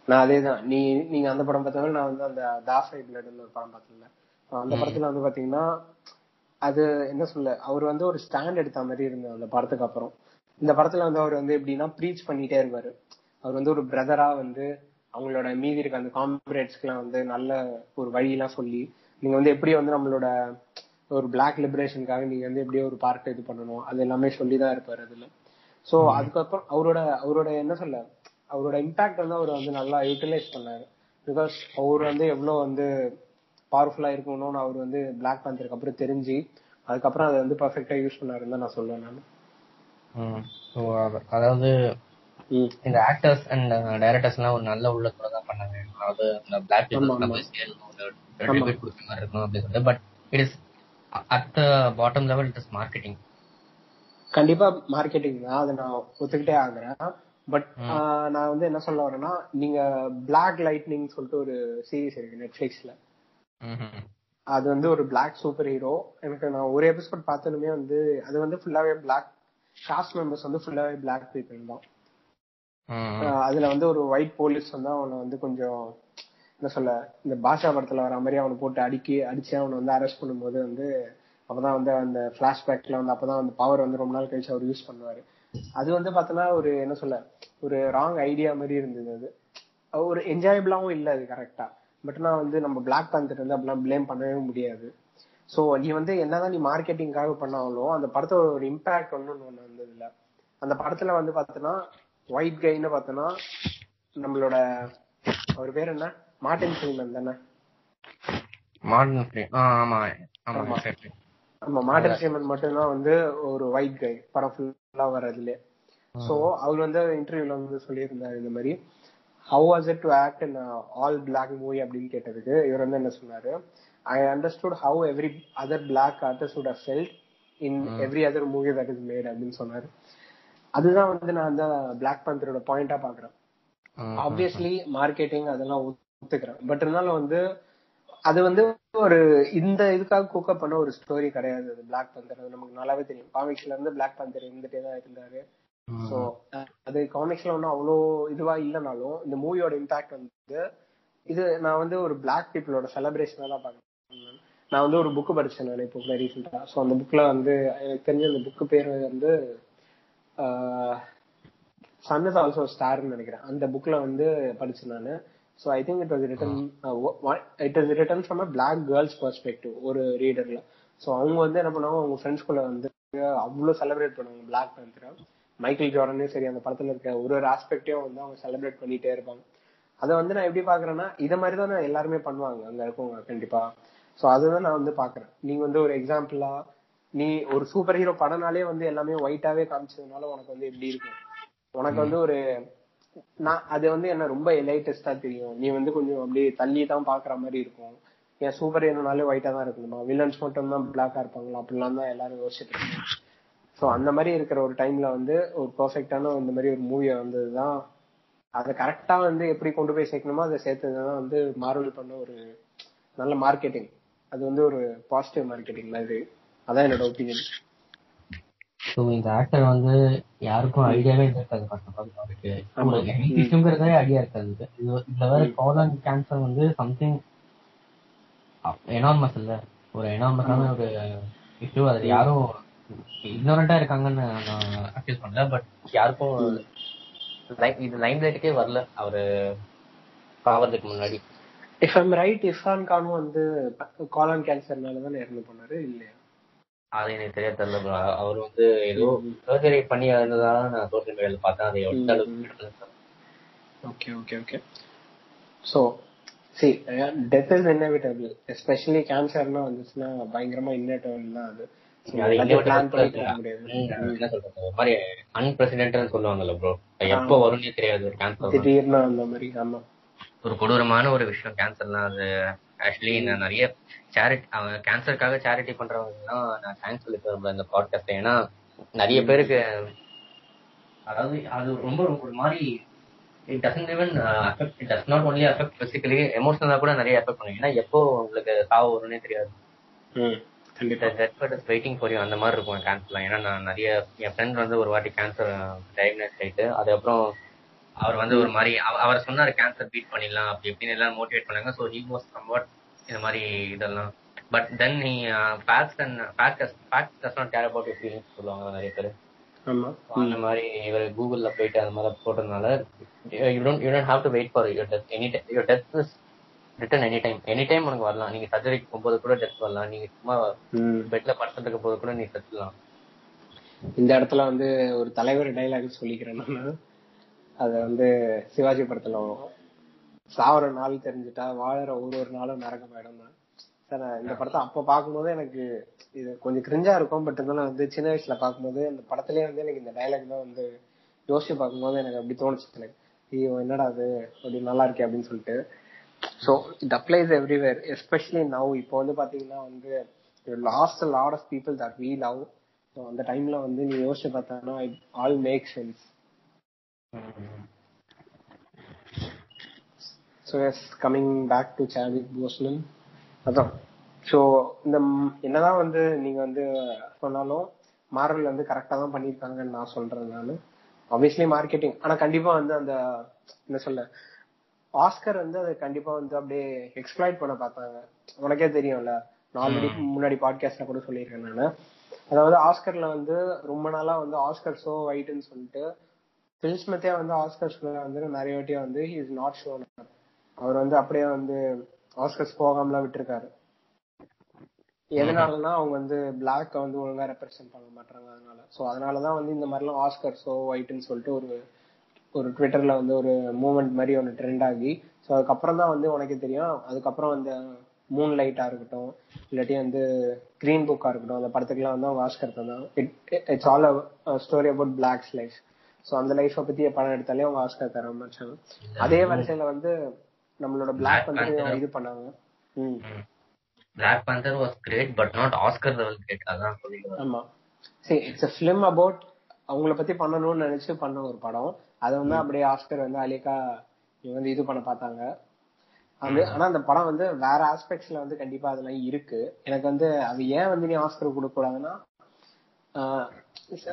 நான் அதேதான். நீ நீங்க அந்த படம் பார்த்தாலும் நான் வந்து அந்த தாஃபை பிளட்னு ஒரு படம் பார்த்தேன்ல. அந்த படத்துல வந்து பாத்தீங்கன்னா அது என்ன சொல்ல அவர் வந்து ஒரு ஸ்டாண்ட் எடுத்த மாதிரி இருந்தது அந்த படத்துக்கு அப்புறம். இந்த படத்துல வந்து அவர் வந்து எப்படின்னா ப்ரீச் பண்ணிட்டே இருப்பாரு. அவர் வந்து ஒரு பிரதரா வந்து அவங்களோட மீதி இருக்க அந்த காம்பரேட்ஸ்க்குலாம் வந்து நல்ல ஒரு வழியெல்லாம் சொல்லி நீங்க வந்து எப்படி வந்து நம்மளோட ஒரு பிளாக் லிபரேஷனுக்காக நீங்க வந்து எப்படியோ ஒரு பார்ட் இது பண்ணணும். அது எல்லாமே சொல்லி தான் இருப்பாரு அதுல. சோ அதுக்கப்புறம் அவரோட அவரோட என்ன சொல்ல அவரோட இம்பாக்ட் வந்து அவர் வந்து நல்லா யூட்டிலைஸ் பண்ணாரு. பிகாஸ் அவர் வந்து எவ்வளவு வந்து பவர்ஃபுல்லா இருக்கணும்னு அவர் வந்து பிளாக் பேந்தருக்கு அப்புறம் தெரிஞ்சு அதுக்கப்புறம் அதை வந்து பர்ஃபெக்டா யூஸ் பண்ணாருன்னு தான் நான் சொல்லுவேன் நான். ஸோ அதாவது இந்த ஆக்டர்ஸ் அண்ட் டைரக்டர்ஸ் எல்லாம் ஒரு நல்ல உள்ளத்தோட தான் பண்ணாங்க. அதாவது இந்த பிளாக் பீப்புள் கொடுக்குற மாதிரி இருக்கணும் அப்படின்னு சொல்லிட்டு. But it is at the bottom level it is marketing கண்டிப்பா மார்க்கெட்டிங் தான். அதை நான் ஒத்துக்கிட்டே ஆகுறேன். பட் நான் வந்து என்ன சொல்ல வரேன்னா நீங்க பிளாக் லைட்னிங் சொல்லிட்டு ஒரு சீரிஸ் இருக்கு நெட்ஃபிளிக்ஸ்ல அது வந்து ஒரு பிளாக் சூப்பர் ஹீரோ எனக்கு நான் ஒரு எபிசோட் பார்த்ததுமே வந்து அது வந்து ஃபுல்லாவே பிளாக் காஸ்ட் மெம்பர்ஸ் வந்து ஃபுல்லாவே பிளாக் பீப்புள் தான். அதுல வந்து ஒரு ஒயிட் போலீஸ் வந்து அவனை வந்து கொஞ்சம் என்ன சொல்ல இந்த பாஷா படத்துல வர மாதிரி அவனை போட்டு அடிக்கி அடிச்சு அவனை வந்து அரெஸ்ட் பண்ணும்போது வந்து அப்பதான் வந்து அந்த பிளாஷ்பேக்ல வந்து அப்பதான் அந்த பவர் வந்து ரொம்ப நாள் கழிச்சு அவர் யூஸ் பண்ணுவாரு. அது வந்து பாத்தீங்கன்னா ஒரு என்ன சொல்ல ஒரு ராங் ஐடியா மாதிரி இருந்தது அது. ஒரு என்ஜாயபிளாவும் இல்ல அது கரெக்டா பட் நான் வந்து நம்ம பிளாக் பேந்தர் வந்து அப்படிலாம் பிளேம் பண்ணவே முடியாது. சோ நீ வந்து என்னதான் நீ மார்க்கெட்டிங்காக பண்ணாலும் அந்த படத்தோட ஒரு இம்பாக்ட் ஒன்னு ஒண்ணு வந்தது இல்ல அந்த படத்துல வந்து பாத்தீங்கன்னா ஒயிட் கைன்னு பார்த்தோன்னா நம்மளோட அவர் பேர் என்ன? மார்டின் ஃப்ரீமன் தானே? மார்டின் ஆமா. ஆமா ஆமா. மார்டின் ஃப்ரீமன் மட்டும்தான் வந்து ஒரு ஒயிட் கை படம் ஃபுல்லா வர்றதுல சோ அவர் வந்து இன்டர்வியூல வந்து சொல்லியிருந்தாரு இந்த மாதிரி how was it to act in all black movie அப்படின்னு கேட்டதுக்கு இவர் வந்து என்ன சொன்னாரு I understood how every other black artist would felt in every other movie that is made அப்படின்னு சொன்னாரு. அதுதான் வந்து நான் அந்த பிளாக் பந்தரோட பாயிண்டா பாக்குறேன் ஆப்வியஸ்லி மார்க்கெட்டிங் அதெல்லாம் ஒத்துக்கிறேன். பட் இருந்தாலும் வந்து அது வந்து ஒரு இந்த இதுக்காக குக்கப் பண்ண ஒரு ஸ்டோரி கிடையாது. அது பிளாக் பந்தர் அது நமக்கு நல்லாவே தெரியும். காமிக்ஸ்ல இருந்து பிளாக் பந்தர் இருந்துட்டே தான் இருந்தாரு. சோ அது காமிக்ஸ்ல ஒன்றும் அவ்வளோ இதுவா இல்லைனாலும் இந்த மூவியோட இம்பாக்ட் வந்து இது நான் வந்து ஒரு பிளாக் பீப்புளோட செலிப்ரேஷனா தான் பாக்குறேன் நான் வந்து ஒரு புக் படிச்சேன் நான் இப்போ ரீசெண்டா ஸோ அந்த புக்ல வந்து எனக்கு தெரிஞ்ச அந்த புக்கு பேர் வந்து சன் இஸ் ஆல்சோ ஸ்டார்னு நினைக்கிறேன். அந்த புக்ல வந்து படிச்சேன் நான். So I think it was written it is written from a black girls perspective ஒரு ரீடர்ல ஸோ அவங்க வந்து என்ன பண்ணுவாங்க அவங்க ஃப்ரெண்ட்ஸ்குள்ள வந்து அவ்வளோ செலிப்ரேட் பண்ணுவாங்க பிளாக் பேந்தரை மைக்கேல் ஜார்டனே சரி அந்த படத்துல இருக்க ஒரு ஒரு ஆஸ்பெக்டையும் வந்து அவங்க செலிப்ரேட் பண்ணிட்டே இருப்பாங்க. அதை வந்து நான் எப்படி பாக்குறேன்னா இதை மாதிரி தான் எல்லாருமே பண்ணுவாங்க அங்க இருக்கவங்க கண்டிப்பா. ஸோ அதுதான் நான் வந்து பாக்குறேன் நீங்க வந்து ஒரு எக்ஸாம்பிளா நீ ஒரு சூப்பர் ஹீரோ படம்னாலே வந்து எல்லாமே ஒயிட்டாவே காமிச்சதுனால உனக்கு வந்து எப்படி இருக்கும் உனக்கு வந்து ஒரு நான் அது வந்து என்ன ரொம்ப லேட்டஸ்டா தெரியும். நீ வந்து கொஞ்சம் அப்படியே தள்ளி தான் பாக்குற மாதிரி இருக்கும். என் சூப்பர் ஹீரோனாலே ஒயிட்டா தான் இருக்கணுமா வில்லன்ஸ் மட்டும் தான் பிளாக்கா இருப்பாங்களா? அப்படிலாம் தான் எல்லாரும் யோசிச்சுட்டு ஸோ அந்த மாதிரி இருக்கிற ஒரு டைம்ல வந்து ஒரு பர்ஃபெக்டான இந்த மாதிரி ஒரு மூவியை வந்ததுதான். அதை கரெக்டா வந்து எப்படி கொண்டு போய் சேர்க்கணுமோ அதை சேர்த்ததுதான் வந்து மார்வல் பண்ண ஒரு நல்ல மார்க்கெட்டிங் அது வந்து ஒரு பாசிட்டிவ் மார்க்கெட்டிங் மாதிரி அதான் என்னோட ஒப்பீனியன் ஸோ இந்த ஆக்டர் வந்து யாருக்கும் ஐடியாவே இருக்காது ஃபர்ஸ்ட் ஐடியா இருக்காது. இதுல வேற கோலன் கேன்சர் வந்து சம்திங் எனார்மஸ் இல்ல. ஒரு எனார்மஸான ஒரு இஷ்யூ அது யாரும் இக்னோரண்டா இருக்காங்கன்னு நான் அக்யூஸ் பண்ணல. பட் யாருக்கும் இது லைம் லைட்டுக்கே வரல. அவரு பாவறதுக்கு முன்னாடி. இஃப் ஐம் ரைட் இர்ஃபான் கானும் வந்து காலன் கேன்சர்னால தான் இறந்து போனாரு? இல்லையா? அது எனக்கு தெரிய தெரியல அவர் வந்து ஏதோ சர்ஜரி பண்ணி இருந்ததால நான் சோசியல் மீடியால பார்த்தேன். அதை எந்த அளவுக்கு okay okay okay so see death is inevitable especially கேன்சர்னா வந்துச்சுன்னா பயங்கரமா இன்னேட்டபிள் தான் அது. ப்ரோ ஒரு கொடூரமான ஒரு விஷயம் கேன்சர்லாம் அது. ஆக்சுவலி நான் நிறைய சேரிட்டி அவங்க கேன்சருக்காக சேரிட்டி பண்றவங்க தான் நான் தேங்க்ஸ் சொல்லி தருவேன் இந்த பாட்காஸ்ட் ஏன்னா நிறைய பேருக்கு அதாவது அது ரொம்ப ஒரு மாதிரி it doesn't even affect it does not only affect physically எமோஷனலா கூட நிறைய அஃபெக்ட் பண்ணும். ஏன்னா எப்போ உங்களுக்கு சாவு வரும்னே தெரியாது. வெயிட்டிங் ஃபார் யூ அந்த மாதிரி இருக்கும் கேன்சர்லாம் ஏன்னா நான் நிறைய என் ஃப்ரெண்ட் வந்து ஒரு வாட்டி கேன்சர் டயக்னோஸ் ஆயிட்டு அதுக்கப்புறம் அவர் வந்து ஒரு மாதிரி அவர் சொன்னார் கேன்சர் பீட் பண்ணிடலாம். அப்படி எப்படின்னு எல்லாம் மோட்டிவேட் பண்ணாங்க. ஸோ ஹி வாஸ் சம்வாட் இந்த மாதிரி இதெல்லாம். பட் தென் நீ facts and fact fact does not care about feelings சொல்லுவாங்க நிறைய பேர். அந்த மாதிரி இவர் கூகுள்ல போயிட்டு அந்த மாதிரி போட்டதுனால you don't you don't have to wait for your death any your death is written any time any time உனக்கு வரலாம். நீங்க சர்ஜரிக்கு போகும்போது கூட டெத் வரலாம். நீங்க சும்மா. பெட்ல படுத்துட்டு இருக்க போது கூட நீ செத்துலாம் இந்த இடத்துல வந்து ஒரு தலைவர் டைலாக் சொல்லிக்கிறேன் நான். அத வந்து சிவாஜி படத்துல வரும். சாவர நாள் தெரிஞ்சுட்டா வாழற ஒரு ஒரு நாளும் நரகமாயிடும் தான். சார் நான் இந்த படத்தை அப்ப பார்க்கும்போது எனக்கு இது கொஞ்சம் கிரிஞ்சா இருக்கும் பட் இருந்தாலும் வந்து சின்ன வயசுல பாக்கும்போது அந்த படத்துலயே வந்து எனக்கு இந்த டைலாக் தான் வந்து யோசிச்சு பார்க்கும்போது எனக்கு அப்படி தோணுச்சு. எனக்கு ஐயோ என்னடா அது அப்படி நல்லா இருக்கே அப்படின்னு சொல்லிட்டு. So it applies everywhere especially now இப்போ வந்து பாத்தீங்கன்னா வந்து lost lot of people that we love so அந்த டைம்ல வந்து நீ யோசிச்சு பார்த்தானா it all make sense so yes coming back to Chadwick Boseman அதான். ஸோ இந்த என்னதான் வந்து நீங்க வந்து சொன்னாலும் மார்வல் வந்து கரெக்டா தான் பண்ணியிருக்காங்கன்னு நான் சொல்றேன் நான். ஆப்வியஸ்லி மார்க்கெட்டிங் ஆனா கண்டிப்பா வந்து அந்த என்ன சொல்ல ஆஸ்கர் வந்து அதை கண்டிப்பா வந்து அப்படியே எக்ஸ்ப்ளாய்ட் பண்ண பார்த்தாங்க. உனக்கே தெரியும்ல. நான் ஆல்ரெடி முன்னாடி பாட்காஸ்ட்ல கூட சொல்லியிருக்கேன் நான். அதாவது ஆஸ்கர்ல வந்து ரொம்ப நாளா வந்து ஆஸ்கர் ஷோ ஒயிட்னு சொல்லிட்டு பில் ஸ்மித்தே வந்து ஆஸ்கர்ஸ் வந்து நிறைய வாட்டி வந்து இஸ் நாட் ஷோன் அவர் வந்து அப்படியே வந்து ஆஸ்கர்ஸ் போகாமலாம் விட்டுருக்காரு. எதனாலனா அவங்க வந்து பிளாக் வந்து ஒழுங்கா ரெப்ரசென்ட் பண்ண மாட்டாங்க அதனால. சோ அதனாலதான் வந்து இந்த மாதிரிலாம் ஆஸ்கர்ஸோ ஒயிட்னு சொல்லிட்டு ஒரு ஒரு ட்விட்டர்ல வந்து ஒரு மூமெண்ட் மாதிரி ஒன்று ட்ரெண்ட் ஆகி ஸோ அதுக்கப்புறம் தான் வந்து உனக்கு தெரியும். அதுக்கப்புறம் அந்த மூன் லைட்டா இருக்கட்டும் இல்லாட்டி வந்து கிரீன் புக்கா இருக்கட்டும் அந்த படத்துக்குலாம் வந்து அவங்க ஆஸ்கர் தான் it's all story about blacks life so அந்த லைஃப்பை பத்தி படம் எடுத்தாலே அவங்க ஆஸ்கர் தர ஆரம்பிச்சாங்க. அதே வரிசையில வந்து நம்மளோட பிளாக் வந்து இது பண்ணாங்க. Black Panther was great but not Oscar level great. அதான் சொல்லிடுவேன் ஆமா. சரி இட்ஸ் a film அபவுட் அவங்கள பத்தி பண்ணணும்னு நினைச்சு பண்ண ஒரு படம். அதை வந்து அப்படியே ஆஸ்கர் வந்து அலிகா வந்து இது பண்ண பார்த்தாங்க. அது ஆனா அந்த படம் வந்து வேற ஆஸ்பெக்ட்ஸ்ல வந்து கண்டிப்பா அதெல்லாம் இருக்கு. எனக்கு வந்து அது ஏன் வந்து நீ ஆஸ்கர் கொடுக்க கூடாதுன்னா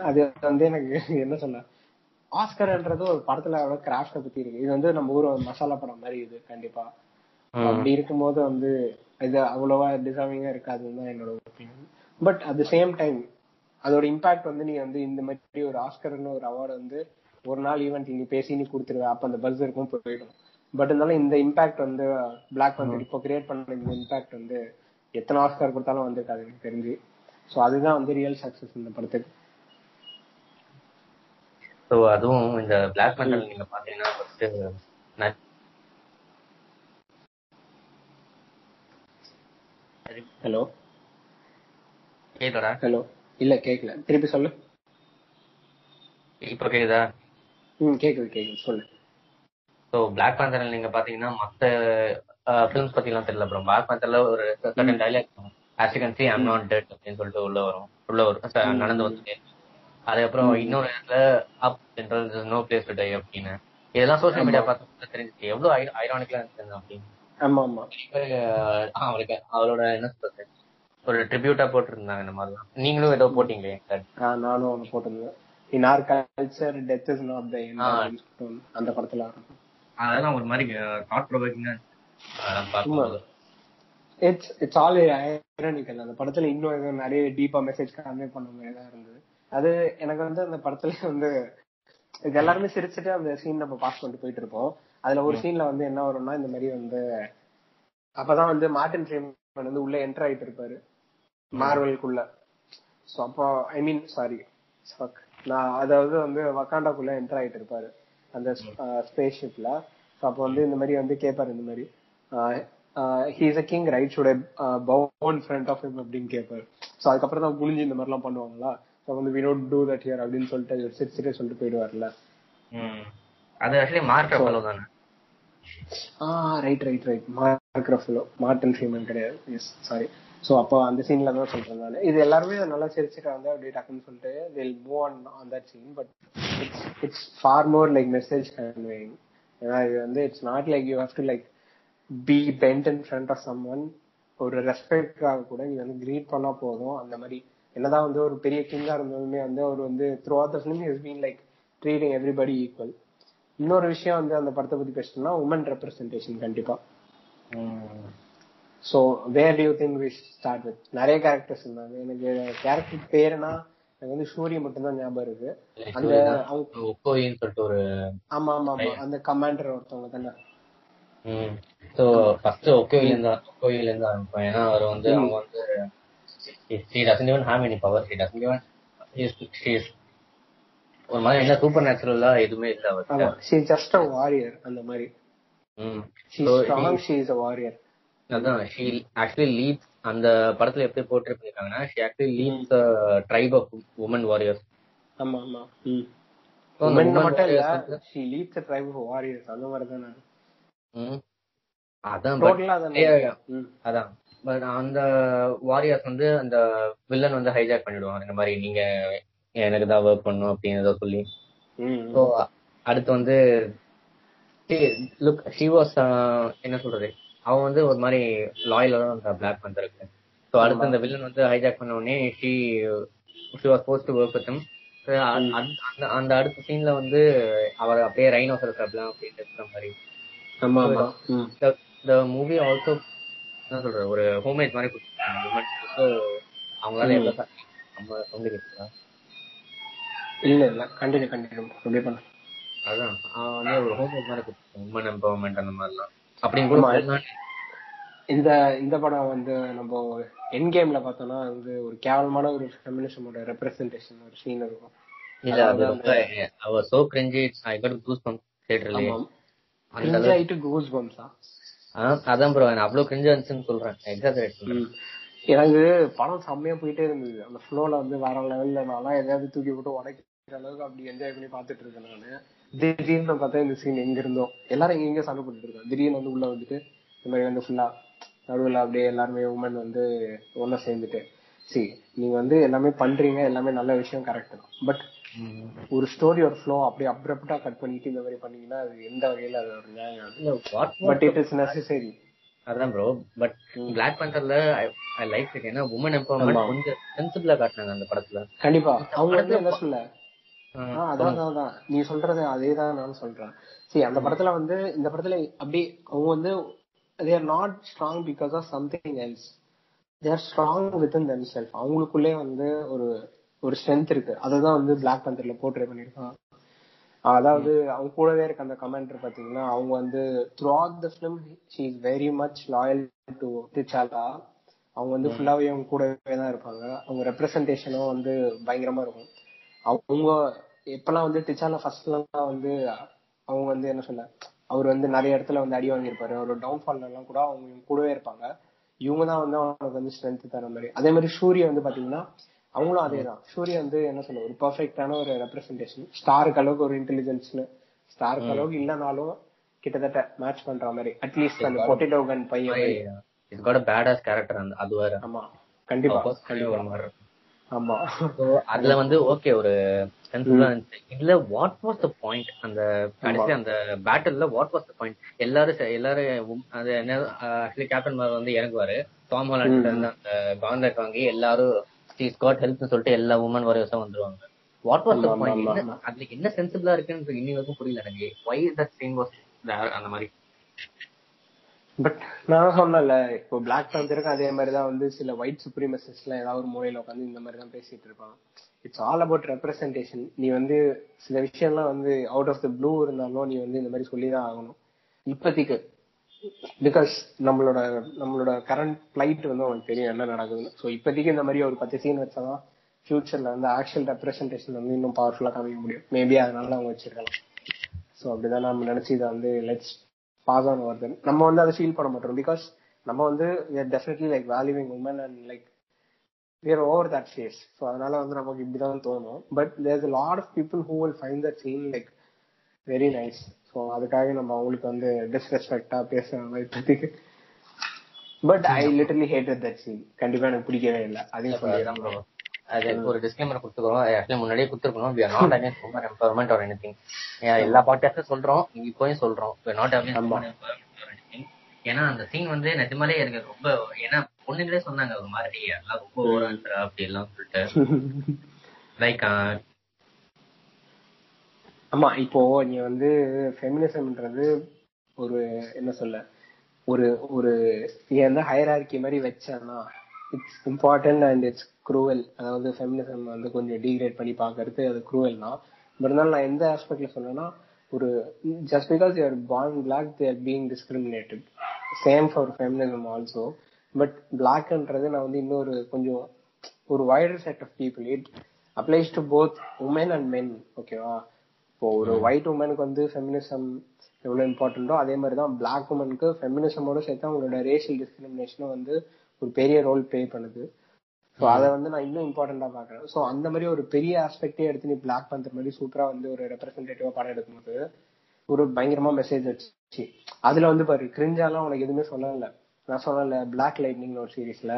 அது வந்து எனக்கு என்ன சொல்ல ஆஸ்கர்ன்றது ஒரு படத்துல கிராஃப்ட பத்தி இருக்கு. இது வந்து நம்ம ஊர் மசாலா படம் மாதிரி இது கண்டிப்பா. அப்படி இருக்கும்போது வந்து இது அவ்வளவா டிசர்விங்கா இருக்காதுன்னு தான் என்னோட opinion but at the same time அதோட இம்பாக்ட் வந்து நீ வந்து இந்த மாதிரி ஒரு ஆஸ்கர்னு ஒரு அவார்டு வந்து ஒரு நாள் ஈவெண்ட் நீ பேசி நீ கொடுத்துருவ. அப்ப அந்த பஸ் இருக்கும் போயிடும். பட் இருந்தாலும் இந்த இம்பாக்ட் வந்து பிளாக் பந்தர் இப்போ கிரியேட் பண்ண இந்த இம்பாக்ட் வந்து எத்தனை ஆஸ்கர் கொடுத்தாலும் வந்திருக்காது எனக்கு தெரிஞ்சு. ஸோ அதுதான் வந்து ரியல் சக்சஸ் இந்த படத்துக்கு. ஸோ அதுவும் இந்த Black Panther நீங்க பாத்தீங்கன்னா ஃபர்ஸ்ட் ஹலோ கேக்குதா? ஹலோ இல்ல கேக்கல. திருப்பி சொல்லு. இப்போ கேக்குதா? ம் கேக்குது கேக்குது. சொல்லு. ஸோ Black Panther நீங்க பாத்தீங்கன்னா மத்த ஃபிலிம்ஸ் பத்தி எல்லாம் தெரியல ப்ரோ Black Pantherல ஒரு certain dialogue as you can see I'm not dead அப்படின்னு சொல்லிட்டு உள்ள வரும். உள்ள வரும். நடந்து வந்துட்டு அதுக்கப்புறம் இன்னொரு இடத்துல up central no place to die அப்படின்னு. இதெல்லாம் சோஷியல் மீடியா பார்த்து தெரிஞ்சுச்சு எவ்வளவு ஐரானிக்கலா இருந்துச்சு அப்படின்னு ஆமா ஆமா அவருக்கு அவரோட என்ன சொல்றது? ஒரு ட்ரிபியூட்டா போட்டிருந்தாங்க இந்த மாதிரிலாம். நீங்களும் ஏதோ போட்டீங்களே நானும் ஒன்று போட்டிருந்தேன் in our culture death is not the அந்த படத்துல அதெல்லாம் ஒரு மாதிரி தாட் ப்ரொவோக்கிங்கா இட்ஸ் இட்ஸ் ஆல் ஐரானிக்கல் அந்த படத்துல இன்னும் நிறைய டீப்பா மெசேஜ் கன்வே பண்ண மாதிரி தான் இருந்தது. அது எனக்கு வந்து அந்த படத்துல வந்து இது எல்லாருமே சிரிச்சுட்டு அந்த சீன் நம்ம பாஸ் பண்ணிட்டு போயிட்டு இருப்போம் அதுல ஒரு சீன்ல வந்து என்ன வரும்னா இந்த மாதிரி வந்து அப்பதான் வந்து மார்டின் ஃப்ரீமன் வந்து உள்ள என்டர் ஆயிட்டு இருப்பாரு. மார்வலுக்குள்ள சோ அப்போ ஐ மீன் சாரி நான் அதாவது வந்து வக்காண்டாக்குள்ள என்டர் ஆயிட்டு இருப்பாரு. அந்த ஸ்பேஸ் ஷிப்ல ஸோ அப்போ வந்து இந்த மாதிரி வந்து கேட்பாரு இந்த மாதிரி. He's a king right should bow front of him அப்படின்னு கேட்பாரு ஸோ அதுக்கப்புறம் தான் குனிஞ்சு இந்த மாதிரிலாம் பண்ணுவாங்களா? ஸோ வந்து we don't do that here அப்படின்னு சொல்லிட்டு சிரிச்சிட்டே சொல்லிட்டு போயிடுவார்ல. அது ஆக்சுவலி மார்க் ரஃபலோ தானே? ஆ right right right Mark Ruffalo Martin Freeman கிடையாது. எஸ் சாரி ஸோ அப்போ அந்த சீன்ல தான் சொல்றேன் நான். இது எல்லாருமே நல்லா சிரிச்சுட்டு வந்து அப்படியே டக்குன்னு சொல்லிட்டு till move on on that scene but it's it's for more like message conveying ஏன்னா இது வந்து it's not like you have to like be bent in front of someone ஒரு ரெஸ்பெக்டாக கூட நீ வந்து கிரீட் பண்ணா போதும். அந்த மாதிரி என்னதான் வந்து ஒரு பெரிய கிங்கா இருந்தாலுமே வந்து அவர் வந்து throughout the film is been like treating everybody equal இன்னொரு விஷயம் வந்து அந்த படத்தை பத்தி பேசணும்னா உமன் ரெப்ரஸன்டேஷன் கண்டிப்பா. So where do you think we start with நிறைய கேரக்டர்ஸ் இருந்தாங்க. எனக்கு கேரக்டர் பேருனா எனக்கு வந்து சூரிய மட்டும்தான் ஞாபகம் இருக்கு. அந்த சொல்லிட்டு ஒரு ஆமா ஆமா ஆமா அந்த கமாண்டர் ஒருத்தவங்க தானே. சோ ஃபர்ஸ்ட் ஒக்கோயில இருந்தா ஒக்கோயில இருந்து ஏன்னா அவர் வந்து. அவங்க வந்து she doesn't even have any power. She doesn't even she's she's ஒரு மாதிரி என்ன சூப்பர் நேச்சுரலா எதுவுமே இல்ல அவர்கிட்ட ஷீ ஜஸ்ட் அ வாரியர் அந்த மாதிரி. ம். She strong she is a warrior அதான் ஷீ ஆக்சுவலி லீட்ஸ் அந்த படத்துல எப்படி portrayed பண்ணிருக்காங்கன்னா she actually leads tribe of women warriors ஆமா ஆமா. ம். மட்டும் இல்ல she leads a tribe of warriors அந்த மாதிரி தான். ம். அதான் அதான். பட் அந்த வாரியர்ஸ் வந்து அந்த வில்லன் வந்து ஹைஜாக் பண்ணிடுவாங்க. இந்த மாதிரி நீங்க எனக்கு தான் ஒர்க் பண்ணும் அப்படின்னு ஏதோ சொல்லி. ஸோ அடுத்து வந்து லுக் ஷி வாஸ் என்ன சொல்றது? அவன் வந்து ஒரு மாதிரி லாயலா தான் அந்த பிளாக் பந்தருக்கு ஸோ அடுத்து அந்த வில்லன் வந்து ஹைஜாக் பண்ண உடனே she she was posed to work with அந்த அடுத்த சீன்ல வந்து அவர் அப்படியே ரைனோசர் அப்படிலாம் அப்படின்ட்டு மாதிரி. இந்த மூவி ஆல்சோ என்ன சொல்றது ஒரு ஹோம்மேட் மாதிரி அவங்களால எவ்வளோ நம்ம கேட்குறா இல்ல இல்ல. கண்டினியூ கண்டினியூ அப்படியே பண்ணு. அதான். அவன் வந்து ஒரு ஹோம்மேட் மாதிரி கொடுத்துருக்காங்க உமன் எம்பவர்மெண்ட் அந்த மாதிரிலாம். அப்படின்னு கூட. இந்த இந்த படம் வந்து நம்ம என் கேம்ல பார்த்தோம்னா வந்து ஒரு கேவலமான ஒரு ஃபெமினிசமோட ரெப்ரசன்டேஷன் ஒரு சீன் இருக்கும். இல்ல அது ரொம்ப அவர் so cringey I got goosebump தியேட்டர்லயே ஆமா. அந்த ஆயிட்டு கூஸ் பம்ஸா ஆ, அதான் ப்ரோ நான் அவ்வளவு கிரிஞ்சு இருந்துச்சுன்னு சொல்றேன். எக்ஸாஜரேட் சொல்றேன். எனக்கு படம் செம்மையா போயிட்டே இருந்தது. அந்த ஃப்ளோல வந்து வேற லெவல்ல நான்லாம் எதாவது தூக்கி போட்டு உடைக்கிற அளவுக்கு அப்படி என்ஜாய் பண்ணி பார்த்துட்டு இருக்கேன் நானு. திடீர்னு பார்த்தா இந்த சீன் எங்க இருந்தோம் எல்லாரும் எங்க எங்க சண்டை போட்டுட்டு இருக்கோம் திடீர்னு வந்து உள்ள வந்துட்டு இந்த மாதிரி வந்து ஃபுல்லா நடுவில் அப்படியே எல்லாருமே உமன் வந்து ஒன்னா சேர்ந்துட்டு. சரி நீங்க வந்து எல்லாமே பண்றீங்க எல்லாமே நல்ல விஷயம் கரெக்ட் தான். பட் ஒரு ஸ்டோரி ஒரு ஃப்ளோ அப்படியே அப்ரப்டா கட் பண்ணிட்டு இந்த மாதிரி பண்ணீங்கன்னா அது எந்த வகையில அது ஒரு நியாயம் அது பட் இட் இஸ் நெசசரி அதான் ப்ரோ பட் பிளாக் பேண்டர்ல ஐ லைக் இட் ஏன்னா உமன். எம்பவர்மெண்ட் கொஞ்சம் சென்சிபிளா காட்டினாங்க அந்த படத்துல. கண்டிப்பா. அவங்க வந்து என்ன சொல்ல அதான் அதான், நீ சொல்றது அதேதான் நான் சொல்றேன். சரி அந்த படத்துல வந்து இந்த படத்துல அப்படி அவங்க வந்து they are not strong because of something else they're strong within themself அவங்களுக்குள்ளே வந்து ஒரு ஒரு ஸ்ட்ரென்த் இருக்கு. அதுதான் வந்து பிளாக் பந்தர்ல போர்ட்ரே பண்ணிருக்கான் அதாவது அவங்க கூடவே இருக்க அந்த கமெண்டர் பாத்தீங்கன்னா அவங்க வந்து throughout the film she is very much loyal to டிச்சாலா அவங்க வந்து ஃபுல்லாவே அவங்க கூடவே தான் இருப்பாங்க. அவங்க ரெப்ரசன்டேஷனும் வந்து பயங்கரமா இருக்கும். அவங்க எப்பெல்லாம் வந்து டிச்சாலா ஃபர்ஸ்ட்லாம் வந்து அவங்க வந்து என்ன சொல்ல அவர் வந்து நிறைய இடத்துல வந்து அடி வாங்கியிருப்பாரு. அவரோட டவுன்ஃபால் எல்லாம் கூட அவங்க கூடவே இருப்பாங்க. இவங்க தான் வந்து அவனுக்கு வந்து ஸ்ட்ரென்த் தர மாதிரி. அதே மாதிரி சூரிய வந்து பாத்தீங்கன்னா அவங்களும் அதே தான் சூரிய வந்து என்ன சொல்ல ஒரு பெர்ஃபெக்டான ஒரு ரெப்ரசன்டேஷன் ஸ்டாருக்கு அளவுக்கு ஒரு இன்டெலிஜென்ஸ்னு ஸ்டாருக்கு அளவுக்கு இல்லைனாலும் கிட்டத்தட்ட மேட்ச் பண்ற மாதிரி. அட்லீஸ்ட் அந்த பொட்டேட்டோ கன் பையன். இட்ஸ் காட் பேடாஸ் கேரக்டர் அந்த அது வேற. ஆமா. கண்டிப்பா. கண்டிப்பா. மாதிரி. ஆமா. அதுல வந்து ஓகே ஒரு இதுல வாட் வாஸ் த பாயிண்ட் அந்த கடைசி அந்த பேட்டில்ல வாட் வாஸ் த பாயிண்ட் எல்லாரும் எல்லாரும் அது என்ன ஆக்சுவலி கேப்டன் மார் வந்து இறங்குவாரு. டாம் ஹாலண்ட் இருந்து அந்த காந்தக் வாங்கி எல்லாரும் ஸ்டீஸ் காட் ஹெல்ப்னு சொல்லிட்டு எல்லா உமன் வாரியர்ஸும் வந்துருவாங்க. வாட் வாஸ் ஆமா, என்ன அதுல என்ன சென்சிபிளா இருக்குன்னு இன்னி வரைக்கும் புரியல எனக்கு. வை தட் சீன் வாஸ் அந்த மாதிரி? பட் நான் சொன்னல இப்போ பிளாக் பேந்தருக்கு அதே மாதிரி தான் வந்து சில ஒயிட் சுப்ரீமசிஸ்ட்லாம் ஏதாவது ஒரு மூலையில உட்காந்து இந்த மாதிரி தான் பேசிட்டு இருப்பான் இட்ஸ் ஆல் அபவுட் ரெப்ரசன்டேஷன் நீ வந்து சில விஷயம்லாம் வந்து அவுட் ஆஃப் த ப்ளூ இருந்தாலும் நீ வந்து இந்த மாதிரி சொல்லி தான் ஆகணும். இப்போதைக்கு பிகாஸ் நம்மளோட நம்மளோட கரண்ட் பிளைட் வந்து அவங்களுக்கு தெரியும் என்ன நடக்குதுன்னு. ஸோ இப்போதைக்கு இந்த மாதிரி ஒரு பத்து சீன் வச்சாதான் ஃபியூச்சர்ல வந்து ஆக்சுவல் ரெப்ரஸன்டேஷன் வந்து இன்னும் பவர்ஃபுல்லா காமிக்க முடியும். மேபி அதனால அவங்க வச்சிருக்கலாம் ஸோ அப்படிதான் நம்ம நினைச்சு இதை வந்து லெட்ஸ் பாஸ் ஆன் வருது நம்ம வந்து அதை ஃபீல் பண்ண மாட்டோம். பிகாஸ் நம்ம வந்து definitely like valuing women and like we're over that phase so அதனால வந்து நமக்கு இப்படிதான் தோணும். But there lot of people who will find that scene like very nice so அதுக்காக நம்ம அவங்களுக்கு வந்து டிஸ்ரெஸ்பெக்டா பேசுறாங்க இப்போதைக்கு but I literally hated that scene கண்டிப்பா எனக்கு பிடிக்கவே இல்லை. அதையும் அதான் சொல்லி bro. அது ஒரு டிஸ்க்ளைமர் கொடுத்துக்கிறோம் ஆக்சுவலி முன்னாடியே கொடுத்துருக்கணும். We are not against women empowerment or anything. ஏன் எல்லா பாட்காஸ்டும் சொல்றோம். இப்போயும் சொல்றோம். We are not against ஆமா. women empowerment or anything. ஏன்னா அந்த சீன் வந்து நிஜமாலே எனக்கு ரொம்ப ஏன்னா பொண்ணுங்களே சொன்னாங்க ஒரு மாதிரி எல்லாம் ரொம்ப ஓவரா அப்படி எல்லாம் சொல்லிட்டு லைக் ஆமா இப்போ நீ வந்து ஃபெமினிசம்ன்றது ஒரு என்ன சொல்ல ஒரு ஒரு நீ வந்து ஹையரார்கி மாதிரி வச்சேன்னா it's important and it's cruel அதாவது ஃபெமினிசம் வந்து கொஞ்சம் டீக்ரேட் பண்ணி பார்க்கறது அது குரூவல் தான். பட் இருந்தாலும் நான் எந்த ஆஸ்பெக்ட்ல சொன்னேன்னா ஒரு just because you're born black they're being discriminated same for feminism also but பிளாக்ன்றது நான் வந்து இன்னொரு கொஞ்சம் ஒரு wider set of people it applies to both women and men ஓகேவா இப்போ ஒரு ஒயிட் உமனுக்கு வந்து ஃபெமினிசம் எவ்வளவு இம்பார்ட்டன்டோ அதே மாதிரி தான் பிளாக் உமனுக்கு ஃபெமினிசமோட சேர்த்து அவங்களோட ரேஷியல் டிஸ்கிரிமினேஷனும் வந்து ஒரு பெரிய ரோல் ப்ளே பண்ணுது. ஸோ அதை வந்து நான் இன்னும் இம்பார்ட்டண்டா பாக்குறேன் ஸோ அந்த மாதிரி ஒரு பெரிய ஆஸ்பெக்டே எடுத்து நீ பிளாக் பண்ற மாதிரி சூப்பரா வந்து ஒரு ரெப்ரஸன்டேட்டிவா படம் எடுக்கும்போது ஒரு பயங்கரமா மெசேஜ் வச்சு. அதுல வந்து பாரு கிரிஞ்சாலாம் உனக்கு எதுவுமே சொல்லல. நான் சொல்லல பிளாக் லைட்னிங் ஒரு சீரீஸ்ல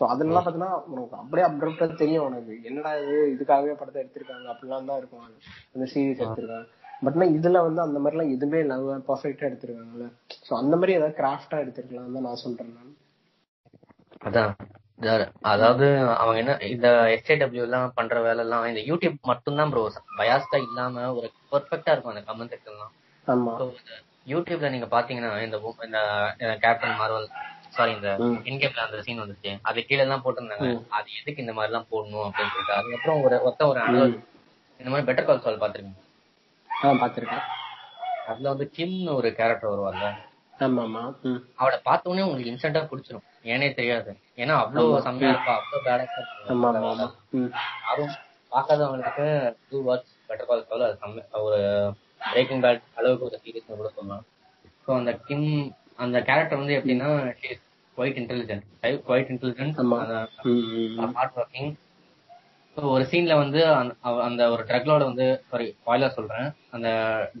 சோ அதெல்லாம் பாத்தீங்கன்னா உனக்கு அப்படியே அப்டப்டா தெரியும் உனக்கு. என்னடா இது? இதுக்காகவே படத்தை எடுத்திருக்காங்க. அப்படிலாம் தான் இருக்கும். அந்த சீரீஸ் எடுத்திருக்காங்க. பட் இதுல வந்து அந்த மாதிரி எல்லாம் எதுவுமே இல்லாம பர்ஃபெக்டா எடுத்திருக்காங்கல்ல. சோ அந்த மாதிரி ஏதாவது கிராஃப்டா எடுத்திருக்கலாம் தான் நான் சொல்றேன் நான். அதான். அதாவது அவங்க என்ன இந்த எஸ்ஏடபிள்யூ எல்லாம் பண்ற வேலை எல்லாம் இந்த யூடியூப் மட்டும்தான் ப்ரோ பயாஸ்டா இல்லாம ஒரு பெர்ஃபெக்டா இருக்கும் அந்த கமெண்ட் செக்ஷன்லாம் ஆமா. யூடியூப்ல நீங்க பாத்தீங்கன்னா இந்த கேப்டன் மார்வல் சாரி இந்த. இன்கேம்ல அந்த சீன் வந்துச்சு. அது கீழே எல்லாம் போட்டிருந்தாங்க அது எதுக்கு இந்த மாதிரி எல்லாம் போடணும் அப்படின்னு சொல்லிட்டு அதுக்கப்புறம் ஒரு ஒத்த ஒரு அனல் இந்த மாதிரி பெட்டர் கால் சால் பாத்திருக்கீங்க ஆ பாத்திருக்கேன் அதுல வந்து கிம்னு ஒரு கேரக்டர் வருவாங்க அவளை பார்த்த உடனே உங்களுக்கு இன்ஸ்டன்டா பிடிச்சிரும். ஏனே தெரியாது. ஏன்னா அவ்வளவு செம்மையா இருப்பா அவ்வளவு பேலன்ஸா ஆமா ஆமா ஆமா ம். யாரும் பார்க்காதவங்களுக்கு to watch better call Saul அது ஒரு பிரேக்கிங் பேட் அளவுக்கு ஒரு சீரியஸ் கூட சொல்லலாம். ஸோ அந்த கிம் அந்த கேரக்டர் வந்து எப்படின்னா quite intelligent quite intelligent. Hard working ஒரு சீன்ல வந்து அந்த- ஒரு ட்ரக் லோட வந்து சாரி பாயிலா சொல்றேன். அந்த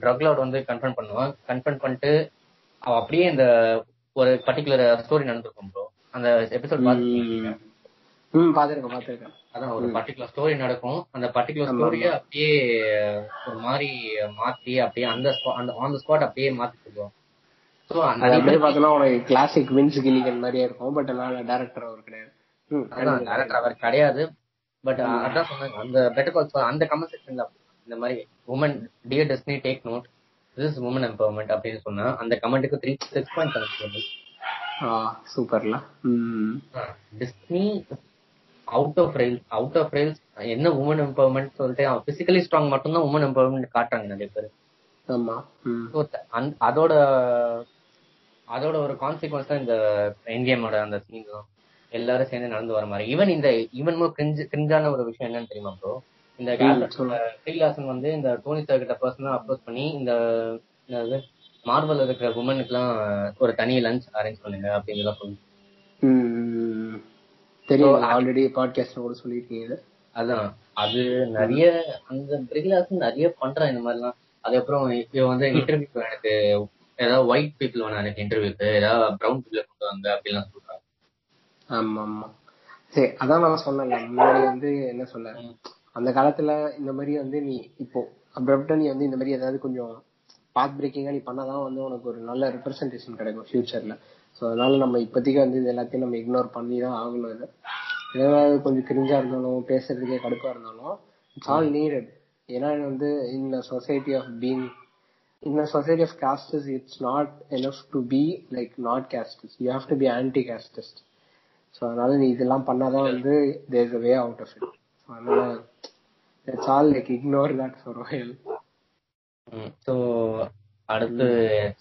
ட்ரக் லோட வந்து கன்ஃபர்ம் பண்ணுவான். கன்ஃபர்ம் பண்ணிட்டு அவ அப்படியே இந்த ஒரு பர்டிகுலர் ஸ்டோரி நடந்திருக்கும் ப்ரோ அந்த எபிசோட் பாத்திருக்கேன் பாத்திருக்கேன் அதான் ஒரு பர்டிகுலர் ஸ்டோரி நடக்கும். அந்த பர்டிகுலர் ஸ்டோரிய அப்படியே ஒரு மாதிரி மாத்தி அப்படியே அந்த அந்த ஆன் த ஸ்பாட் அப்படியே மாத்தி சொல்லுவோம் அது பார்த்தோன்னா உனக்கு கிளாசிக் வின்ஸ் கில்லிகன் மாதிரியே இருக்கும் பட் அதனால டேரக்டர் அவர் கிடையாது. டேரக்டர் அவர் கிடையாது. பட் அதான் சொன்னாங்க அந்த பெட்டர் அந்த கமெண்ட் செக்ஷன்ல இந்த மாதிரி women dear Disney take note this women empowerment அப்படின்னு சொன்னா அந்த கமெண்ட்டுக்கு த்ரீ சிக்ஸ் பாயிண்ட் செவன் சூப்பர்ல Disney out of rails out of rails என்ன உமன் எம்பவர்மெண்ட் சொல்லிட்டு அவன் பிசிக்கலி ஸ்ட்ராங் மட்டும்தான் உமன் எம்பவர்மெண்ட் காட்டுறாங்க நிறைய பேர். அதோட அதோட ஒரு கான்சிக்வன்ஸ் தான் இந்த என்கேமோட அந்த சீன் தான் எல்லாரும் சேர்ந்து நடந்து வர மாதிரி. ஈவன் இந்த ஈவன் மோர் கிரிஞ்சு கிரிஞ்சான ஒரு விஷயம் என்னன்னு தெரியுமா ப்ரோ இந்த. ஸ்ரீலாசன் வந்து இந்த டோனி சார் கிட்ட பர்சனலா அப்ரோச் பண்ணி இந்த மார்வல் இருக்கிற உமனுக்குலாம் ஒரு தனி லஞ்ச் அரேஞ்ச் பண்ணுங்க அப்படிங்கிறத சொல்லி. ம் தெரியும். ஆல்ரெடி பாட்காஸ்ட் கூட சொல்லியிருக்கீங்க அதான். அது நிறைய அந்த பிரிகிலாஸ் நிறைய பண்றான் இந்த மாதிரிலாம். அதுக்கப்புறம் இவன் வந்து இன்டர்வியூ எனக்கு ஏதாவது ஒயிட் பீப்புள் வேணும் எனக்கு இன்டர்வியூக்கு ஏதாவது ப்ரௌன் பீப்புள் கொண்டு வாங்க அப்படிலாம் சொல்றாங்க. ஆமா ஆமா. சரி அதான் நான் சொன்னேன்ல முன்னாடி வந்து என்ன சொல்ல அந்த காலத்துல இந்த மாதிரி வந்து நீ இப்போ அப்ரப்டா நீ வந்து இந்த மாதிரி ஏதாவது கொஞ்சம் பாத் பிரேக்கிங்கா நீ பண்ணாதான் வந்து உனக்கு ஒரு நல்ல ரெப்ரசன்டேஷன் கிடைக்கும் ஃபியூச்சர்ல ஸோ அதனால நம்ம இப்போதைக்கு வந்து இது எல்லாத்தையும் நம்ம இக்னோர் பண்ணி தான் ஆகணும் இது. ஏதாவது கொஞ்சம் கிரிஞ்சா இருந்தாலும் பேசுறதுக்கே கடுப்பா இருந்தாலும் இட்ஸ் ஆல் நீடட் ஏன்னா வந்து இந்த society of being in a society of castes, it's not enough to be like not castes. You have to be anti-casteist. So அதனால நீ இதெல்லாம் பண்ணாதான் வந்து there a way out of it so அதனால it's all like ignore that for while so அடுத்து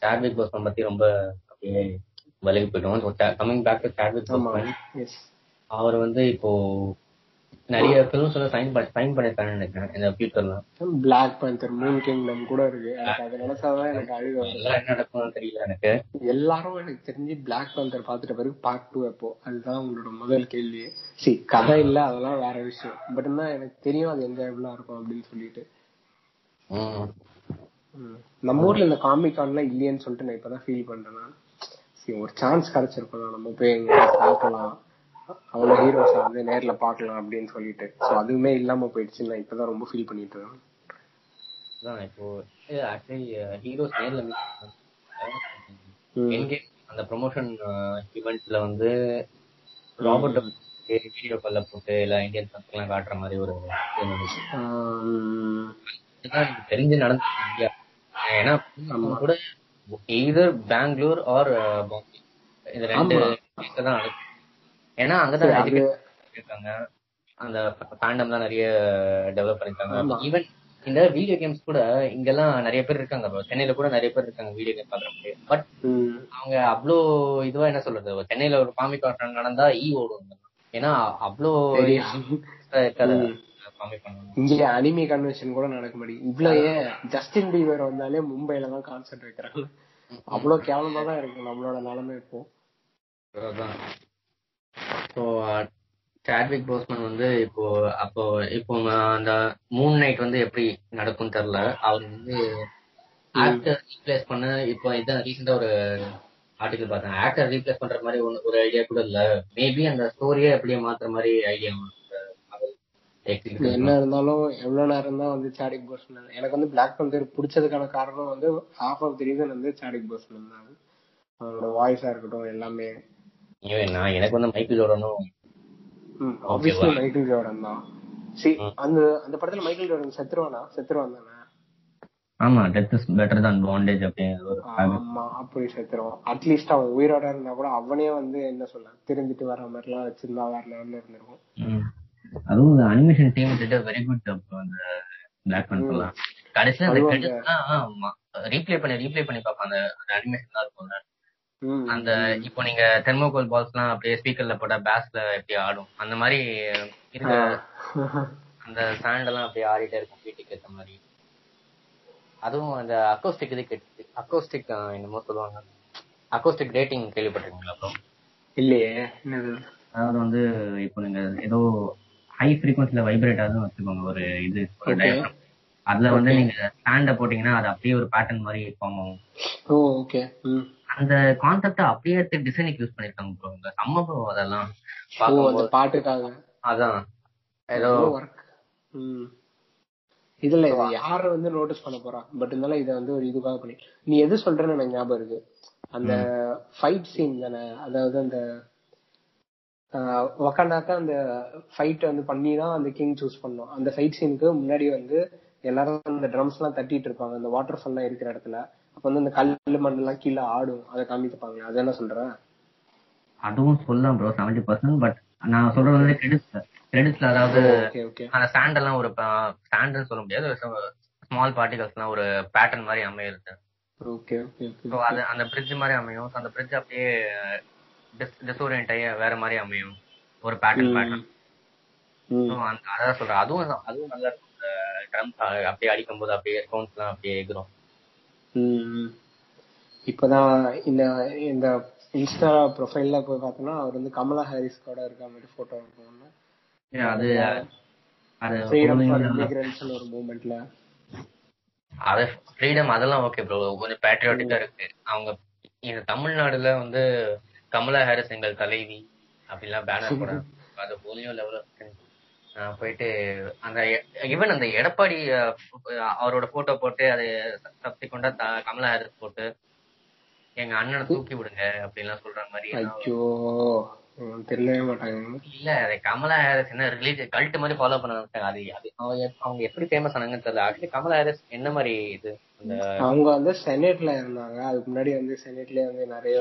சாட்விக் போஸ்மன் பத்தி ரொம்ப அப்படியே விலகி போயிட்டோம். Coming back to Chadwick Boseman அவர் வந்து இப்போ நிறைய ஃபிலிம்ஸ் வந்து சைன் சைன் பண்ணிருக்காருன்னு நினைக்கிறேன் இந்த ஃபியூச்சர்ல பிளாக் பேந்தர் மூன் கிங்டம் கூட இருக்கு. எனக்கு அதை நினைச்சாதான் எனக்கு அழுக. எல்லாம் என்ன நடக்கும்னு தெரியல எனக்கு. எல்லாரும் எனக்கு தெரிஞ்சு பிளாக் பேந்தர் பார்த்துட்ட பிறகு பார்ட் டூ எப்போ அதுதான் உங்களோட முதல் கேள்வி. சி கதை இல்ல அதெல்லாம் வேற விஷயம். பட் என்ன எனக்கு தெரியும் அது என்ஜாயபிளா இருக்கும் அப்படின்னு சொல்லிட்டு. நம்ம ஊர்ல இந்த காமிக் கான்லாம் இல்லையேன்னு சொல்லிட்டு நான் இப்பதான் ஃபீல் பண்றேன் சரி ஒரு சான்ஸ் கிடைச்சிருக்கோம் நம்ம போய் எங்க பார்க்கலாம். அவ்வளவு ஹீரோஸை வந்து நேர்ல பார்க்கலாம் அப்படின்னு சொல்லிட்டு. சோ அதுவுமே இல்லாம போயிடுச்சு நான் இப்பதான் ரொம்ப ஃபீல் பண்ணிட்டு இருக்கேன். இப்போ ஆக்சுவலி ஹீரோஸ் நேர்ல அந்த ப்ரொமோஷன் ஈவெண்ட்ல வந்து ராபர்ட் வீடியோ கால்ல போட்டு எல்லா இந்தியன் எல்லாம் காட்டுற மாதிரி ஒரு தெரிஞ்சு நடந்து ஏன்னா அவங்க கூட எய்தர் பெங்களூர் ஆர் பாம்பே இந்த ரெண்டு தான் நடக்கும் ஏன்னா அங்கதான் இருக்காங்க அந்த ஃபேண்டம் தான் நிறைய டெவலப். பண்ணிருக்காங்க ஈவன் இந்த வீடியோ கேம்ஸ் கூட இங்கெல்லாம் நிறைய பேர் இருக்காங்க. சென்னையில கூட நிறைய பேர் இருக்காங்க வீடியோ கேம் பாக்குறவங்க பட். அவங்க அவ்வளோ இதுவா என்ன சொல்றது? சென்னையில ஒரு காமிக் காட்டுறாங்க நடந்தா ஈ ஓடும். ஏன்னா அவ்வளோ. இருக்காது. இங்க அனிமி கன்வென்ஷன் கூட நடக்க மாட்டேங்குது. இவ்வளவு ஏன் ஜஸ்டின் பீவர் வந்தாலே மும்பைல தான் கான்செர்ட் வைக்கிறாங்க. அவ்வளவு கேவலமா தான் இருக்கு நம்மளோட நிலைமை இப்போ. ஸோ சாட்விக் போஸ்மன் வந்து இப்போ அப்போ இப்போ அந்த மூன் நைட் வந்து எப்படி நடக்கும் தெரியல. அவர் வந்து ஆக்டர் ரீப்ளேஸ் பண்ண இப்போ இதான் ரீசெண்டா ஒரு ஆர்டிகல் பார்த்தேன். ஆக்டர் ரீப்ளேஸ் பண்ற மாதிரி ஒரு ஐடியா கூட இல்ல. மேபி அந்த ஸ்டோரியே அப்படியே மாத்துற மாதிரி ஐடியா என்ன இருந்தாலும் எவ்வளவு நேரம் தான் வந்து சாடிக் போஸ்மன் எனக்கு வந்து பிளாக் பந்தர் பிடிச்சதுக்கான காரணம் வந்து ஹாஃப் ஆஃப் தி ரீசன் வந்து சாடிக் போஸ்மன் தான். அவனோட வாய்ஸா இருக்கட்டும் எல்லாமே நான் எனக்கு வந்து மைக்கேல் ஜோர்டனும் ஆப்வியஸ்லி மைக்கேல் ஜோர்டன் தான். சி. அந்த அந்த படத்துல மைக்கேல் ஜோர்டன் செத்துருவானா செத்துருவான் தானே? ஆமா death is better than bondage அப்படின்னு ஒரு ஆமா அப்படி செத்துருவான். அட்லீஸ்ட் அவன் உயிரோட இருந்தா கூட அவனே வந்து என்ன சொல்ல திரும்பிட்டு வர மாதிரி எல்லாம் வச்சிருந்தா வேற லெவல்ல இருந்திருக்கும். அதுவும் இந்த அனிமேஷன் டீம் கிட்ட வெரி குட் அந்த பிளாக் பண்றலாம் கடைசியில அந்த கிரெடிட்ஸ்லாம் ரீப்ளே பண்ணி ரீப்ளே பண்ணி பார்ப்பேன் அந்த அனிமேஷன் தான் இருக்கும்ல. ம். அந்த இப்போ நீங்க தெர்மோகோல் பால்ஸ் எல்லாம் அப்படியே ஸ்பீக்கர்ல போட்டா பேஸ்ல எப்படி ஆடும்? அந்த மாதிரி இருக்க அந்த சாண்ட் எல்லாம் அப்படியே ஆடிட்டே இருக்கும் வீட்டுக்கு ஏத்த மாதிரி. அதுவும் அந்த அக்கோஸ்டிக் இது கேட்டு அக்கோஸ்டிக் என்னமோ சொல்லுவாங்க. அக்கோஸ்டிக் டேட்டிங் கேள்விப்பட்டிருக்கீங்களா அப்புறம் இல்லையே. என்னது? அதாவது வந்து இப்போ நீங்க ஏதோ ஹை ஃப்ரீக்வன்சில வைப்ரேட் ஆகுதுன்னு வச்சுக்கோங்க ஒரு இது. அதுல வந்து நீங்க ஸ்டாண்ட போட்டீங்கன்னா அது அப்படியே ஒரு பேட்டர்ன் மாதிரி ஃபார்ம் ஆகும். ஓகே அந்த கான்செப்ட அப்படியே எடுத்து டிசைனுக்கு யூஸ் பண்ணிருக்காங்க ப்ரோ இந்த செம்ம ப்ரோ அதெல்லாம். அந்த பாட்டுக்காக. அதான். ஏதோ இதுல இது யாரு வந்து நோட்டீஸ் பண்ண போறா? பட் இருந்தாலும் இதை வந்து ஒரு இதுக்காக பண்ணி. நீ எது சொல்றேன்னு எனக்கு ஞாபகம் இருக்கு. அந்த ஃபைட் சீன் தானே? அதாவது அந்த ஒக்காண்டாக்கா அந்த ஃபைட் வந்து பண்ணி தான் அந்த கிங் சூஸ் பண்ணோம். அந்த ஃபைட் சீனுக்கு முன்னாடி வந்து எல்லாரும் அந்த ட்ரம்ஸ் எல்லாம் தட்டிட்டு இருப்பாங்க. அந்த வாட்டர் ஃபால் எல்லாம் இருக்கிற இடத்துல. அப்ப வந்து அந்த கல்லு மண் எல்லாம் கீழே ஆடும். அதை காமிப்பாங்க. அது என்ன சொல்றேன் அதுவும் சொல்லலாம் ப்ரோ செவன்டி பர்சன்ட் பட் நான் சொல்றது வந்து கிரெடிட்ஸ் கிரெடிட்ஸ்ல அதாவது அந்த ஸ்டாண்ட் எல்லாம் ஒரு ஸ்டாண்ட்னு சொல்ல முடியாது. ஸ்மால் பார்ட்டிகல்ஸ் எல்லாம் ஒரு பேட்டர்ன் மாதிரி அமையுது ஓகே ஓகே அது அந்த பிரிட்ஜ் மாதிரி அமையும். அந்த பிரிட்ஜ் அப்படியே டிஸ்ஓரியன்ட் ஆகி வேற மாதிரி அமையும். ஒரு பேட்டர்ன் பேட்டர்ன் அதான் சொல்றேன். அதுவும் அதுவும் நல்லா இருக்கும். இந்த ட்ரம் அப்படியே அடிக்கும் போது அப்படியே சவுண்ட்ஸ் எல்லாம் அப்படியே எகிரும். ம். இப்பதான் இந்த இந்த இன்ஸ்டா ப்ரொஃபைல்ல போய் பார்த்தோம்னா அவர் வந்து கமலா ஹாரிஸ் கூட இருக்க மாதிரி போட்டோ இருக்கும் ஒரு மூமெண்ட்ல அது ஃப்ரீடம் அதெல்லாம் ஓகே ப்ரோ கொஞ்சம் பேட்ரியாட்டிக்கா இருக்கு. அவங்க இந்த தமிழ்நாடுல வந்து கமலா ஹாரிஸ் எங்கள் தலைவி அப்படிலாம் பேனர் போட அது போலியும் லெவல் போயிட்டு அந்த ஈவன் அந்த எடப்பாடி அவரோட போட்டோ போட்டு அது சப்சிக்வெண்டா கமலா ஹாரிஸ் போட்டு எங்க அண்ணனை தூக்கி விடுங்க அப்படின்லாம் சொல்ற மாதிரி ஐயோ தெரியவே மாட்டாங்க. இல்ல அது கமலா ஹாரிஸ் என்ன ரிலீஜியஸ் கல்ட் மாதிரி ஃபாலோ பண்ண ஆரம்பிச்சாங்க அது அது அவங்க எப்- அவங்க எப்படி ஃபேமஸ் ஆனாங்கன்னு தெரியல. ஆக்சுவலி கமலா ஹாரிஸ் என்ன மாதிரி இது அவங்க வந்து செனேட்ல இருந்தாங்க. அதுக்கு முன்னாடி வந்து செனேட்லயே வந்து நிறைய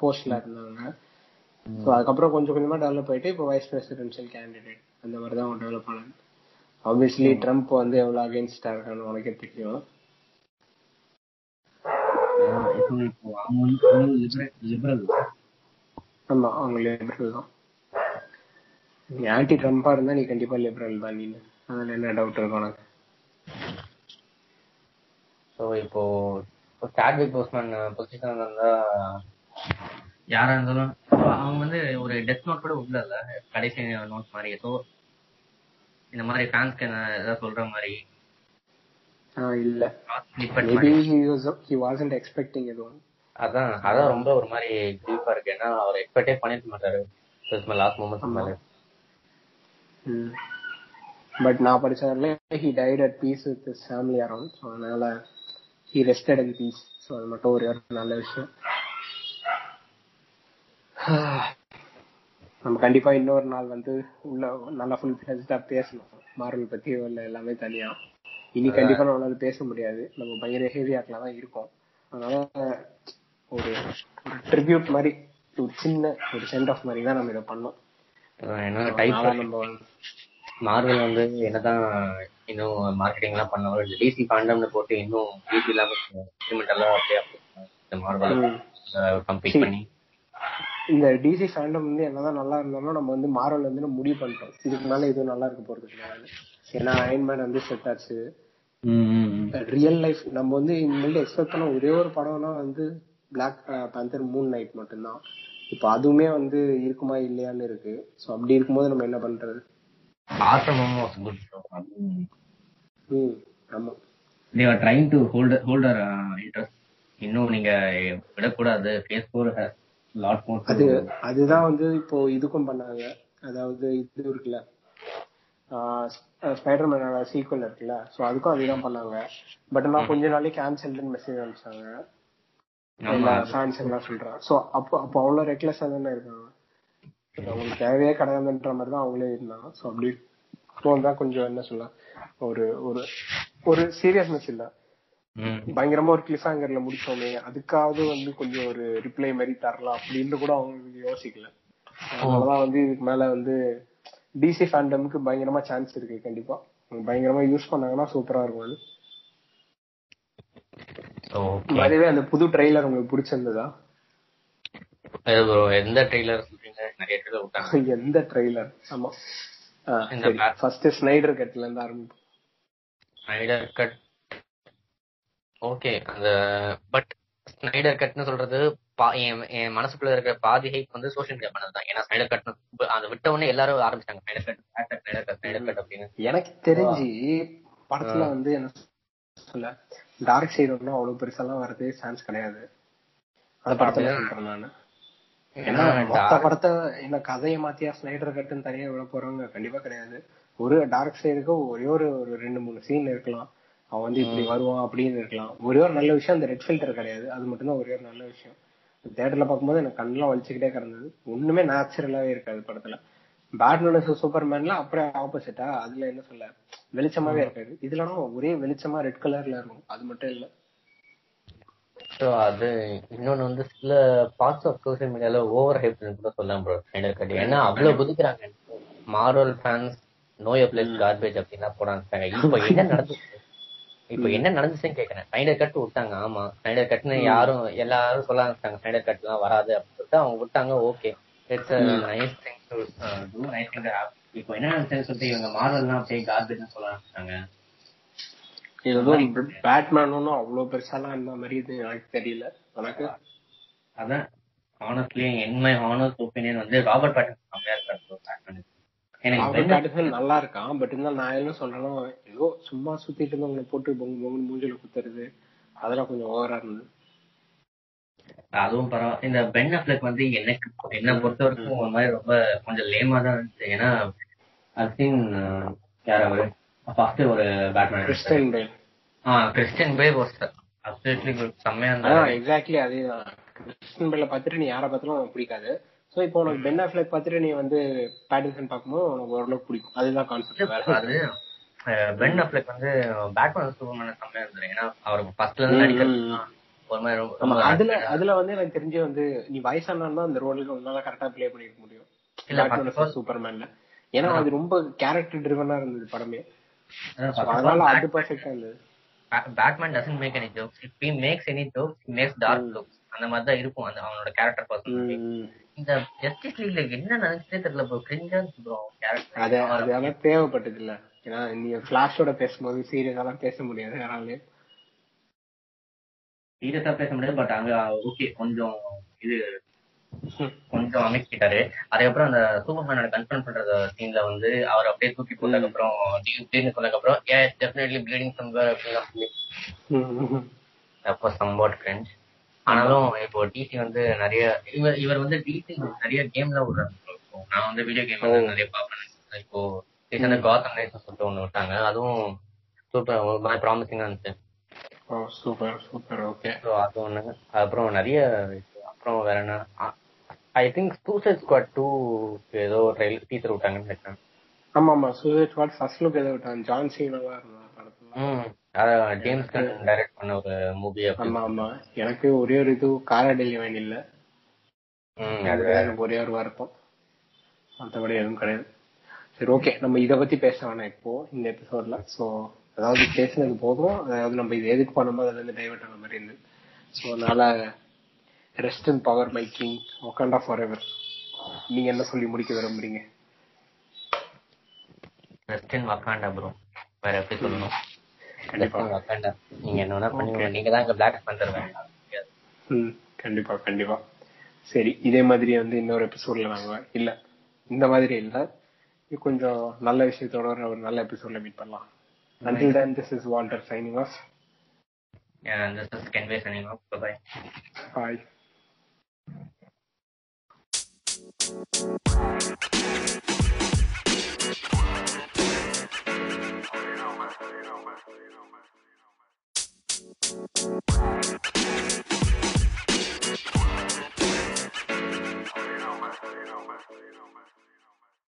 போஸ்ட்ல இருந்தாங்க. ஸோ அதுக்கப்புறம் கொஞ்சம் கொஞ்சமா டெவலப் ஆயிட்டு இப்போ வைஸ் பிரசிடென்ஷியல் கேண்டிடேட் அந்த மாதிரி தான் அவங்க டெவலப் ஆனாங்க ஆப்வியஸ்லி ட்ரம்ப் வந்து எவ்வளவு அகேன்ஸ்டா இருக்கான்னு உனக்கே தெரியும். ஆமா அவங்க லிபரல் தான். நீ ஆன்டி ட்ரம்பா இருந்தா நீ கண்டிப்பா லிபரல் தான் நீ அதுல என்ன டவுட் இருக்கும் உனக்கு? ஸோ இப்போ இப்போ சாட்விக் போஸ்மேன் பொசிஷன் இருந்தா யாரா இருந்தாலும் அவங்க வந்து ஒரு டெத் நோட் கூட உள்ள இல்ல கடைசி நோட் மாதிரி. ஸோ இந்த மாதிரி ஃபேன்ஸ்க்கு ஏதாவது சொல்ற மாதிரி? ஆஹ் இல்ல. எக்ஸ்பெக்டிங் எதுவும் அதான் அதான் ரொம்ப ஒரு மாதிரி கிரீஃபா இருக்கு. ஏன்னா அவர் எக்ஸ்பெக்டே பண்ணிருக்க மாட்டாரு. லாஸ்ட் மூமெண்ட் மேலே. பட் நான் படிச்ச வரல he died at peace with his family around so அதனால he rested in peace so அது மட்டும் ஒரு நல்ல விஷயம். நம்ம கண்டிப்பா இன்னொரு நாள் வந்து உள்ள நல்லா ஃபுல் ஃபிளஜ்டா பேசணும். மார்வல் பத்தி உள்ள எல்லாமே தனியா. இனி கண்டிப்பா நம்மளால பேச முடியாது. நம்ம பயங்கர ஹெவி ஆக்ல தான் இருக்கோம். அதனால ஒரு ட்ரிபியூட் மாதிரி ஒரு சின்ன ஒரு சென்ட் ஆஃப் மாதிரி தான் நம்ம இதை பண்ணோம். ஏன்னா டைப் நம்ம மார்வல் வந்து என்னதான் இன்னும் மார்க்கெட்டிங் எல்லாம் பண்ணாலும் டிசி ஃபேண்டம்னு போட்டு இன்னும் டிசி இல்லாம எக்ஸ்பெரிமெண்டலா அப்படியே மார்வல் ம். கம்ப்ளீட் பண்ணி இந்த டிசி ஃபேண்டம் வந்து என்னதான் நல்லா இருந்தாலும் நம்ம வந்து மாரல் வந்து முடிவு பண்ணிட்டோம். இதுக்கு மேல எதுவும் நல்லா இருக்க போறது கிடையாது. ஏன்னா அயன்மேன் வந்து செட் ஆச்சு. ரியல் லைஃப் நம்ம வந்து இனிமேல் எக்ஸ்பெக்ட் பண்ண ஒரே ஒரு படம்னா வந்து பிளாக் பேந்தர் மூன் நைட் மட்டும்தான். இப்போ அதுவுமே வந்து இருக்குமா இல்லையான்னு இருக்கு. ஸோ அப்படி இருக்கும்போது நம்ம என்ன பண்றது? ம் ஆமா. They are trying to hold holder interest இன்னும் நீங்க விடக்கூடாது. கேஸ் ஃபோர் அது அதுதான் வந்து இப்போ இதுக்கும் பண்ணாங்க. அதாவது இது இருக்குல்ல ஸ்பைடர்மேனோட சீக்வல் இருக்குல்ல ஸோ அதுக்கும் அதுதான் பண்ணாங்க. பட் நான் கொஞ்ச நாளைக்கு கேன்சல்டுன்னு மெசேஜ் அனுப்பிச்சாங்க. ஃபேன்ஸ் எல்லாம் சொல்றாங்க. ஸோ அப்போ அப்போ அவ்வளோ ரெக்லெஸ்ஸாக தானே இருக்காங்க அவங்களுக்கு தேவையே கிடையாதுன்ற மாதிரி தான் அவங்களே இருந்தாங்க. ஸோ அப்படி இப்போ தான் கொஞ்சம் என்ன சொல்ல ஒரு ஒரு ஒரு சீரியஸ்னஸ் இல்ல பயங்கரமா ஒரு கிளிஃப் ஹேங்கர்ல முடிச்சோமே அதுக்காவது வந்து கொஞ்சம் ஒரு ரிப்ளை மாதிரி தரலாம் அப்படின்னு கூட அவங்க யோசிக்கல. அதனாலதான் வந்து இதுக்கு மேல வந்து டிசி ஃபேண்டமுக்கு பயங்கரமா சான்ஸ் இருக்கு கண்டிப்பா. பயங்கரமா யூஸ் பண்ணாங்கன்னா சூப்பரா இருக்கும் அது. அதுவே அந்த புது ட்ரெய்லர் உங்களுக்கு பிடிச்சிருந்ததா? எந்த ட்ரெய்லர் சொல்றீங்க? எந்த ட்ரெய்லர் ஆமா. ஃபர்ஸ்ட் ஸ்னைடர் கட்ல இருந்து ஆரம்பிப்போம். ஸ்னைடர் கட் ஓகே அந்த பட் ஸ்னைடர் கட்னு சொல்றது என் மனசுக்குள்ள இருக்கிற பாதி ஹைப் வந்து சோஷியல் மீடியா பண்ணது தான். ஏன்னா ஸ்னைடர் கட் அதை விட்ட உடனே எல்லாரும் ஆரம்பிச்சாங்க. ஸ்னைடர் கட் ஸ்னைடர் கட் அப்படின்னு. எனக்கு தெரிஞ்சு படத்துல வந்து என்ன சொல்ல டார்க் சைடு ஒன்றும் அவ்வளவு பெருசாலாம் வரது சான்ஸ் கிடையாது. அந்த படத்துல சொல்றேன் நானு. ஏன்னா மொத்த படத்தை என்ன கதையை மாத்தியா ஸ்னைடர் கட்டுன்னு தனியா விட போறாங்க? கண்டிப்பா கிடையாது. ஒரு டார்க் சைடுக்கு ஒரு ஒரு ரெண்டு மூணு சீன் இருக்கலாம். அவன் வந்து இப்படி வருவான் அப்படின்னு இருக்கலாம். ஒரே ஒரு நல்ல விஷயம் அந்த ரெட் ஃபில்டர் கிடையாது. அது மட்டும்தான் ஒரே ஒரு நல்ல விஷயம். தேட்டர்ல பார்க்கும்போது எனக்கு கண்ணெல்லாம் வலிச்சுக்கிட்டே கிடந்தது. ஒண்ணுமே நேச்சுரலாவே இருக்காது படத்துல. பேட்மேன் சூப்பர்மேன்ல அப்படியே ஆப்போசிட்டா அதுல என்ன சொல்ல வெளிச்சமாவே இருக்காது. இதுலனா ஒரே வெளிச்சமா ரெட் கலர்ல இருக்கும். அது மட்டும் இல்ல. ஸோ அது இன்னொன்னு வந்து சில பார்ட்ஸ் ஆஃப் சோசியல் மீடியால ஓவர் ஹைப்னு கூட சொல்லலாம் ப்ரோ ஸ்னைடர் கட் ஏன்னா அவ்வளவு குதிக்கிறாங்க. மார்வல் ஃபேன்ஸ் நோய பிளேஸ் கார்பேஜ் அப்படின்னா போட ஆரம்பிச்சாங்க இப்போ என்ன நடந்துச்சு? இப்போ என்ன நடந்துச்சுன்னு கேக்குறேன். ஸ்னைடர் கட் விட்டாங்க. ஆமா. ஸ்னைடர் கட்னு யாரும் எல்லாரும் சொல்ல ஆரம்பிச்சாங்க ஸ்னைடர் கட் எல்லாம் வராது அப்படின்னு சொல்லிட்டு அவங்க விட்டாங்க. Okay it's nice thing to do nice thing இப்போ என்ன நடந்துச்சுன்னு சொல்லிட்டு இவங்க மார்வல்லாம் அப்படியே கார்பேஜ்னு சொல்ல ஆரம்பிச்சாங்க இதுவும் பேட்மேன் ஒன்றும் அவ்வளவு பெருசாலாம் இருந்த மாதிரி இது எனக்கு தெரியல. உனக்கு அதான் ஆனஸ்ட்லி என் மை ஆனஸ்ட் ஒப்பீனியன் வந்து ராபர்ட் பேட்டன் செம்மையா இருக்காரு. பேட்மேன் எனக்கு நல்லா இருக்கான் பட் இருந்தாலும் நான் என்ன சொல்றேன்னா ஏதோ சும்மா சுத்திட்டு இருந்தவங்களை போட்டு பொங்கு பொங்கு மூஞ்சில குத்துறது அதெல்லாம் கொஞ்சம் ஓவரா இருந்தது. அதுவும் பரவாயில்ல இந்த பென் அஃப்லெக் வந்து எனக்கு என்ன பொறுத்த வரைக்கும் ஒரு மாதிரி ரொம்ப கொஞ்சம் லேமா தான் இருந்துச்சு. ஏன்னா ஐ சீன் யார் அவரு? ஃபர்ஸ்ட் ஒரு Batman Christian Bale ah Christian Bale was absolutely செம்மையா இருந்தாரு. எக்ஸாக்ட்லி அதேதான். கிறிஸ்டியன் பேல பார்த்துட்டு நீ யாரை பார்த்தாலும் பிடிக்காது. சோ இப்போ உனக்கு பென் அஃப்லெக் பார்த்துட்டு நீ வந்து பேட்டின்சன் பார்க்கும்போது உனக்கு ஓரளவுக்கு பிடிக்கும். அதுதான் கான்செப்ட் அது பென் அஃப்லெக் வந்து பேட்மேன் சூப்பர்மேன் செம்மையா இருந்தாரு ஏன்னா அவர் ஃபர்ஸ்ட்ல இருந்து நடிக்கிறது ஒரு மாதிரி ரொம்ப அதுல அதுல வந்து எனக்கு தெரிஞ்சு வந்து நீ வயசானா தான் அந்த ரோலுக்கு உன்னால கரெக்டா ப்ளே பண்ணிருக்க முடியும். சூப்பர்மேன்ல ஏன்னா அது ரொம்ப கேரக்டர் ட்ரிவனா இருந்தது படமே. அதனால அது பர்ஃபெக்டா இருந்தது. Batman doesn't make any jokes if he makes any jokes makes dark jokes அந்த மாதிரி தான் இருக்கும். அந்த அவனோட கேரக்டர் பர்சன் இந்த ஜஸ்டிஸ் லீக்ல என்ன நினைச்சதே தெரியல ப்ரோ கிரிஞ்சா ப்ரோ அது அது அதெல்லாம் தேவைப்பட்டது இல்ல ஏன்னா நீ ஃபிளாஷோட பேசும்போது சீரியஸாலாம் பேச முடியாது யாராலையும் சீரியஸா பேச முடியாது பட் அங்க ஓகே கொஞ்சம் இது கொஞ்சம் அமைக்கிட்டாரு அதுக்கப்புறம் அந்த சூப்பர்மேனோட கன்ஃபர்ம் பண்ற சீன்ல வந்து அவர் அப்படியே தூக்கி போட்டதுக்கு அப்புறம் சொன்னதுக்கு அப்புறம் ஏ டெஃபினெட்லி ப்ளீடிங் சம்வேர் அப்படிலாம் சொல்லி. அப்போ சம்வாட் கிரெஞ்ச் ஆனாலும் இப்போ டிசி வந்து நிறைய இவர் இவர் வந்து டிசி நிறைய கேம்ல விடுறாரு நான் வந்து வீடியோ கேம் நிறைய பாப்பேன் இப்போ ரீசெண்டா காத்தம் நைட்ஸ் சொல்லிட்டு ஒண்ணு விட்டாங்க. அதுவும் சூப்பர் ஒரு மாதிரி ப்ராமிசிங்கா இருந்துச்சு. சூப்பர் சூப்பர் ஓகே ஸோ அது ஒண்ணு. அப்புறம் நிறைய அப்புறம் வேற என்ன? I think Suicide Squad two ஏதோ ட்ரைல் டீச்சர் விட்டாங்கன்னு நினைக்கிறேன். ஆமா ஆமா சூசைட் ஸ்குவாட் ஃபர்ஸ்ட் லுக் ஏதோ விட்டாங்க. ஜான் சீனாவா இருந்தா படத்துல. ஜேம்ஸ் கன் டைரக்ட் பண்ண ஒரு மூவி ஆமா ஆமா. எனக்கு ஒரே ஒரு இது காரா டெல்லி வேண்டி இல்ல. அது ஒரே ஒரு வருத்தம். மற்றபடி எதுவும் கிடையாது. சரி ஓகே நம்ம இத பத்தி பேச வேணாம் இப்போ இந்த எபிசோட்ல சோ அதாவது பேசுனது போதும். அதாவது நம்ம இது எதுக்கு பண்ணமோ அதுல இருந்து டைவர்ட் ஆன மாதிரி இருந்து சோ அதனால rest in power my king Wakanda forever நீங்க என்ன சொல்லி முடிக்க விரும்புறீங்க? வெஸ்டர்ன் வக்காண்டா ப்ரோ வேற எப்படி சொல்லணும்? கண்டிப்பா. உங்க அக்காண்ட நீங்க என்ன பண்ணுங்க நீங்க தான் பிளாக் பண்ணிருவேன் கண்டிப்பா கண்டிப்பா. சரி இதே மாதிரி வந்து இன்னொரு எபிசோட்ல நாங்க இல்ல இந்த மாதிரி இல்ல. கொஞ்சம் நல்ல விஷயத்தோட ஒரு நல்ல எபிசோட்ல மீட் பண்ணலாம். Until then this is walter signing off. And this is kenway signing. you know, man.